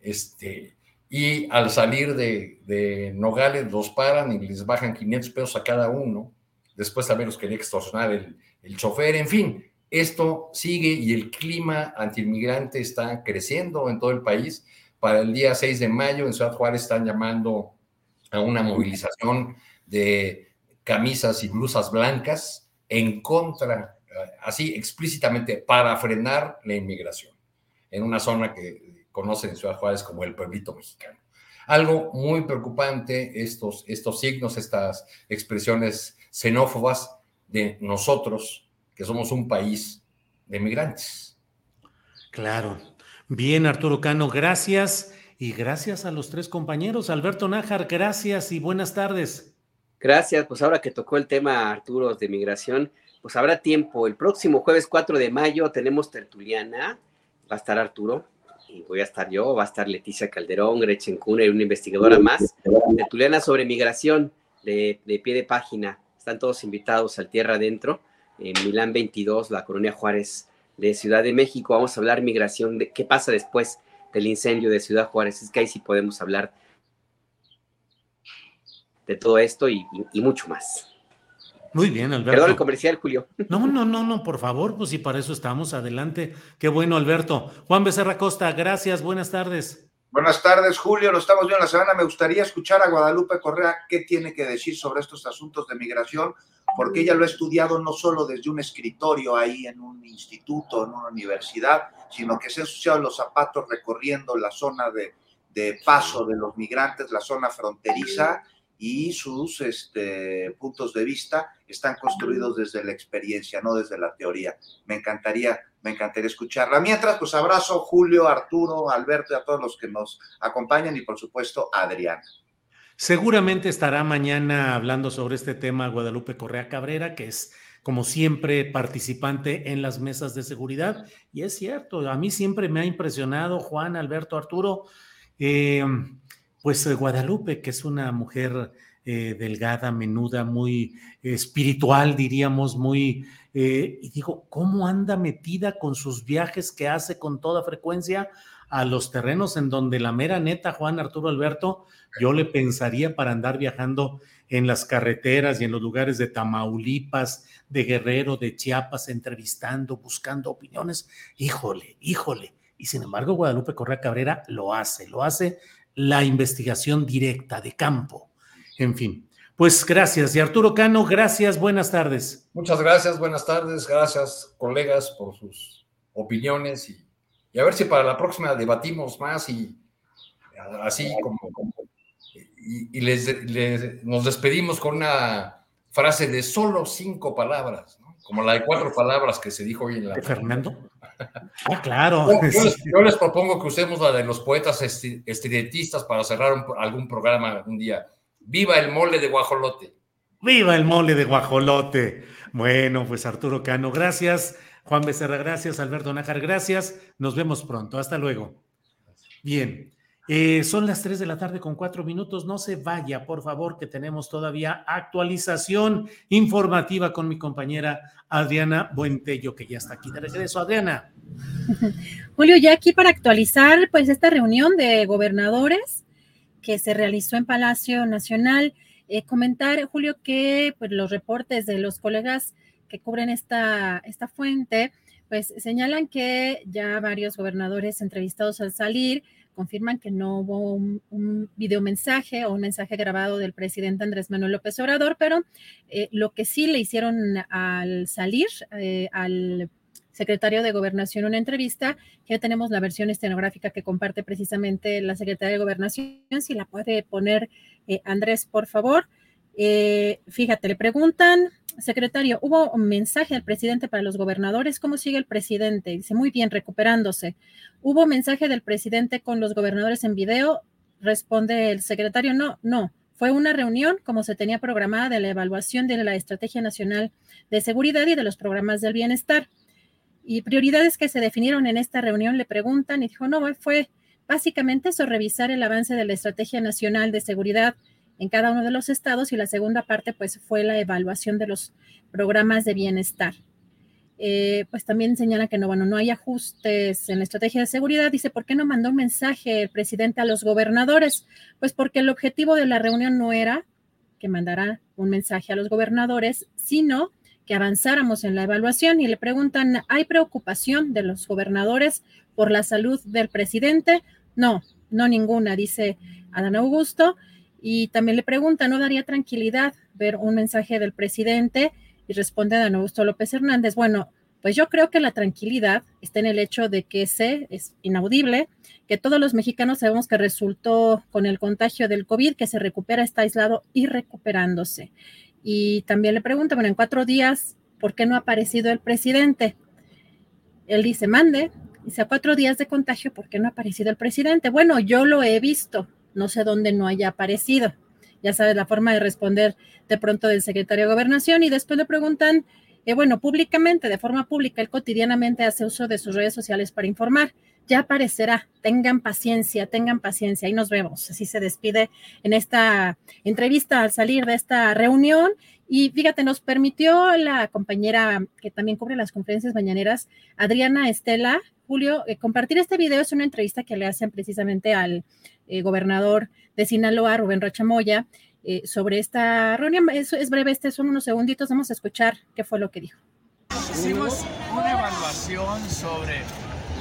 este, y al salir de, Nogales los paran y les bajan 500 pesos a cada uno. Después también los quería extorsionar el, el chofer. En fin, esto sigue y el clima antiinmigrante está creciendo en todo el país. Para el día 6 de mayo en Ciudad Juárez están llamando a una movilización de camisas y blusas blancas en contra, así explícitamente, para frenar la inmigración en una zona que conocen en Ciudad Juárez como el pueblito mexicano. Algo muy preocupante, estos, estos signos, estas expresiones xenófobas de nosotros, que somos un país de migrantes. Claro. Bien, Arturo Cano, gracias. Y gracias a los tres compañeros. Alberto Nájar, gracias y buenas tardes. Gracias, pues ahora que tocó el tema Arturo de migración, pues habrá tiempo. El próximo jueves 4 de mayo tenemos tertuliana, va a estar Arturo, y voy a estar yo, va a estar Leticia Calderón, Gretchen Kuhner y una investigadora más, tertuliana sobre migración de, de pie de página. Están todos invitados al Tierra Adentro, en Milán 22, la Colonia Juárez de Ciudad de México. Vamos a hablar migración, de qué pasa después del incendio de Ciudad Juárez. Es que ahí sí podemos hablar de todo esto y, mucho más. Muy bien, Alberto. Perdón el comercial, Julio. No, no, no, no, por favor, pues sí, para eso estamos. Adelante. Qué bueno, Alberto. Juan Becerra Costa, gracias, buenas tardes. Buenas tardes, Julio. Lo estamos viendo la semana. Me gustaría escuchar a Guadalupe Correa qué tiene que decir sobre estos asuntos de migración, porque ella lo ha estudiado no solo desde un escritorio ahí en un instituto, en una universidad, sino que se ha ensuciado los zapatos recorriendo la zona de, de paso de los migrantes, la zona fronteriza y sus este, puntos de vista están construidos desde la experiencia, no desde la teoría. Me encantaría, me encantaría escucharla. Mientras, pues abrazo Julio, Arturo, Alberto y a todos los que nos acompañan y por supuesto Adriana. Seguramente estará mañana hablando sobre este tema Guadalupe Correa Cabrera, que es como siempre participante en las mesas de seguridad. Y es cierto, a mí siempre me ha impresionado Juan, Alberto, Arturo. Eh, pues eh, Guadalupe, que es una mujer eh, delgada, menuda, muy espiritual, diríamos, muy, eh, y digo, ¿cómo anda metida con sus viajes que hace con toda frecuencia a los terrenos en donde la mera neta, Juan Arturo Alberto, yo le pensaría para andar viajando en las carreteras y en los lugares de Tamaulipas, de Guerrero, de Chiapas, entrevistando, buscando opiniones. Híjole, híjole. Y sin embargo, Guadalupe Correa Cabrera lo hace, lo hace la investigación directa de campo. En fin, pues gracias. Y Arturo Cano, gracias, buenas tardes. Muchas gracias, buenas tardes, gracias colegas por sus opiniones y, a ver si para la próxima debatimos más y así como... Y, les, nos despedimos con una frase de solo cinco palabras, como la de cuatro palabras que se dijo hoy en la... ¿De Fernando? Ah, claro. Yo, les, propongo que usemos la de los poetas estridentistas para cerrar algún programa un día. ¡Viva el mole de guajolote! ¡Viva el mole de guajolote! Bueno, pues Arturo Cano, gracias. Juan Becerra, gracias. Alberto Nájar, gracias. Nos vemos pronto. Hasta luego. Bien. Eh, son las 3 de la tarde con cuatro minutos. No se vaya, por favor, que tenemos todavía actualización informativa con mi compañera Adriana Buentello, que ya está aquí de regreso. Adriana. Julio, ya aquí para actualizar, pues esta reunión de gobernadores que se realizó en Palacio Nacional. Eh, comentar, Julio, que pues, los reportes de los colegas que cubren esta, esta fuente, pues señalan que ya varios gobernadores entrevistados al salir, confirman que no hubo un, un videomensaje o un mensaje grabado del presidente Andrés Manuel López Obrador, pero eh, lo que sí le hicieron al salir eh, al secretario de Gobernación una entrevista, ya tenemos la versión estenográfica que comparte precisamente la secretaria de Gobernación, si la puede poner eh, Andrés, por favor. fíjate, le preguntan secretario, hubo un mensaje al presidente para los gobernadores. ¿Cómo sigue el presidente? Dice, muy bien, recuperándose. ¿Hubo mensaje del presidente con los gobernadores en video? Responde el secretario, no, no. Fue una reunión como se tenía programada de la evaluación de la Estrategia Nacional de Seguridad y de los programas del bienestar. Y prioridades que se definieron en esta reunión le preguntan y dijo, no, fue básicamente eso, revisar el avance de la Estrategia Nacional de Seguridad en cada uno de los estados y la segunda parte pues fue la evaluación de los programas de bienestar. Eh, pues también señala que no, bueno, no hay ajustes en la estrategia de seguridad. Dice, ¿por qué no mandó un mensaje el presidente a los gobernadores? Pues porque el objetivo de la reunión no era que mandara un mensaje a los gobernadores, sino que avanzáramos en la evaluación y le preguntan, ¿hay preocupación de los gobernadores por la salud del presidente? No, no ninguna, dice Adán Augusto. Y también le pregunta, ¿no daría tranquilidad ver un mensaje del presidente? Y responde Dan Augusto López Hernández, bueno, pues yo creo que la tranquilidad está en el hecho de que ese es inaudible, que todos los mexicanos sabemos que resultó con el contagio del COVID, que se recupera, está aislado y recuperándose. Y también le pregunta, bueno, en cuatro días, ¿por qué no ha aparecido el presidente? Él dice, mande, Dice, a cuatro días de contagio, ¿por qué no ha aparecido el presidente? Bueno, yo lo he visto, no sé dónde no haya aparecido. Ya sabes la forma de responder de pronto del secretario de Gobernación y después le preguntan, eh, bueno, públicamente, de forma pública, él cotidianamente hace uso de sus redes sociales para informar. Ya aparecerá, tengan paciencia, tengan paciencia, y nos vemos. Así se despide en esta entrevista al salir de esta reunión. Y fíjate, nos permitió la compañera que también cubre las conferencias mañaneras, Adriana Estela, Julio, eh, compartir este video. Es una entrevista que le hacen precisamente al eh, gobernador de Sinaloa, Rubén Rochamoya, eh, sobre esta reunión. Eso es breve, este son unos segunditos, vamos a escuchar qué fue lo que dijo. Hicimos una evaluación sobre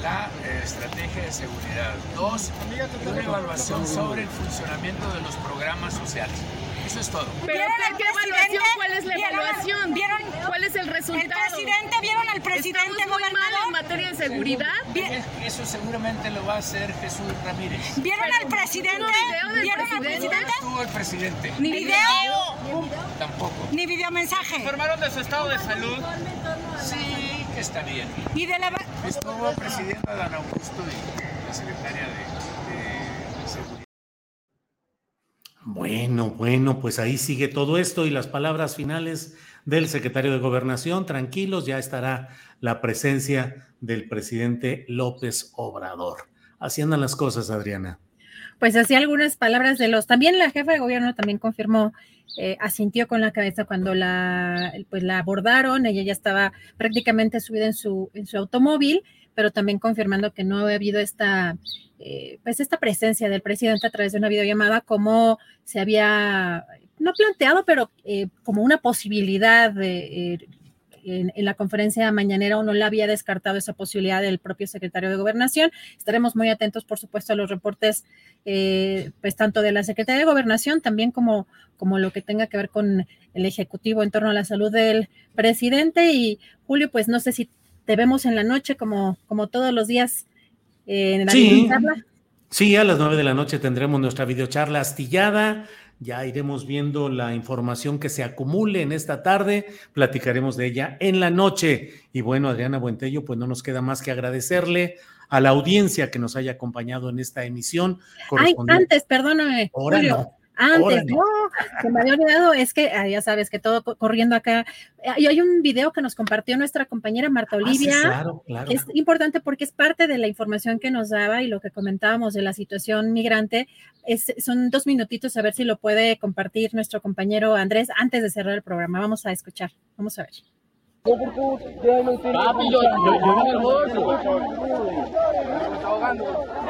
la eh, estrategia de seguridad. Dos, una evaluación sobre el funcionamiento de los programas sociales. Eso es todo. ¿Pero qué, qué evaluación? ¿Cuál es la evaluación? ¿Vieron, ¿Cuál es el resultado? ¿El presidente vieron al presidente ¿Estamos muy mal en materia de seguridad? Eso seguramente lo va a hacer Jesús Ramírez. ¿Vieron al presidente? ¿Vieron al presidente? Estuvo el presidente. ¿Ni video? Tampoco. ¿Ni videomensaje? ¿Informaron de su estado de salud? Sí, que está bien. ¿Y de la... Estuvo presidiendo a Dan Augusto y la secretaria de, de Seguridad. Bueno, bueno, pues ahí sigue todo esto y las palabras finales del secretario de Gobernación. Tranquilos, ya estará la presencia del presidente López Obrador. Así andan las cosas, Adriana. Pues así algunas palabras de los. También la jefa de gobierno también confirmó, eh, asintió con la cabeza cuando la, pues la abordaron. Ella ya estaba prácticamente subida en su, en su automóvil, pero también confirmando que no había habido esta, eh, pues esta presencia del presidente a través de una videollamada, como se había no planteado, pero eh, como una posibilidad de, eh, en, la conferencia mañanera uno le había descartado esa posibilidad del propio secretario de Gobernación. Estaremos muy atentos, por supuesto, a los reportes, eh, pues tanto de la Secretaría de Gobernación, también como, como lo que tenga que ver con el Ejecutivo en torno a la salud del presidente. Y Julio, pues no sé si te vemos en la noche como, como todos los días eh, en la Sí. charla. Sí, a las nueve de la noche tendremos nuestra videocharla astillada. Ya iremos viendo la información que se acumule en esta tarde. Platicaremos de ella en la noche. Y bueno, Adriana Buentello, pues no nos queda más que agradecerle a la audiencia que nos haya acompañado en esta emisión. Ay, antes, perdóname. Ahora Julio. no. Antes, no, se me había olvidado, es que ah, ya sabes que todo co- corriendo acá. Eh, Y hay un video que nos compartió nuestra compañera Marta Ah, sí, Olivia. claro, claro. que Es importante porque es parte de la información que nos daba y lo que comentábamos de la situación migrante. Es, son dos minutitos a ver si lo puede compartir nuestro compañero Andrés antes de cerrar el programa. Vamos a escuchar, vamos a ver. Papi, yo, yo, yo vine al bolso.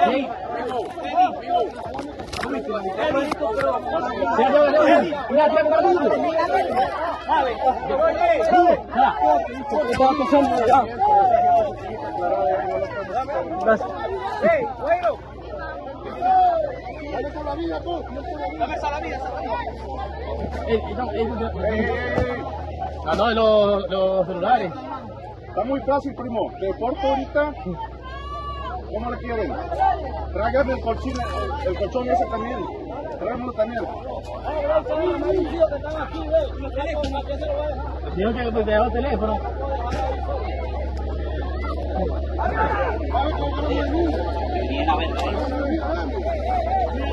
Hey, güero. Dale Ah, no, los, los celulares. Está muy fácil, primo. Te ahorita. ¿Cómo le quieren? Tráigame el colchón, el, colchón ese también. Tráigamelo también. Dijo que te dejó el teléfono.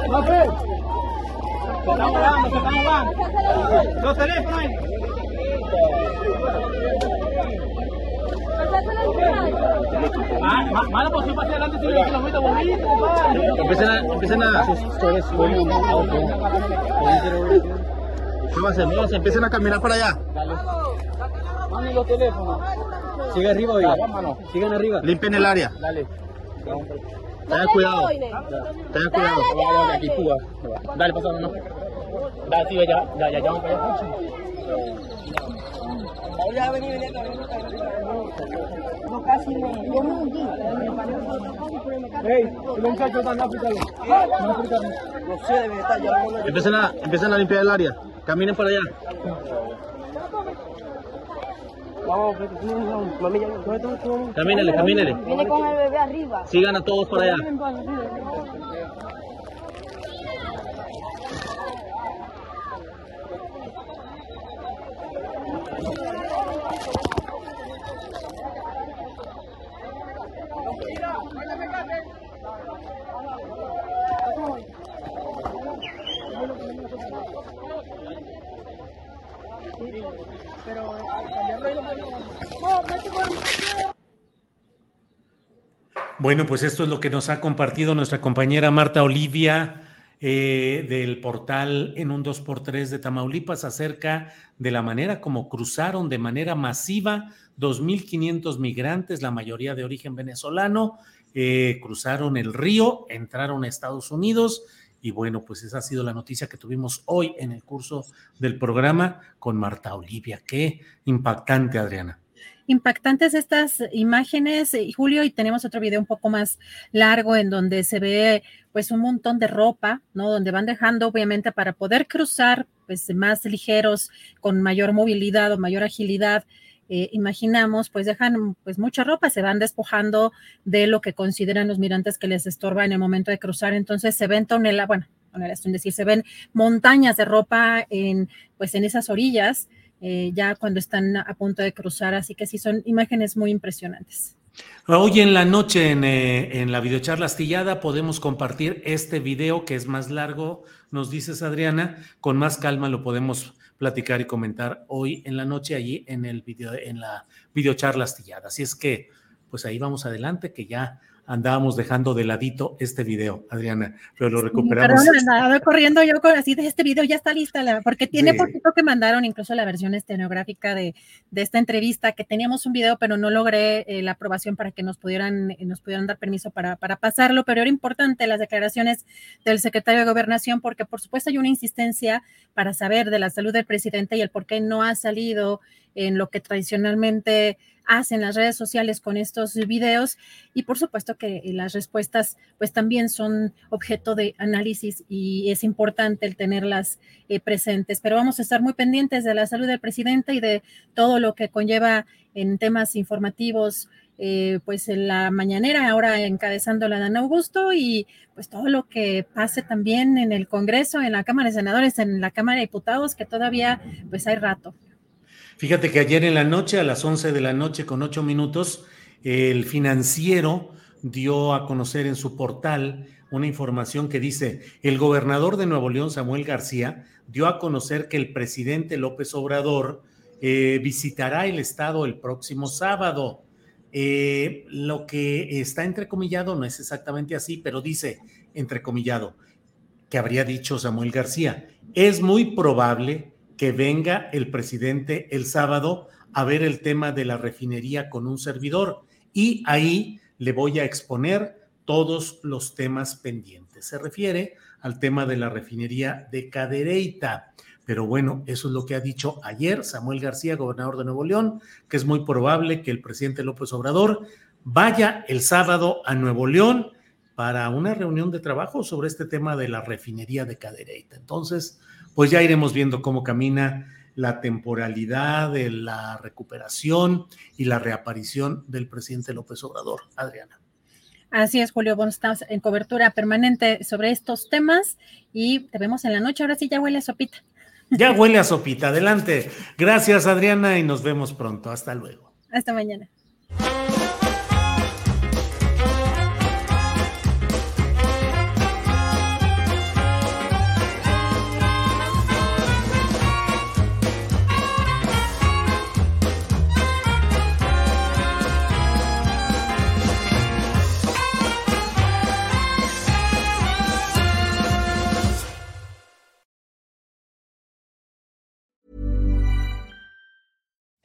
No sé. Se están volando, se están volando. Los teléfonos ahí. Ma- Mano, pues si para adelante si lo meto bonito, compadre. Empiecen a. Empiecen a. Empiecen a caminar para allá. Mami, los teléfonos. Sigue arriba, oiga. Sigan arriba. Limpien el área. Dale. Tengan cuidado. Tengan cuidado. Dale, pasa uno. Dale, sí, ya, ya, ya, ya No, casi. Yo hundí. Ey, sé, estar ya. Empiecen a, empiecen a limpiar el área. Caminen para allá. Vamos. Camínele, camínele. Viene con el bebé arriba. Sigan a todos para allá. Bueno, pues esto es lo que nos ha compartido nuestra compañera Marta Olivia eh, del portal en un 2x3 de Tamaulipas acerca de la manera como cruzaron de manera masiva 2.500 migrantes, la mayoría de origen venezolano, eh, cruzaron el río, entraron a Estados Unidos y bueno, pues esa ha sido la noticia que tuvimos hoy en el curso del programa con Marta Olivia. Qué impactante, Adriana impactantes estas imágenes, eh, Julio, y tenemos otro video un poco más largo en donde se ve pues un montón de ropa, ¿no? Donde van dejando obviamente para poder cruzar pues más ligeros, con mayor movilidad o mayor agilidad. Eh, imaginamos, pues dejan pues mucha ropa, se van despojando de lo que consideran los migrantes que les estorba en el momento de cruzar, entonces se ven toneladas, bueno, toneladas, es decir, se ven montañas de ropa en pues en esas orillas eh, ya cuando están a punto de cruzar, así que sí son imágenes muy impresionantes. Hoy en la noche en, eh, en, la videocharla astillada podemos compartir este video que es más largo, nos dices Adriana, con más calma lo podemos platicar y comentar hoy en la noche allí en el video, en la videocharla astillada. Así es que, pues ahí vamos adelante, que ya andábamos dejando de ladito este video, Adriana, pero lo recuperamos. Perdón, andaba corriendo yo con así de este video ya está lista, porque tiene poquito que mandaron incluso la versión estenográfica de, de, esta entrevista, que teníamos un video, pero no logré eh, la aprobación para que nos pudieran, eh, nos pudieran dar permiso para, para pasarlo, pero era importante las declaraciones del secretario de Gobernación, porque por supuesto hay una insistencia para saber de la salud del presidente y el por qué no ha salido en lo que tradicionalmente hacen las redes sociales con estos videos y por supuesto que las respuestas pues también son objeto de análisis y es importante el tenerlas eh, presentes, pero vamos a estar muy pendientes de la salud del presidente y de todo lo que conlleva en temas informativos eh, pues en la mañanera, ahora encabezando la Dan Augusto y pues todo lo que pase también en el Congreso, en la Cámara de Senadores, en la Cámara de Diputados, que todavía pues hay rato. Fíjate que ayer en la noche, a las 11 de la noche con 8 minutos, el financiero dio a conocer en su portal una información que dice, el gobernador de Nuevo León, Samuel García, dio a conocer que el presidente López Obrador eh, visitará el estado el próximo sábado. Eh, lo que está entrecomillado no es exactamente así, pero dice entrecomillado, que habría dicho Samuel García. Es muy probable que venga el presidente el sábado a ver el tema de la refinería con un servidor y ahí le voy a exponer todos los temas pendientes. Se refiere al tema de la refinería de Cadereyta. Pero bueno, eso es lo que ha dicho ayer Samuel García, gobernador de Nuevo León, que es muy probable que el presidente López Obrador vaya el sábado a Nuevo León para una reunión de trabajo sobre este tema de la refinería de Cadereyta. Entonces, pues ya iremos viendo cómo camina la temporalidad de la recuperación y la reaparición del presidente López Obrador. Adriana. Así es, Julio. Bueno, estamos en cobertura permanente sobre estos temas y te vemos en la noche. Ahora sí ya huele a sopita. Ya huele a sopita. Adelante. Gracias, Adriana, y nos vemos pronto. Hasta luego. Hasta mañana.